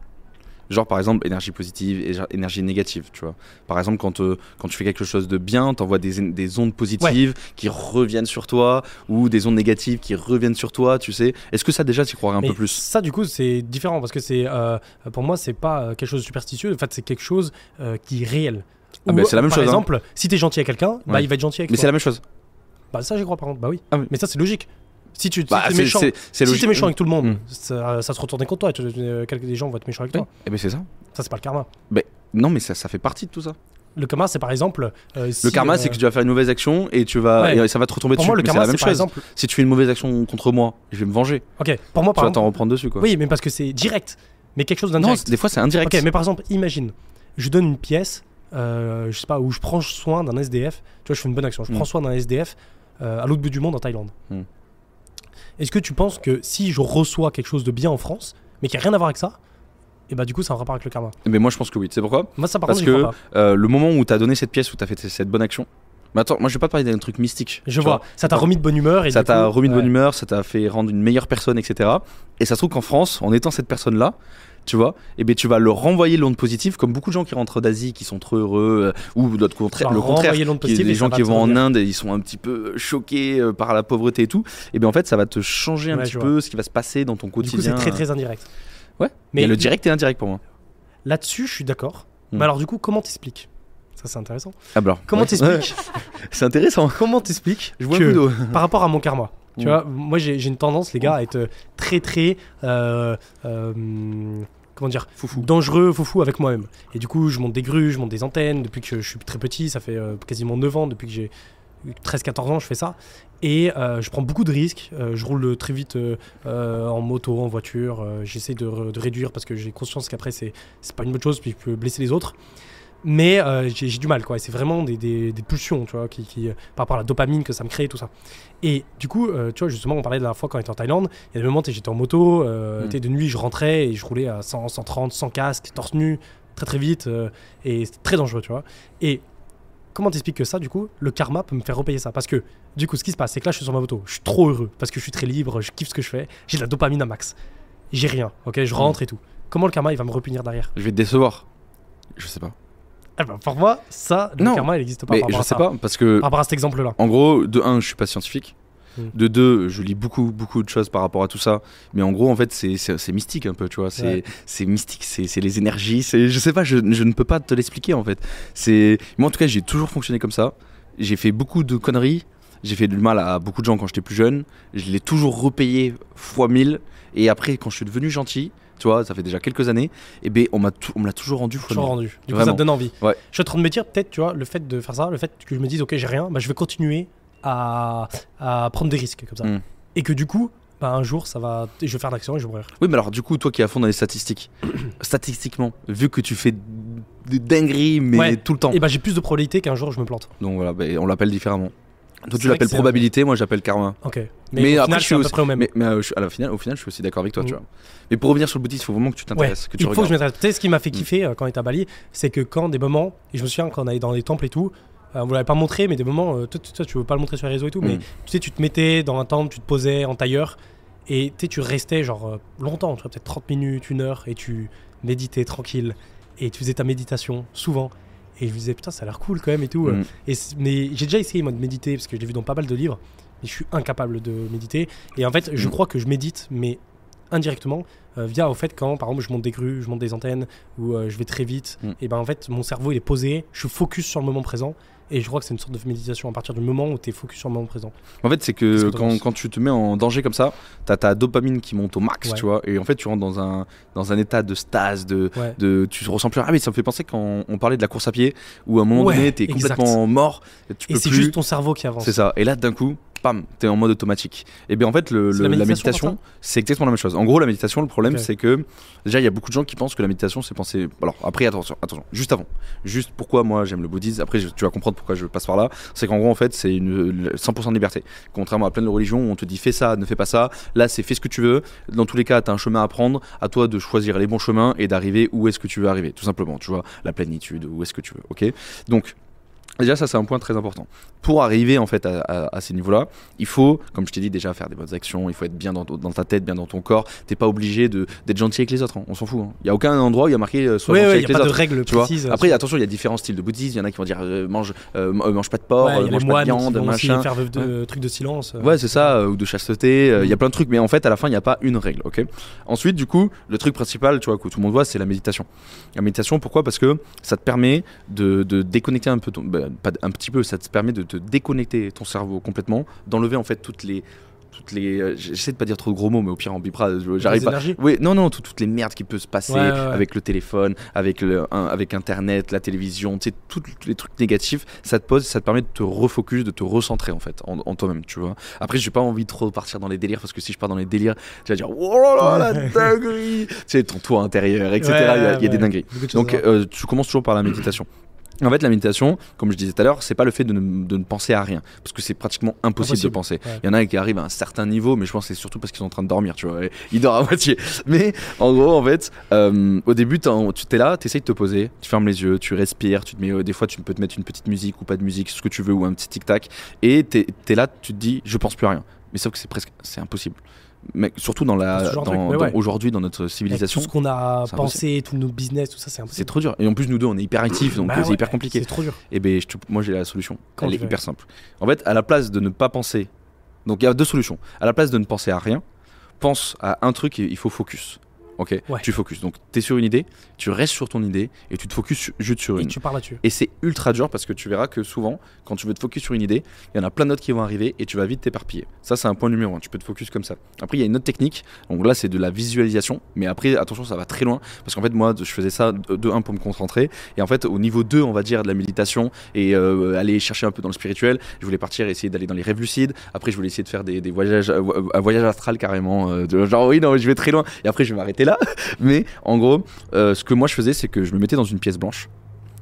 Genre par exemple énergie positive et énergie négative, tu vois. Par exemple quand, euh, quand tu fais quelque chose de bien, t'envoies des, des ondes positives qui reviennent sur toi ou des ondes négatives qui reviennent sur toi, tu sais. Est-ce que ça déjà tu croirais un Mais peu plus? Ça, du coup, c'est différent parce que c'est, euh, pour moi, c'est pas euh, quelque chose de superstitieux. En fait, c'est quelque chose euh, qui est réel. Ah, bah, c'est la même par chose, hein. exemple, si t'es gentil à quelqu'un, bah, Ouais. il va être gentil avec Mais toi. c'est la même chose. Bah, ça, j'y crois par contre. Bah oui. Ah, oui. Mais ça, c'est logique. Si tu si Bah, t'es c'est- méchant, si t'es méchant avec tout le monde, Mm. ça, ça se retourne contre toi. Tu- euh, quelques des gens vont être méchants avec Oui. toi. Eh ben c'est ça. Ça, c'est pas le karma. Non mais ça, ça fait partie de tout ça. Le karma, c'est par exemple. euh, si, Le karma, euh, c'est que tu vas faire une mauvaise action et tu vas Ouais. et ça va te retomber Pour dessus. moi, le Mais c'est karma, la même par chose. exemple. Si tu fais une mauvaise action contre moi, je vais me venger. Ok, pour moi, Tu par vas t'en exemple. reprendre dessus quoi. Oui, mais parce que c'est direct. Mais quelque chose d'indirect. des fois c'est indirect. Ok, mais par exemple, imagine, je donne une pièce, euh, je sais pas, où je prends soin d'un SDF. Tu vois, je fais une bonne action. Je Mm. prends soin d'un SDF euh, à l'autre bout du monde en Thaïlande. Est-ce que tu penses que si je reçois quelque chose de bien en France, mais qui a rien à voir avec ça, et bah du coup, ça a un rapport avec le karma? Mais moi je pense que oui. C'est pourquoi? Moi, ça par Parce contre, que crois pas. euh, le moment où t'as donné cette pièce, où t'as fait cette bonne action. Mais attends, moi je vais pas te parler d'un truc mystique. Je vois, ça t'a remis de bonne humeur et ça t'a remis de bonne humeur, ça t'a fait rendre une meilleure personne, etc. Et ça se trouve qu'en France, en étant cette personne-là, tu vois, et ben tu vas leur renvoyer l'onde positive, comme beaucoup de gens qui rentrent d'Asie, qui sont trop heureux, euh, ou l'autre contraire, le contraire, qui- positive les gens qui vont en. Inde et ils sont un petit peu choqués euh, par la pauvreté et tout, et bien en fait ça va te changer un Ouais, petit peu ce qui va se passer dans ton Du coup, quotidien. c'est très très indirect. Ouais. Mais le direct et l'indirect pour moi. Là-dessus, je suis d'accord. Mm. Mais alors, du coup, comment t'expliques? Ça, c'est intéressant. Ah bah alors, Comment ouais. t'expliques? C'est intéressant. Comment t'expliques Je vois que- par rapport à mon karma. Tu Mm. vois, moi j'ai j'ai une tendance, les gars, à être très très. euh, euh, comment dire Foufou. Dangereux, foufou avec moi-même. Et du coup, je monte des grues, je monte des antennes depuis que je suis très petit. Ça fait euh, quasiment 9 ans, depuis que j'ai 13-14 ans, je fais ça. Et euh, je prends beaucoup de risques. Euh, je roule très vite euh, en moto, en voiture. J'essaie de, re- de réduire parce que j'ai conscience qu'après, c'est pas une bonne chose, puis je peux blesser les autres. Mais euh, j'ai du mal, quoi. C'est vraiment des, des, des pulsions, tu vois, qui, qui, euh, par rapport à la dopamine que ça me crée, tout ça. Et du coup, euh, tu vois, justement, on parlait de la fois quand on était en Thaïlande. Il y a des moments, sais, j'étais en moto, euh, Mm. de nuit, je rentrais et je roulais à 100, 130, sans casque, torse nu, très très vite. et c'était très dangereux, tu vois. Et comment t'expliques que ça, du coup, le karma peut me faire repayer ça? Parce que, du coup, ce qui se passe, c'est que là, je suis sur ma moto, je suis trop heureux parce que je suis très libre, je kiffe ce que je fais, j'ai de la dopamine à max. J'ai rien, ok? Je rentre et tout. Comment le karma, il va me repunir derrière? Je vais te décevoir. Je sais pas. Eh ben, pour moi, ça, le Non, karma, il n'existe pas Mais par je sais pas, parce que Par rapport à cet exemple-là. En gros, de un, je suis pas scientifique. Mm. De deux, je lis beaucoup, beaucoup de choses par rapport à tout ça. Mais en gros, en fait, c'est- mystique un peu, tu vois. C'est Ouais. mystique, c'est les énergies. Je sais pas, je, je ne peux pas te l'expliquer en fait. Moi, en tout cas, j'ai toujours fonctionné comme ça. J'ai fait beaucoup de conneries. J'ai fait du mal à beaucoup de gens quand j'étais plus jeune. Je l'ai toujours repayé fois 1000. Et après, quand je suis devenu gentil, tu vois, ça fait déjà quelques années, et ben on on me l'a toujours rendu Toujours 1000. rendu. Du coup, ça te donne envie. Ouais. Je suis en train de me dire, peut-être, tu vois, le fait de faire ça, le fait que je me dise, ok, j'ai rien, bah, je vais continuer à, à prendre des risques comme ça. Mm. Et que du coup, bah, un jour, ça va, je vais faire l'action et je vais mourir. Oui, mais alors du coup, toi qui es à fond dans les statistiques, statistiquement, vu que tu fais des dingueries, mais Ouais. tout le temps, Et bah, j'ai plus de probabilité qu'un jour je me plante. donc voilà, ben, on l'appelle différemment. Toi, tu l'appelles probabilité, moi j'appelle karma. Ok. Mais Mais, au après, final, je suis c'est à peu aussi- près au même. Mais, mais, euh, je- à la finale, au final, je suis aussi d'accord avec toi, Mm. tu vois. Mais pour revenir sur le bouddhisme, il faut vraiment que tu Ouais, t'intéresses, que tu il faut que je regardes. m'intéresse. Tu sais, ce qui m'a fait Mm. kiffer euh, quand on était à Bali, c'est que quand des moments, et je me souviens quand on allait dans les temples et tout, euh, on vous l'avait pas montré, mais des moments, euh, toi, toi, tu veux pas le montrer sur les réseaux et tout, mais Mm. tu sais, tu te mettais dans un temple, tu te posais en tailleur, et tu sais, tu restais genre euh, longtemps, tu vois, peut-être 30 minutes, une heure, et tu méditais tranquille, et tu faisais ta méditation souvent. Et je me disais, putain, ça a l'air cool quand même et tout. Mm. Et mais j'ai déjà essayé moi de méditer parce que je l'ai vu dans pas mal de livres, mais je suis incapable de méditer. Et en fait, je Mm. crois que je médite, mais indirectement, euh, via au fait quand par exemple je monte des grues, je monte des antennes ou euh, je vais très vite, Mm. et ben en fait mon cerveau il est posé, je suis focus sur le moment présent. Et je crois que c'est une sorte de méditation à partir du moment où tu es focus sur le moment présent. En fait, c'est que quand, quand tu te mets en danger comme ça, t'as ta dopamine qui monte au max, Ouais. tu vois, et en fait, tu rentres dans un, dans un état de stase, de, Ouais. de, tu ressens plus. Ah, mais ça me fait penser quand on parlait de la course à pied, où à un moment Ouais, donné, t'es exact. complètement mort, tu Et c'est juste ton cerveau qui avance. C'est ça. Et là, d'un coup, pam, t'es en mode automatique. Et bien en fait, le, C'est le- la méditation, c'est exactement la même chose. En gros, la méditation, le problème, c'est que déjà, il y a beaucoup de gens qui pensent que la méditation, c'est penser. Alors après, attention, attention, juste avant, juste pourquoi moi j'aime le bouddhisme. Après, tu vas comprendre pourquoi je passe par là. C'est qu'en gros, en fait, c'est une le- 100% de liberté. Contrairement à plein de religions où on te dit fais ça, ne fais pas ça. Là, c'est fais ce que tu veux. Dans tous les cas, t'as un chemin à prendre. À toi de choisir les bons chemins et d'arriver où est-ce que tu veux arriver, tout simplement. Tu vois, la plénitude, où est-ce que tu veux. Ok? Donc Déjà, ça, c'est un point très important. Pour arriver en fait à, à- à ces niveaux-là, il faut, comme je t'ai dit déjà, faire des bonnes actions. Il faut être bien dans, dans ta tête, bien dans ton corps. T'es pas obligé d'être gentil avec les autres. hein. On s'en fout. hein. Il y a aucun endroit où il y a marqué euh, sois Ouais, gentil il avec n'y a les pas de règles Tu vois précises. Après, attention, il y a différents styles de bouddhisme. Il y en a qui vont dire euh, mange, euh, euh, mange pas de porc, Ouais, y euh, mange pas de viande, machin. faire de, trucs de silence. euh. Ouais, c'est ça, ou de chasteté, il y a Mm. plein de trucs, mais en fait, à la fin, il n'y a pas une règle, ok? Ensuite, du coup, le truc principal, tu vois, que tout le monde voit, c'est la méditation. La méditation, pourquoi? Parce que ça te permet de, de déconnecter un peu, ton, bah, pas un petit peu, ça te permet de te déconnecter ton cerveau complètement, d'enlever en fait toutes les. Toutes les euh, J'essaie de pas dire trop de gros mots, mais au pire, en bipra, je- j'arrive pas. énergies. Oui, non, non, tout- toutes les merdes qui peuvent se passer Ouais, ouais, ouais. avec le téléphone, avec, le, un- avec Internet, la télévision, tu sais, tous les trucs négatifs, ça te pose, ça te permet de te refocus, de te recentrer en fait, en, en toi-même, tu vois. Après, j'ai pas envie de trop partir dans les délires parce que si je pars dans les délires, tu vas dire, oh là là, la dinguerie, tu sais, ton toit intérieur, etc. Il y a, y des dingueries. Donc, voir. euh, tu commences toujours par la méditation. En fait, la méditation, comme je disais tout à l'heure, c'est pas le fait de ne, de ne penser à rien, parce que c'est pratiquement impossible, Impossible, de penser. ouais. Il y en a qui arrivent à un certain niveau, mais je pense que c'est surtout parce qu'ils sont en train de dormir, tu vois. Ils dorment à moitié. Mais en gros, en fait, euh, au début, tu t'es là, tu essayes de te poser, tu fermes les yeux, tu respires, tu te mets, euh, des fois, tu peux te mettre une petite musique ou pas de musique, ce que tu veux, ou un petit tic-tac, et t'es es là, tu te dis, je pense plus à rien. Mais sauf que c'est presque, c'est impossible. Mais surtout dans la, ouais. aujourd'hui dans notre Avec civilisation, tout ce qu'on a pensé, tous nos business, tout ça, c'est c'est trop dur. Et en plus, nous deux, on est hyper actifs, donc Bah c'est ouais, hyper compliqué. C'est trop dur. Et ben, je te- moi j'ai la solution. Elle est hyper simple. En fait, à la place de ne pas penser, donc il y a deux solutions. À la place de ne penser à rien, pense à un truc et il faut focus. Ok Ouais. Tu focuses. Donc tu es sur une idée, tu restes sur ton idée et tu te focuses juste sur Et une. tu parles là-dessus. Et c'est ultra dur parce que tu verras que souvent, quand tu veux te focus sur une idée, il y en a plein d'autres qui vont arriver et tu vas vite t'éparpiller. Ça, c'est un point numéro un. Tu peux te focus comme ça. Après, il y a une autre technique. Donc là, c'est de la visualisation. Mais après, attention, ça va très loin. Parce qu'en fait, moi, je faisais ça de, de un pour me concentrer. Et en fait, au niveau 2, on va dire, de la méditation et euh, aller chercher un peu dans le spirituel, je voulais partir essayer d'aller dans les rêves lucides. Après, je voulais essayer de faire des, des voyages, euh, un voyage astral carrément. euh, de, genre, oui, non, je vais très loin. Et après, je vais m'arrêter Mais en gros, euh, ce que moi je faisais, c'est que je me mettais dans une pièce blanche.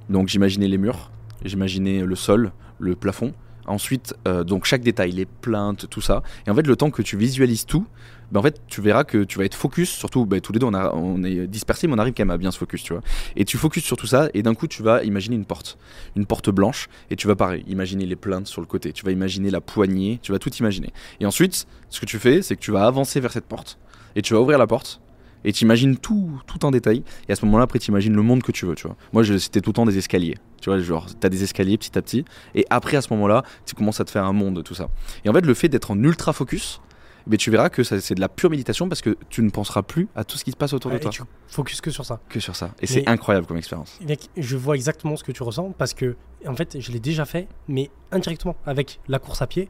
Donc j'imaginais les murs, j'imaginais le sol, le plafond. Ensuite, euh, donc chaque détail, les plaintes, tout ça. Et en fait, le temps que tu visualises tout, ben en fait, tu verras que tu vas être focus. Surtout, ben, tous les deux, on est dispersés, mais on arrive quand même à bien se focus, tu vois. Et tu focuses sur tout ça, et d'un coup, tu vas imaginer une porte, une porte blanche, et tu vas pareil, imaginer les plaintes sur le côté. Tu vas imaginer la poignée, tu vas tout imaginer. Et ensuite, ce que tu fais, c'est que tu vas avancer vers cette porte, et tu vas ouvrir la porte. Et tu imagines tout, tout en détail. Et à ce moment-là, après, tu imagines le monde que tu veux, tu vois. Moi, c'était tout le temps des escaliers. Tu vois, genre, tu as des escaliers petit à petit. Et après, à ce moment-là, tu commences à te faire un monde, tout ça. Et en fait, le fait d'être en ultra focus, mais tu verras que c'est de la pure méditation parce que tu ne penseras plus à tout ce qui se passe autour Ouais, de toi et tu focuses que sur ça. que sur ça. Et c'est incroyable comme expérience. Mec, je vois exactement ce que tu ressens parce que, en fait, je l'ai déjà fait, mais indirectement avec la course à pied.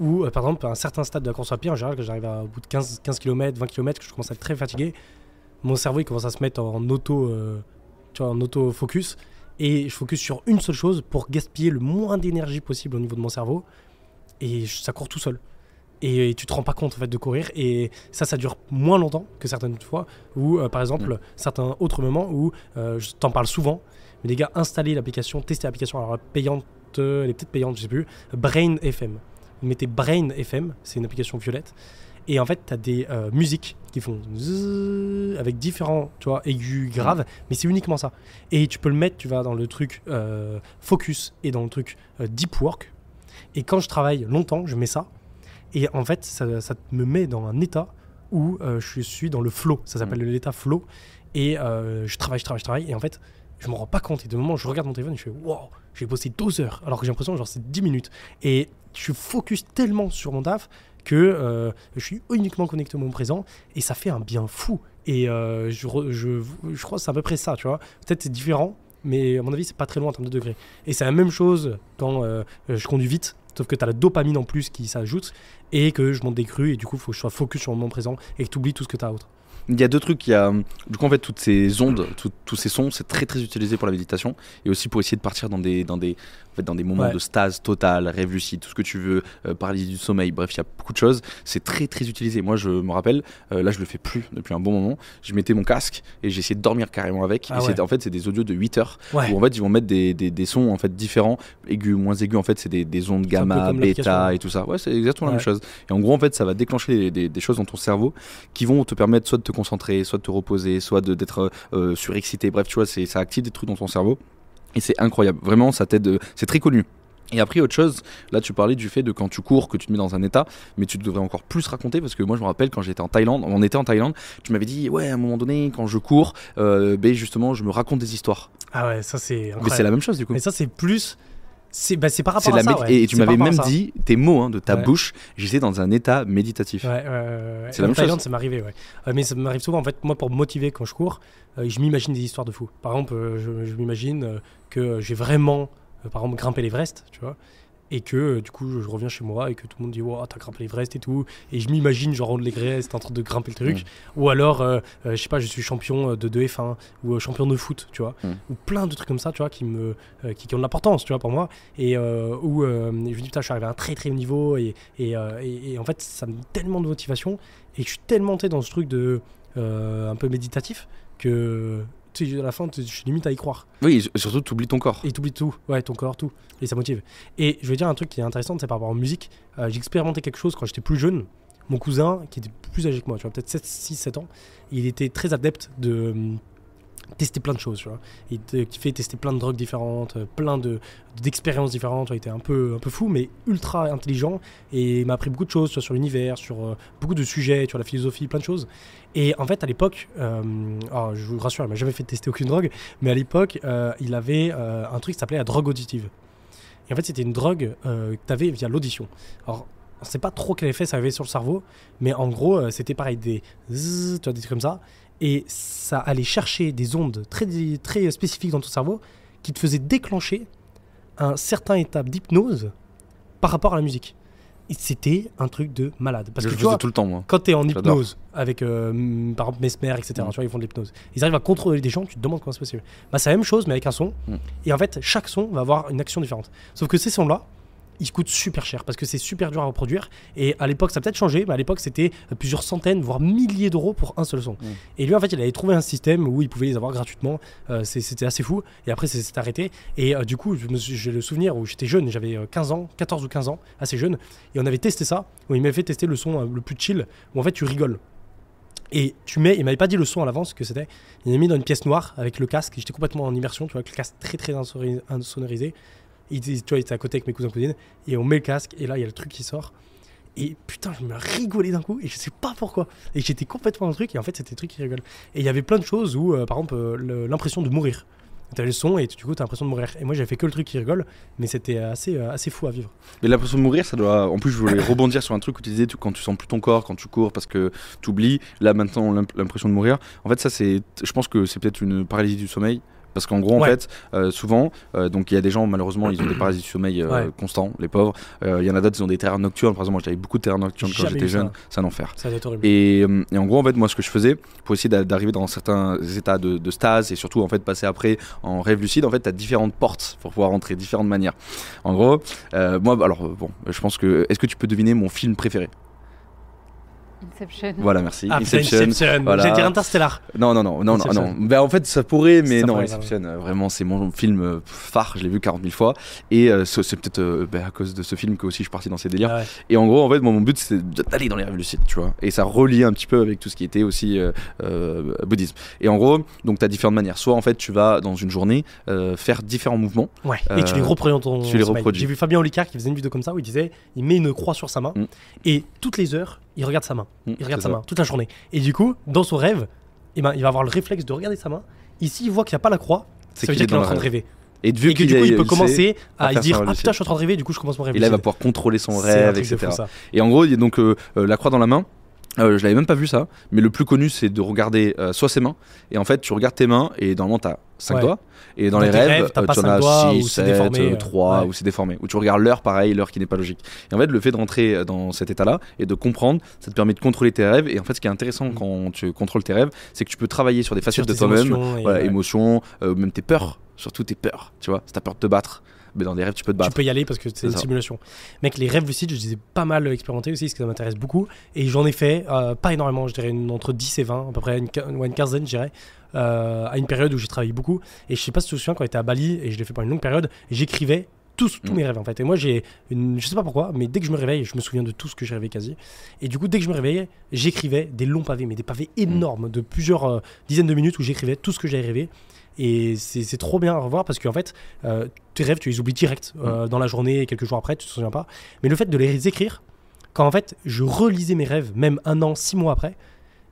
Où, euh, par exemple, à un certain stade de la course à pied, en général, quand j'arrive à- au bout de 15, 15 km, 20 km, que je commence à être très fatigué, mon cerveau il commence à se mettre en auto, euh, tu vois, en auto focus. Et je focus sur une seule chose pour gaspiller le moins d'énergie possible au niveau de mon cerveau. Et je- ça court tout seul. Et, tu te rends pas compte en fait de courir. Et ça, ça dure moins longtemps que certaines fois. Ou euh, par exemple, certains autres moments où euh, je t'en parle souvent. Mais les gars, installez l'application, testez l'application. Alors payante, elle est peut-être payante, je sais plus. Brain FM. Mettez Brain FM, c'est une application violette. Et en fait, tu as des euh, musiques qui font avec différents, tu vois, aigus, graves, mais c'est uniquement ça. Et tu peux le mettre, tu vas dans le truc euh, focus et dans le truc euh, deep work. Et quand je travaille longtemps, je mets ça. Et en fait, ça, ça me met dans un état où je suis dans le flow. Ça s'appelle l'état flow. Et je travaille, je travaille, je travaille. Et en fait, je me rends pas compte. Et de moment je regarde mon téléphone, je fais wow, j'ai bossé 12 heures. Alors que j'ai l'impression, genre, c'est 10 minutes. Et je suis focus tellement sur mon taf que euh, je suis uniquement connecté au moment présent. Et ça fait un bien fou. Et euh, je, je, je crois que c'est à peu près ça, tu vois. Peut-être c'est différent, mais à mon avis, c'est pas très loin en termes de degrés. Et c'est la même chose quand euh, je conduis vite. Sauf que tu as la dopamine en plus qui s'ajoute et que je monte des crues et du coup, il faut que je sois focus sur le moment présent et que tu oublies tout ce que tu as autre. Il y a deux trucs. Il y a, du coup, en fait, toutes ces ondes, tout- tous ces sons, c'est très très utilisé pour la méditation et aussi pour essayer de partir dans des, dans des, en fait, dans des moments Ouais. de stase totale, rêve lucide, tout ce que tu veux, euh, paralysie du sommeil. Bref, il y a beaucoup de choses. C'est très très utilisé. Moi, je me rappelle, euh, là, je le fais plus depuis un bon moment. Je mettais mon casque et j'essayais de dormir carrément avec. Ah et ouais. c'était- en fait, c'est des audios de 8 heures Ouais. où en fait, ils vont mettre des, des, des sons en fait différents, aigus, moins aigus. En fait, c'est des, des ondes gamma, bêta et tout ça. Ouais, c'est exactement la même chose. Et en gros, en fait, ça va déclencher des choses dans ton cerveau qui vont te permettre soit de te concentrer, soit de te reposer, soit de- d'être euh, surexcité. Bref, tu vois, c'est- ça active des trucs dans ton cerveau. Et c'est incroyable. Vraiment, ça t'aide. euh, C'est très connu. Et après, autre chose, là, tu parlais du fait de quand tu cours, que tu te mets dans un état, mais tu devrais encore plus raconter parce que moi, je me rappelle quand j'étais en Thaïlande, on était en Thaïlande, tu m'avais dit, ouais, à un moment donné, quand je cours, euh, ben, justement, je me raconte des histoires. Ah ouais, ça c'est Mais c'est la même chose, du coup. Mais ça c'est plus. C'est bah, par rapport à la ça. ouais. Et tu m'avais même dit tes mots hein, de ta Ouais. bouche, j'étais dans un état méditatif. Ouais. C'est la même Thaïlande, chose. ça m'est arrivé, ouais. Euh, mais ça m'arrive souvent, en fait, moi, pour me motiver quand je cours, euh, je m'imagine des histoires de fou. Par exemple, euh, je, je m'imagine euh, que j'ai vraiment, par exemple, grimpé l'Everest, tu vois, et que, euh, du coup, je, reviens chez moi et que tout le monde dit, wow, t'as grimpé l'Everest et tout, et je m'imagine, genre, l'Everest en train de grimper le truc, ou alors, euh, euh, je sais pas, je suis champion de, de F1, ou euh, champion de foot, tu vois, Mm. ou plein de trucs comme ça, tu vois, qui, me, qui, qui ont de l'importance, tu vois, pour moi, et euh, où je me dis, putain, je suis arrivé à un très très haut niveau, et, et, et- et en fait, ça me donne tellement de motivation, et je suis tellement sais, dans ce truc de un peu méditatif que à la fin tu- je suis limite à y croire. Oui, et surtout, tu oublies ton corps. et t'oublies tout. Ouais ton corps tout. Et ça motive. Et je vais dire un truc qui est intéressant c'est par rapport en musique Euh, j'ai expérimenté quelque chose quand j'étais plus jeune. Mon cousin qui était plus âgé que moi tu vois peut-être 7 6 7 ans il était très adepte de hum, tester plein de choses tu vois. Il fait tester plein de drogues différentes euh, plein de d'expériences différentes tu vois, il était un peu un peu fou mais ultra intelligent et il m'a appris beaucoup de choses tu vois, sur l'univers sur euh, beaucoup de sujets sur la philosophie plein de choses. Et en fait à l'époque euh, je vous rassure il m'a jamais fait tester aucune drogue mais à l'époque il avait un truc qui s'appelait la drogue auditive. Et en fait c'était une drogue que tu avais via l'audition. Alors on sait pas trop quel effet ça avait sur le cerveau mais en gros c'était pareil des zzz, tu vois, des trucs comme ça et ça allait chercher des ondes très, très spécifiques dans ton cerveau qui te faisaient déclencher un certain état d'hypnose par rapport à la musique. C'était un truc de malade. Parce je que tu vois, tout le temps, moi. quand tu es en hypnose avec, euh, mm, par exemple, Mesmer, etc., Mm. tu vois, ils font de l'hypnose. Ils arrivent à contrôler des gens, tu te demandes comment c'est possible. Bah, c'est la même chose, mais avec un son. Mm. Et en fait, chaque son va avoir une action différente. Sauf que ces sons-là, il coûte super cher parce que c'est super dur à reproduire. Et à l'époque, ça a peut-être changé, mais à l'époque, c'était plusieurs centaines, voire milliers d'euros pour un seul son. Mm. Et lui, en fait, il avait trouvé un système où il pouvait les avoir gratuitement. Euh, c'était assez fou. Et après, c'est arrêté. Et euh, du coup, j'ai le souvenir où j'étais jeune, j'avais euh, 15 ans, 14 ou 15 ans, assez jeune. Et on avait testé ça, où il m'avait fait tester le son euh, le plus chill, où en fait, tu rigoles. Et tu mets, il m'avait pas dit le son à l'avance que c'était. Il m'a mis dans une pièce noire avec le casque. J'étais complètement en immersion, tu vois, avec le casque très très insonorisé. Tu vois, il était à côté avec mes cousins cousines. Et on met le casque et là il y a le truc qui sort. Et putain, je me rigolais d'un coup et je sais pas pourquoi. Et j'étais complètement dans le truc et en fait c'était le truc qui rigole. Et il y avait plein de choses où, euh, par exemple, euh, l'impression de mourir. T'as le son et du coup t'as l'impression de mourir. Et moi j'avais fait que le truc qui rigole, mais c'était assez, euh, assez fou à vivre. Mais l'impression de mourir, ça doit. En plus, je voulais rebondir sur un truc où tu disais tu- quand tu sens plus ton corps, quand tu cours parce que tu oublies. Là, maintenant, l'imp- l'impression de mourir. En fait, ça, c'est. Je pense que c'est peut-être une paralysie du sommeil. Parce qu'en gros, en fait, euh, souvent, euh, donc il y a des gens, malheureusement, ils ont des paralysies du sommeil euh, Ouais. constants, les pauvres. Il y en a d'autres, ils ont des terreurs nocturnes. Par exemple, moi, j'avais beaucoup de terreurs nocturnes quand j'étais eu jeune. C'est un enfer. Ça. Et, et en gros, en fait, moi, ce que je faisais pour essayer d'a- d'arriver dans certains états de, de stase et surtout, en fait, passer après en rêve lucide, en fait, tu as différentes portes pour pouvoir rentrer, différentes manières. En gros, moi, alors, euh, bon, je pense que. Est-ce que tu peux deviner mon film préféré? Inception. Voilà, merci. Ah, Inception. Inception. voilà. J'allais dire Interstellar. Non, non, non, non, non, Inception. non. Ben, en fait, ça pourrait, mais Ça non, pourrait, Inception, vraiment, c'est mon film euh, phare. Je l'ai vu 40 000 fois. Et euh, c'est peut-être euh, ben, à cause de ce film que aussi je suis parti dans ces délires. Ah ouais. Et en gros, en fait, moi, mon but, c'est d'aller dans les rêves lucides, tu vois. Et ça relie un petit peu avec tout ce qui était aussi euh, euh, bouddhisme. Et en gros, donc, tu as différentes manières. Soit, en fait, tu vas, dans une journée, euh, faire différents mouvements. Ouais. Et tu les reproduis dans ton tu les reproduis. J'ai vu Fabien Olicard qui faisait une vidéo comme ça où il disait il met une croix sur sa main Mm. et toutes les heures il regarde sa main. Mm, Il regarde sa ça. main toute la journée. Et du coup, dans son rêve, eh ben, il va avoir le réflexe de regarder sa main. Ici, il voit qu'il n'y a pas la croix. C'est Ça veut qu'il dire qu'il est en train de rêve. rêver. Et que du coup, il peut commencer à dire Ah putain, je suis en train de rêver, du coup, je commence mon rêve. Et là, il va pouvoir contrôler son rêve, etc. fou. Et en gros, il y a donc euh, euh, la croix dans la main. Euh, je l'avais même pas vu ça, mais le plus connu c'est de regarder euh, soit ses mains, et en fait tu regardes tes mains et normalement t'as 5 Ouais. doigts, et dans, Dans les rêves, euh, tu en as doigts, 6, ou c'est 7, déformé, euh, 3, ouais. ou c'est déformé, ou tu regardes l'heure pareil, l'heure qui n'est pas logique. Et en fait le fait de rentrer euh, dans cet état là et de comprendre, ça te permet de contrôler tes rêves, et en fait ce qui est intéressant Mm. quand tu contrôles tes rêves, c'est que tu peux travailler sur des facettes Sur de toi-même, émotions voilà, ouais. émotions, euh, même tes peurs, surtout tes peurs, tu vois, si t'as peur de te battre, mais dans des rêves tu peux te Tu battre. peux y aller parce que c'est une ça. simulation. Mec, les rêves lucides, je les ai pas mal expérimentés aussi, parce que ça m'intéresse beaucoup. Et j'en ai fait, euh, pas énormément, je dirais une- entre 10 et 20, à peu près une quinzaine, je dirais, euh, à une période où j'ai travaillé beaucoup. Et je sais pas si tu te souviens, quand j'étais à Bali, et je l'ai fait pendant une longue période, j'écrivais tous, tous Mm. mes rêves en fait. Et moi, j'ai une. Je sais pas pourquoi, mais dès que je me réveille, je me souviens de tout ce que j'ai rêvé quasi. Et du coup, dès que je me réveillais, j'écrivais des longs pavés, mais des pavés énormes, de plusieurs euh, dizaines de minutes où j'écrivais tout ce que j'avais rêvé. Et c'est trop bien à revoir parce qu'en fait, euh, tes rêves, tu les oublies direct euh, dans la journée et quelques jours après, tu te souviens pas. Mais le fait de les écrire, quand en fait je relisais mes rêves, même un an, six mois après,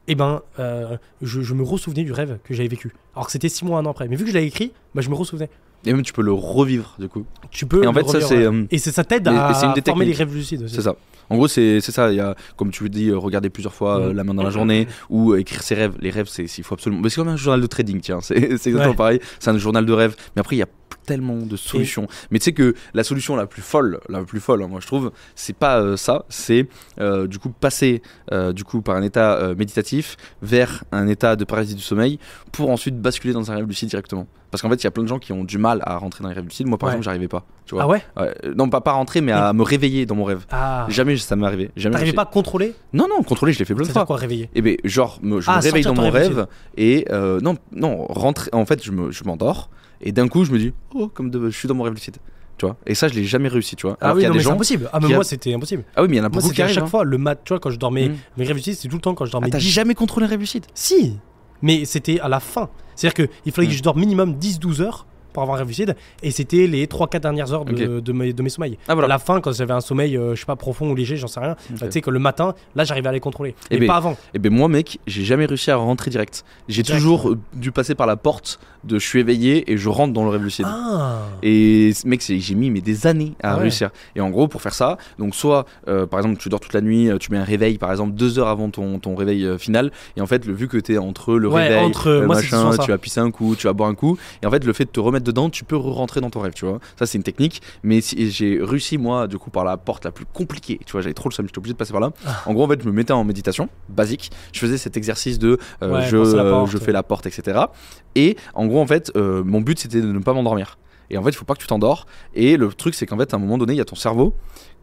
eh ben, euh, je, je me ressouvenais du rêve que j'avais vécu. Alors que c'était six mois, un an après. Mais vu que je l'avais écrit, bah, je me ressouvenais. Et même tu peux le revivre du coup. Tu peux. Et en le fait, ça, relire, c'est, ouais. Et c'est- ça t'aide à former les rêves lucides. C'est ça. En gros, c'est c'est ça. Il y a, comme tu le dis, euh, regarder plusieurs fois euh, Mm. la main dans la journée ou euh, écrire ses rêves. Les rêves, c'est il faut absolument. Mais c'est comme un journal de trading, tiens. C'est exactement Ouais. pareil. C'est un journal de rêves. Mais après, il y a tellement de solutions. Mais tu sais que la solution la plus folle, la plus folle, hein, moi je trouve, c'est pas euh, ça. C'est euh, du coup passer euh, du coup par un état méditatif vers un état de paralysie du sommeil pour ensuite basculer dans un rêve lucide directement. Parce qu'en fait, il y a plein de gens qui ont du mal à rentrer dans les rêves lucides. Moi, par Ouais. exemple, j'arrivais pas. Tu vois. Ah ouais? Ouais, non, pas pas rentrer, mais à me réveiller dans mon rêve. Ah. Jamais ça m'est arrivé. Jamais. T'arrivais pas à contrôler? Non, non, contrôler, je l'ai fait plein de fois. quoi réveiller? Et ben, genre, me- je Ah, me réveille dans mon rêve et non, non, rentrer. En fait, je me, je m'endors et d'un coup, je me dis, oh, comme de, je suis dans mon rêve lucide. Tu vois. Et ça, je l'ai jamais réussi, tu vois. Ah oui, non, mais c'est impossible. Ah, mais qui a- moi, c'était impossible. Ah oui, mais il y en a Moi, beaucoup qui c'était à chaque hein. fois le mat, tu vois, quand je dormais, Mm. mes rêves lucides, c'était tout le temps quand je Ah, dormais t'as 10 jamais contrôlé un rêve lucide Si, mais c'était à la fin. C'est-à-dire qu'il fallait que Mm. je dorme minimum 10-12 heures pour avoir un rêve lucide, et c'était les 3-4 dernières heures de, de mes, de mes sommeils. Ah voilà. À la fin, quand j'avais un sommeil, euh, je sais pas, profond ou léger, j'en sais rien, euh, tu sais que le matin, là, j'arrivais à les contrôler. Eh Mais ben, pas avant. Et ben moi, mec, j'ai jamais réussi à rentrer direct. J'ai toujours euh, dû passer par la porte de je suis éveillé et je rentre dans le rêve lucide. Ah Et mec, j'ai mis mais des années à Ah ouais. réussir. Et en gros, pour faire ça, donc soit euh, par exemple tu dors toute la nuit, euh, tu mets un réveil par exemple deux heures avant ton, ton réveil euh, final, et en fait le vu que t'es entre le Ouais, réveil, entre- le moi, machin, tu vas pisser un coup, tu vas boire un coup, et en fait le fait de te remettre dedans, tu peux rentrer dans ton rêve, tu vois. Ça c'est une technique, mais si, j'ai réussi moi du coup par la porte la plus compliquée, tu vois, j'avais trop le seum, j'étais obligé de passer par là. Ah. En gros en fait je me mettais en méditation basique, je faisais cet exercice de euh, Ouais, je, je fais la porte, etc. Et en gros en fait euh, mon but c'était de ne pas m'endormir. Et en fait, il faut pas que tu t'endors. Et le truc, c'est qu'en fait, à un moment donné, il y a ton cerveau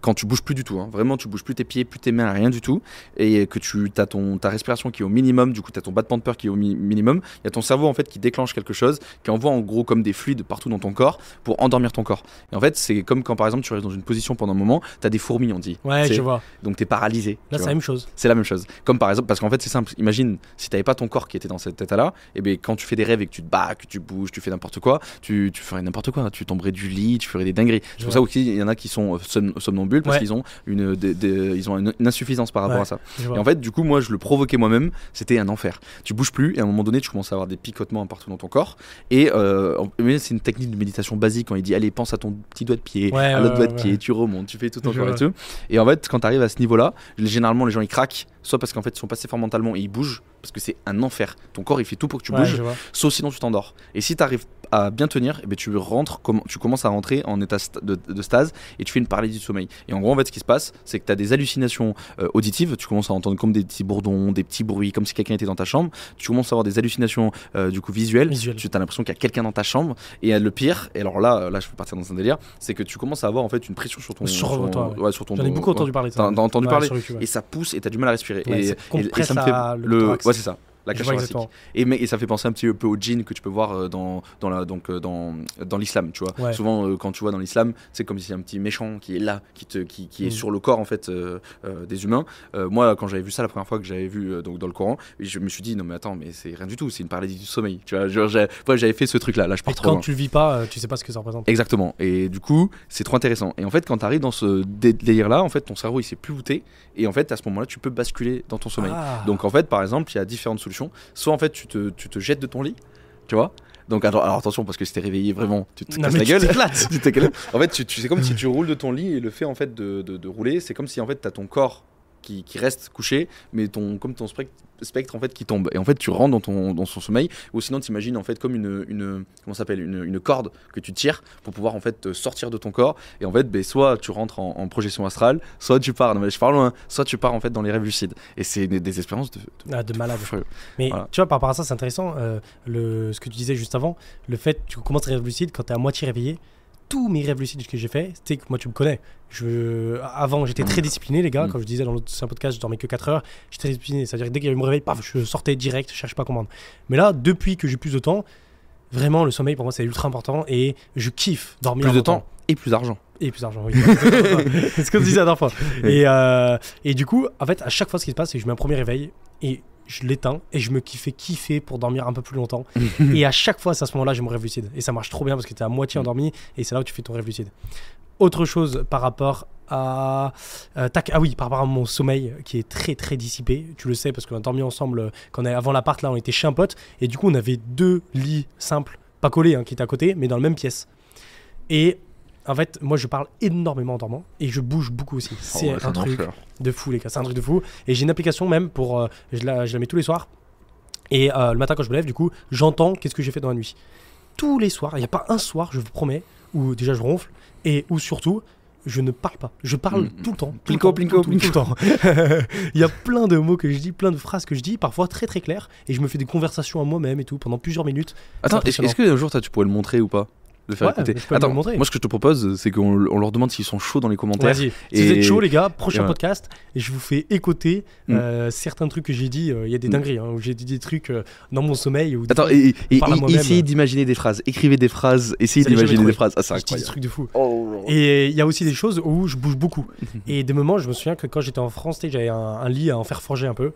quand tu bouges plus du tout, hein. vraiment tu bouges plus tes pieds, plus tes mains, rien du tout, et que tu as ton, ta respiration qui est au minimum, du coup tu as ton battement de peur qui est au mi- minimum, il y a ton cerveau en fait qui déclenche quelque chose, qui envoie en gros comme des fluides partout dans ton corps pour endormir ton corps. Et en fait c'est comme quand par exemple tu restes dans une position pendant un moment, tu as des fourmis on dit, Ouais, je vois. donc tu es paralysé. Là, c'est la même chose. C'est la même chose. Comme par exemple, parce qu'en fait, c'est simple. Imagine si t'avais pas ton corps qui était dans cet état-là, et bien quand tu fais des rêves et que tu te bats, que tu bouges, tu fais n'importe quoi, tu, tu ferais n'importe quoi. Tu tomberais du lit, tu ferais des dingueries. C'est pour ça aussi il y en a qui sont euh, som- parce Ouais. qu'ils ont une, des- des- ils ont une, une insuffisance par rapport Ouais. à ça. Et en fait, du coup, moi, je le provoquais moi-même. C'était un enfer. Tu bouges plus et à un moment donné, tu commences à avoir des picotements partout dans ton corps. Et euh, c'est une technique de méditation basique quand il dit allez, pense à ton petit doigt de pied, à l'autre doigt de pied, tu remontes, tu fais tout corps et tout. Et en fait, quand tu arrives à ce niveau-là, généralement les gens ils craquent, soit parce qu'en fait ils sont passés fort mentalement et ils bougent, parce que c'est un enfer. Ton corps il fait tout pour que tu Ouais, bouges, sauf sinon tu t'endors. Et si tu arrives à bien tenir, eh ben, tu rentres, tu commences à rentrer en état de, de stase et tu fais une paralysie du sommeil. Et en gros, en fait, ce qui se passe, c'est que tu as des hallucinations euh, auditives, tu commences à entendre comme des petits bourdons, des petits bruits, comme si quelqu'un était dans ta chambre. Tu commences à avoir des hallucinations euh, du coup visuelles. Tu as l'impression qu'il y a quelqu'un dans ta chambre. Et euh, le pire, et alors là, là, je peux partir dans un délire, c'est que tu commences à avoir en fait une pression sur ton, Sur ton- toi, ouais. ouais, sur ton J'en ai beaucoup entendu parler. T'as entendu Ouais, parler et ça pousse et t'as du mal à respirer. Ouais, et, ça et- et ça me fait le le, ouais c'est ça, la vois thoracique. Et, mais, et ça fait penser un petit peu au djinn que tu peux voir euh, dans, dans, la, donc, euh, dans, dans l'islam, tu vois. Ouais. Souvent, euh, quand tu vois dans l'islam, c'est comme si un petit méchant qui est là, qui, te, qui, qui est Mm. sur le corps en fait euh, euh, des humains. Moi, quand j'avais vu ça la première fois que j'avais vu donc, dans le Coran, je me suis dit, non mais attends, mais c'est rien du tout, c'est une paralysie du sommeil. Tu vois, ouais, j'avais fait ce truc-là, là je pars Et trop quand loin. tu le vis pas, tu sais pas ce que ça représente. Exactement. Et du coup, c'est trop intéressant. Et en fait, quand tu arrives dans ce dé- délire-là, en fait, ton cerveau il s'est plus voûté. Et en fait, à ce moment-là, tu peux basculer dans ton sommeil. Ah. Donc en fait, par exemple, il y a différentes solutions. Soit en fait, tu te, tu te jettes de ton lit, tu vois. Donc alors, alors attention parce que si t'es réveillé vraiment, tu te Non, casses la tu gueule. Tu en fait, tu, tu- c'est comme si tu roules de ton lit et le fait en fait de, de- de rouler, c'est comme si en fait t'as ton corps qui, qui reste couché, mais ton comme ton spectre, spectre en fait qui tombe. Et en fait, tu rentres dans ton dans son sommeil. Ou sinon, t'imagines en fait comme une une comment s'appelle une, une corde que tu tires pour pouvoir en fait te sortir de ton corps. Et en fait, ben, soit tu rentres en, en projection astrale, soit tu pars. Non mais je parle loin. Soit tu pars en fait dans les rêves lucides. Et c'est des, des expériences de, de Ah, de malade. fou. Mais Voilà. tu vois, par rapport à ça, c'est intéressant. euh, le, ce que tu disais juste avant, le fait que tu commences à rêve lucide quand tu es à moitié réveillé. Tous mes rêves lucides que j'ai fait, c'était que moi, tu me connais. Je, avant, j'étais très discipliné, les gars. Mm. Comme je disais dans un podcast, je dormais que 4 heures. J'étais très discipliné. C'est-à-dire que dès qu'il y avait mon réveil, paf, je sortais direct, je cherche pas à comprendre. Mais là, depuis que j'ai plus de temps, vraiment, le sommeil pour moi, c'est ultra important et je kiffe dormir. plus de temps et plus d'argent. Et plus d'argent, oui. c'est ce qu'on disait la dernière fois. Et, euh, et du coup, en fait, à chaque fois, ce qui se passe, c'est que je mets un premier réveil et je l'éteins et je me kiffais kiffer pour dormir un peu plus longtemps. et à chaque fois, c'est à ce moment-là, j'ai mon rêve lucide. Et ça marche trop bien parce que tu es à moitié endormi et c'est là où tu fais ton rêve lucide. Autre chose par rapport à. euh, tac, ah oui, par rapport à mon sommeil qui est très très dissipé. Tu le sais parce qu'on a dormi ensemble euh, quand on est avant l'appart, là, on était chez un pote. Et du coup, on avait deux lits simples, pas collés, hein, qui étaient à côté, mais dans la même pièce. Et en fait, moi, je parle énormément en dormant et je bouge beaucoup aussi. C'est Oh, ouais, un truc de fou, les gars. C'est un truc de fou. Et j'ai une application même pour. euh, je, la, je la mets tous les soirs. Et euh, le matin, quand je me lève, du coup, j'entends qu'est-ce que j'ai fait dans la nuit. Tous les soirs, il n'y a pas un soir, je vous promets, où déjà je ronfle et où surtout. Je ne parle pas. Je parle Mm. tout le temps. tout le Plinko, temps, plinko, tout, tout, tout le temps. Il y a plein de mots que je dis, plein de phrases que je dis, parfois très très claires, et je me fais des conversations à moi-même et tout pendant plusieurs minutes. Attends, C'est est-ce est-ce que un jour toi, tu pourrais le montrer ou pas? Le faire Ouais, écouter Attends, moi ce que je te propose, c'est qu'on on leur demande s'ils sont chauds dans les commentaires. Vas-y. Si Et- vous êtes chaud, les gars, prochain et podcast, et je vous fais écouter Mm. euh, certains trucs que j'ai dit. euh, Il y a des Mm. dingueries, hein, où j'ai dit des trucs euh, dans mon sommeil. Ou Attends, et, essayez d'imaginer des phrases, écrivez des phrases, essayez d'imaginer des phrases. Ah, c'est je dis des incroyable. trucs de fou. Oh. Et il y a aussi des choses où je bouge beaucoup. et des moments, je me souviens que quand j'étais en France, j'avais un, un lit à en faire forger un peu.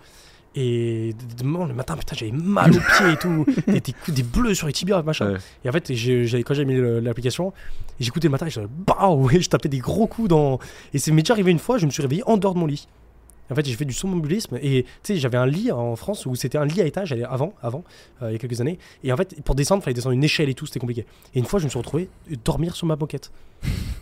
Et des- des moments, le matin, putain, j'avais mal aux pieds et tout. Des, coups- des bleus sur les tibias, machin. Ouais. Et en fait, quand j'ai mis l'application, j'écoutais le matin et je Bao Et je tapais des gros coups dans. Et c'est m'est déjà arrivé une fois, je me suis réveillé en dehors de mon lit. En fait, j'ai fait du somnambulisme et tu sais, j'avais un lit en France où c'était un lit à étage avant, avant, euh, il y a quelques années. Et en fait, pour descendre, il fallait descendre une échelle et tout, c'était compliqué. Et une fois, je me suis retrouvé dormir sur ma banquette.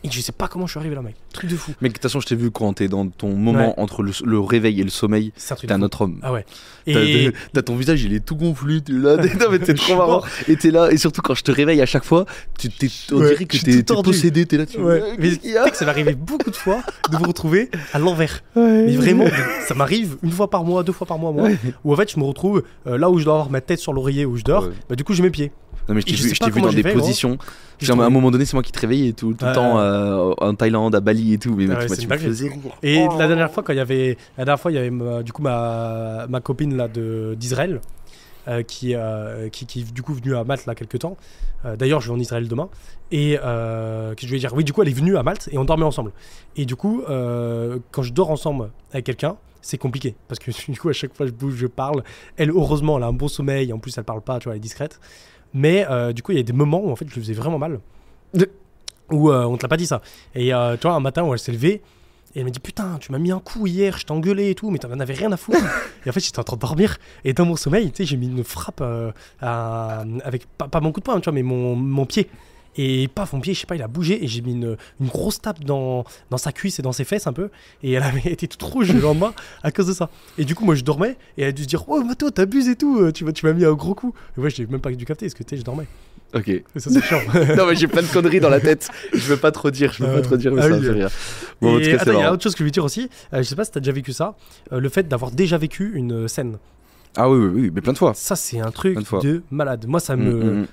Et je sais pas comment je suis arrivé là, mec. Truc de fou. Mais de toute façon, je t'ai vu quand t'es dans ton moment Ouais. entre le, le réveil et le sommeil, C'est un truc t'es un fou. autre homme. Ah ouais. T'as- Et t'as- ton visage, il est tout gonflé, t'es là. non, mais suis trop marrant. Et t'es là, et surtout quand je te réveille à chaque fois, tu t'es, on Ouais, dirait que t'es, t'es possédé, t'es là, tu Ouais. Mais tu qu'il y a sais que ça m'est arrivé beaucoup de fois de vous retrouver à l'envers. Mais vraiment, ça m'arrive une fois par mois, deux fois par mois, moi, où en fait je me retrouve euh, là où je dois avoir ma tête sur l'oreiller où je dors. Ouais. Bah, du coup, j'ai mes pieds. Non, mais je t'ai vu, je dans des fait, positions. Genre, à un moment donné, c'est moi qui te réveillais tout, tout le temps euh, en Thaïlande, à Bali et tout. Mais Ouais, c'est tu me faisais rire. Et Oh. la dernière fois, quand il y avait, la dernière fois, il y avait ma- du coup ma, ma copine là de d'Israël euh, qui, euh, qui qui est du coup venue à Malte là quelques temps. Euh, D'ailleurs, je vais en Israël demain et que je vais dire? Oui, du coup, elle est venue à Malte et on dormait ensemble. Et du coup, quand je dors ensemble avec quelqu'un, c'est compliqué parce que du coup, à chaque fois, je bouge, je parle. Elle, heureusement, elle a un bon sommeil. En plus, elle parle pas, tu vois, elle est discrète. Mais du coup, il y a des moments où en fait, je lui faisais vraiment mal. Où on te l'a pas dit ça. Et tu vois, un matin où elle s'est levée. Et elle m'a dit Putain, tu m'as mis un coup hier, je t'ai engueulé et tout, mais t'en avais rien à foutre. et en fait, j'étais en train de dormir. Et dans mon sommeil, tu sais, j'ai mis une frappe euh, à- avec pas, pas mon coup de poing, tu vois, mais mon, mon pied. Et paf, mon pied, je sais pas, il a bougé. Et j'ai mis une, une grosse tape dans, dans sa cuisse et dans ses fesses un peu. Et elle avait été toute rouge le lendemain à cause de ça. Et du coup, moi, je dormais. Et elle a dû se dire Oh, Mato, t'abuses et tout. euh, Tu m'as tu m'as mis un gros coup. Et moi, j'ai même pas dû capter parce que tu sais, je dormais. Ok. Et ça, c'est chiant. non, mais j'ai plein de conneries dans la tête. Je veux pas trop dire, je veux Euh, pas trop dire, mais ah ça me oui. fait rire. Bon, en tout et cas, attends, il y a autre chose que je veux dire aussi. Euh, je sais pas si t'as déjà vécu ça. euh, le fait d'avoir déjà vécu une scène. Ah oui, oui, oui, mais plein de fois. Ça, c'est un truc de malade. Moi, ça Mm, me. mm, mm.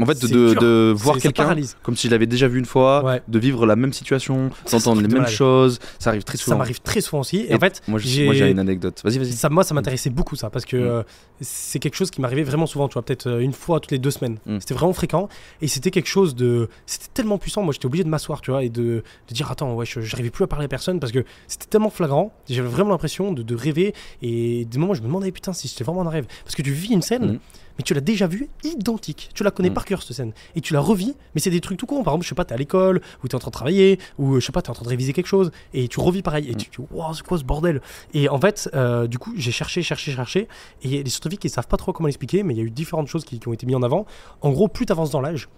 En fait, de, voir ça quelqu'un comme si je l'avais déjà vu une fois, Ouais. de vivre la même situation, d'entendre les mêmes malade. choses, ça arrive très Ça souvent. m'arrive très souvent aussi. Et, Et en fait, Moi, j'ai- une anecdote. Vas-y, vas-y. ça, moi, ça m'intéressait beaucoup, ça, parce que Mm. euh, c'est quelque chose qui m'arrivait vraiment souvent, tu vois, peut-être euh, une fois toutes les deux semaines. Mm. C'était vraiment fréquent. Et c'était quelque chose de. C'était tellement puissant. Moi, j'étais obligé de m'asseoir, tu vois, et de, de dire Attends, ouais, je j'arrivais plus à parler à personne parce que c'était tellement flagrant. J'avais vraiment l'impression de, de rêver. Et des moments, je me demandais, putain, si c'était vraiment un rêve. Parce que tu vis une scène. Mm. Mais tu l'as déjà vue identique. Tu la connais Mm. par cœur, cette scène. Et tu la revis, mais c'est des trucs tout con. Par exemple, je sais pas, t'es à l'école, ou t'es en train de travailler, ou euh, je sais pas, t'es en train de réviser quelque chose, et tu revis pareil. Et tu te dis, wow, c'est quoi ce bordel? Et en fait, euh, du coup, j'ai cherché, cherché, cherché. Et il y a des scientifiques qui savent pas trop comment l'expliquer, mais il y a eu différentes choses qui, qui ont été mises en avant. En gros, plus t'avances dans l'âge,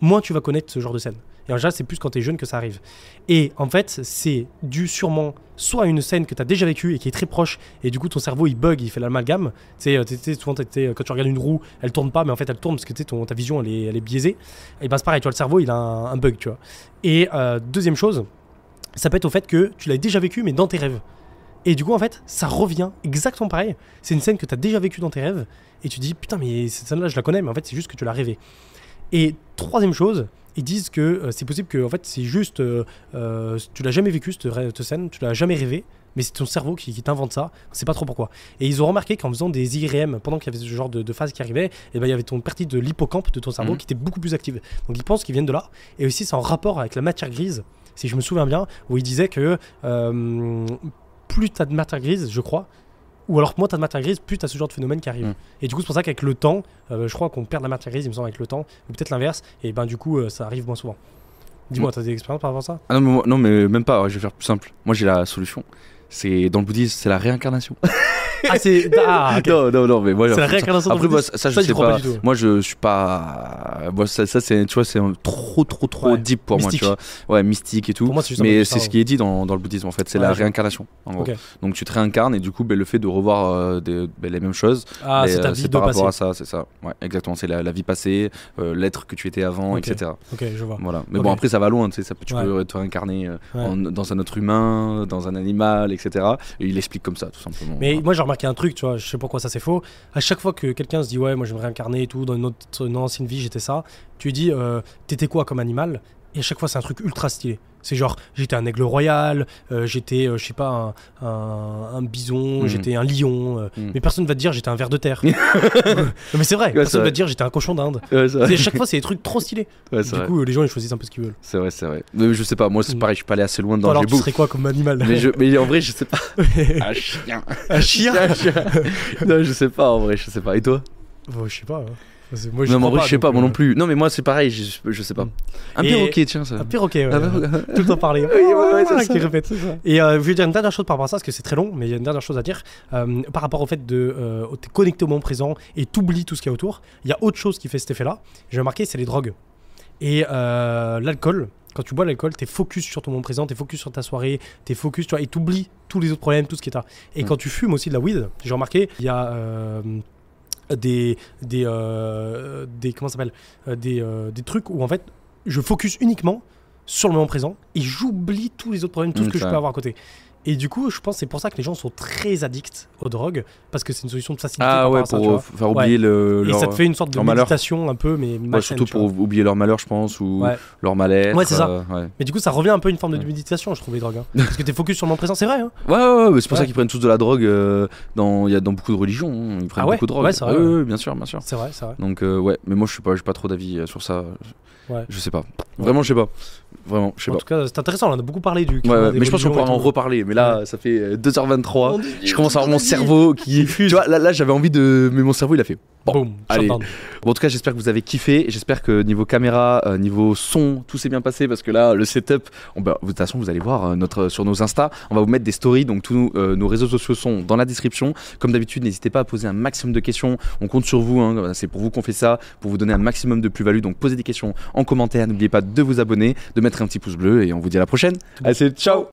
moins tu vas connaître ce genre de scène. Et en général, c'est plus quand t'es jeune que ça arrive. Et en fait, c'est dû sûrement soit à une scène que t'as déjà vécue et qui est très proche, et du coup ton cerveau il bug, il fait l'amalgame. Tu sais, euh, souvent t'es- quand tu regardes une roue, elle tourne pas, mais en fait elle tourne parce que tu ta vision elle est, biaisée. Et ben c'est pareil, tu vois, le cerveau il a un, bug, tu vois. Et euh, deuxième chose, ça peut être au fait que tu l'as déjà vécu, mais dans tes rêves. Et du coup, en fait, ça revient exactement pareil. C'est une scène que tu as déjà vécue dans tes rêves. Et tu dis, putain, mais cette scène-là, je la connais, mais en fait, c'est juste que tu l'as rêvé. Et troisième chose, ils disent que euh, c'est possible que en fait, c'est juste. euh, euh, tu l'as jamais vécu, cette, scène, tu l'as jamais rêvé, mais c'est ton cerveau qui, qui t'invente ça. On sait pas trop pourquoi. Et ils ont remarqué qu'en faisant des IRM, pendant qu'il y avait ce genre de, de phase qui arrivait, et ben, il y avait ton partie de l'hippocampe de ton cerveau Mhm. qui était beaucoup plus active. Donc ils pensent qu'ils viennent de là. Et aussi, c'est en rapport avec la matière grise, si je me souviens bien, où ils disaient que euh, plus tu as de matière grise, je crois, ou alors moins tu as de matière grise, plus tu as ce genre de phénomène qui arrive. Mm. Et du coup, c'est pour ça qu'avec le temps, euh, je crois qu'on perd de la matière grise, il me semble, avec le temps, ou peut-être l'inverse, et ben du coup, euh, ça arrive moins souvent. Dis-moi, Mm. t'as des expériences par rapport à ça? Ah non, mais, non, mais même pas, je vais faire plus simple. Moi, j'ai la solution. C'est dans le bouddhisme, c'est la réincarnation. Ah, c'est. Ah, ok. non, non, non, mais moi, C'est la réincarnation Après, moi, ça, ça, je sais pas. Moi, je suis pas. Moi, ça, ça c'est, tu vois, c'est trop, trop, trop Ouais. deep pour Mystique. moi, tu vois. Ouais, mystique et tout. Pour moi, juste mais c'est ce qui est dit dans, dans le bouddhisme, en fait. C'est Ouais, la réincarnation, en gros. Donc, tu te réincarnes et du coup, ben, le fait de revoir euh, des- ben, les mêmes choses, Ah, ben, c'est ta euh, vie de par rapport à ça, c'est ça. Ouais, exactement. C'est la, la vie passée, euh, l'être que tu étais avant, etc. Ok, je vois. Voilà. Mais bon, après, ça va loin, tu sais. Tu peux te réincarner dans un autre humain, dans un animal, etc. Et il explique comme ça, tout simplement. Mais Voilà. moi j'ai remarqué un truc, tu vois, je sais pourquoi ça c'est faux. À chaque fois que quelqu'un se dit ouais, moi je vais me réincarner et tout, dans une, autre, une ancienne vie j'étais ça, tu lui dis euh, t'étais quoi comme animal? Et à chaque fois c'est un truc ultra stylé. C'est genre j'étais un aigle royal, euh, j'étais euh, je sais pas un, un- un bison, Mhm. j'étais un lion. euh, Mhm. Mais personne va te dire j'étais un ver de terre. non, mais c'est vrai, c'est personne vrai. va te dire j'étais un cochon d'Inde. Ouais, chaque fois c'est des trucs trop stylés. Ouais, du vrai. coup les gens ils choisissent un peu ce qu'ils veulent. C'est vrai, c'est vrai. Mais je sais pas, moi c'est Mm. pareil, je suis pas allé assez loin dans alors tu serais quoi comme animal? Mais, je, mais en vrai, je sais pas. Un chien. Un chien non, je sais pas en vrai, je sais pas. Et toi? Bon, Je sais pas. hein. Moi, Non, mais en vrai, je sais pas, moi euh, non plus. Non, mais moi c'est pareil, je, je sais pas. Mm. Un Et- perroquet, tiens ça. Un perroquet, ouais. Ah, tout le temps parler. ouais, ouais, c'est Ah, ça. qui répète. Et euh, je vais dire une dernière chose par rapport à ça, parce que c'est très long, mais il y a une dernière chose à dire. Euh, par rapport au fait de euh, t'es connecté au moment présent et t'oublies tout ce qu'il y a autour, il y a autre chose qui fait cet effet-là. J'ai remarqué, c'est les drogues. Et euh, l'alcool, quand tu bois l'alcool, t'es focus sur ton moment présent, t'es focus sur ta soirée, t'es focus, tu vois, et t'oublies tous les autres problèmes, tout ce qui est là. Et Mm. quand tu fumes aussi de la weed, j'ai remarqué, il y a euh, des, des, euh, des, comment s'appelle, Euh, des, euh, des trucs où en fait, je focus uniquement sur le moment présent et j'oublie tous les autres problèmes, tout ce Mm, que je peux avoir à côté. Et du coup, je pense que c'est pour ça que les gens sont très addicts aux drogues, parce que c'est une solution de facilité. Ah ouais, ça, pour faire oublier le, Et leur, ça te fait une sorte de malheur. méditation un peu, mais ouais, surtout pour oublier leur malheur, je pense, ou Ouais. leur mal-être. Ouais, c'est ça. euh, ouais. Mais du coup, ça revient un peu à une forme de Ouais. méditation, je trouve, les drogues. hein. parce que t'es focus sur le moment présent, c'est vrai. Hein Ouais, ouais, ouais, mais c'est pour Ouais. ça qu'ils prennent tous de la drogue. euh, dans, y a dans beaucoup de religions, hein, ils prennent Ah ouais? beaucoup de drogue. Ouais, c'est vrai, Ouais, ouais. ouais, bien sûr, bien sûr. c'est vrai, c'est vrai. Donc euh, ouais, mais moi je suis pas, pas trop d'avis euh, sur ça. Ouais. Je sais pas. Vraiment, je sais pas. Vraiment, je sais En pas. tout cas, c'est intéressant, on en a beaucoup parlé du Ouais, mais je pense qu'on pourra en reparler. Mais là, ça fait euh, 2h23. On dit- Je commence à avoir on mon cerveau qui. Tu vois, là, là j'avais envie de. Mais mon cerveau, il a fait. Bon, Boum, allez. Bon, en tout cas, j'espère que vous avez kiffé. J'espère que niveau caméra, euh, niveau son, tout s'est bien passé parce que là, le setup, on, bah, de toute façon, vous allez voir euh, notre, sur nos Insta, on va vous mettre des stories. Donc, tous euh, nos réseaux sociaux sont dans la description. Comme d'habitude, n'hésitez pas à poser un maximum de questions. On compte sur vous. hein. C'est pour vous qu'on fait ça, pour vous donner un maximum de plus-value. Donc, posez des questions en commentaire. N'oubliez pas de vous abonner, de mettre un petit pouce bleu et on vous dit à la prochaine. Allez, ciao!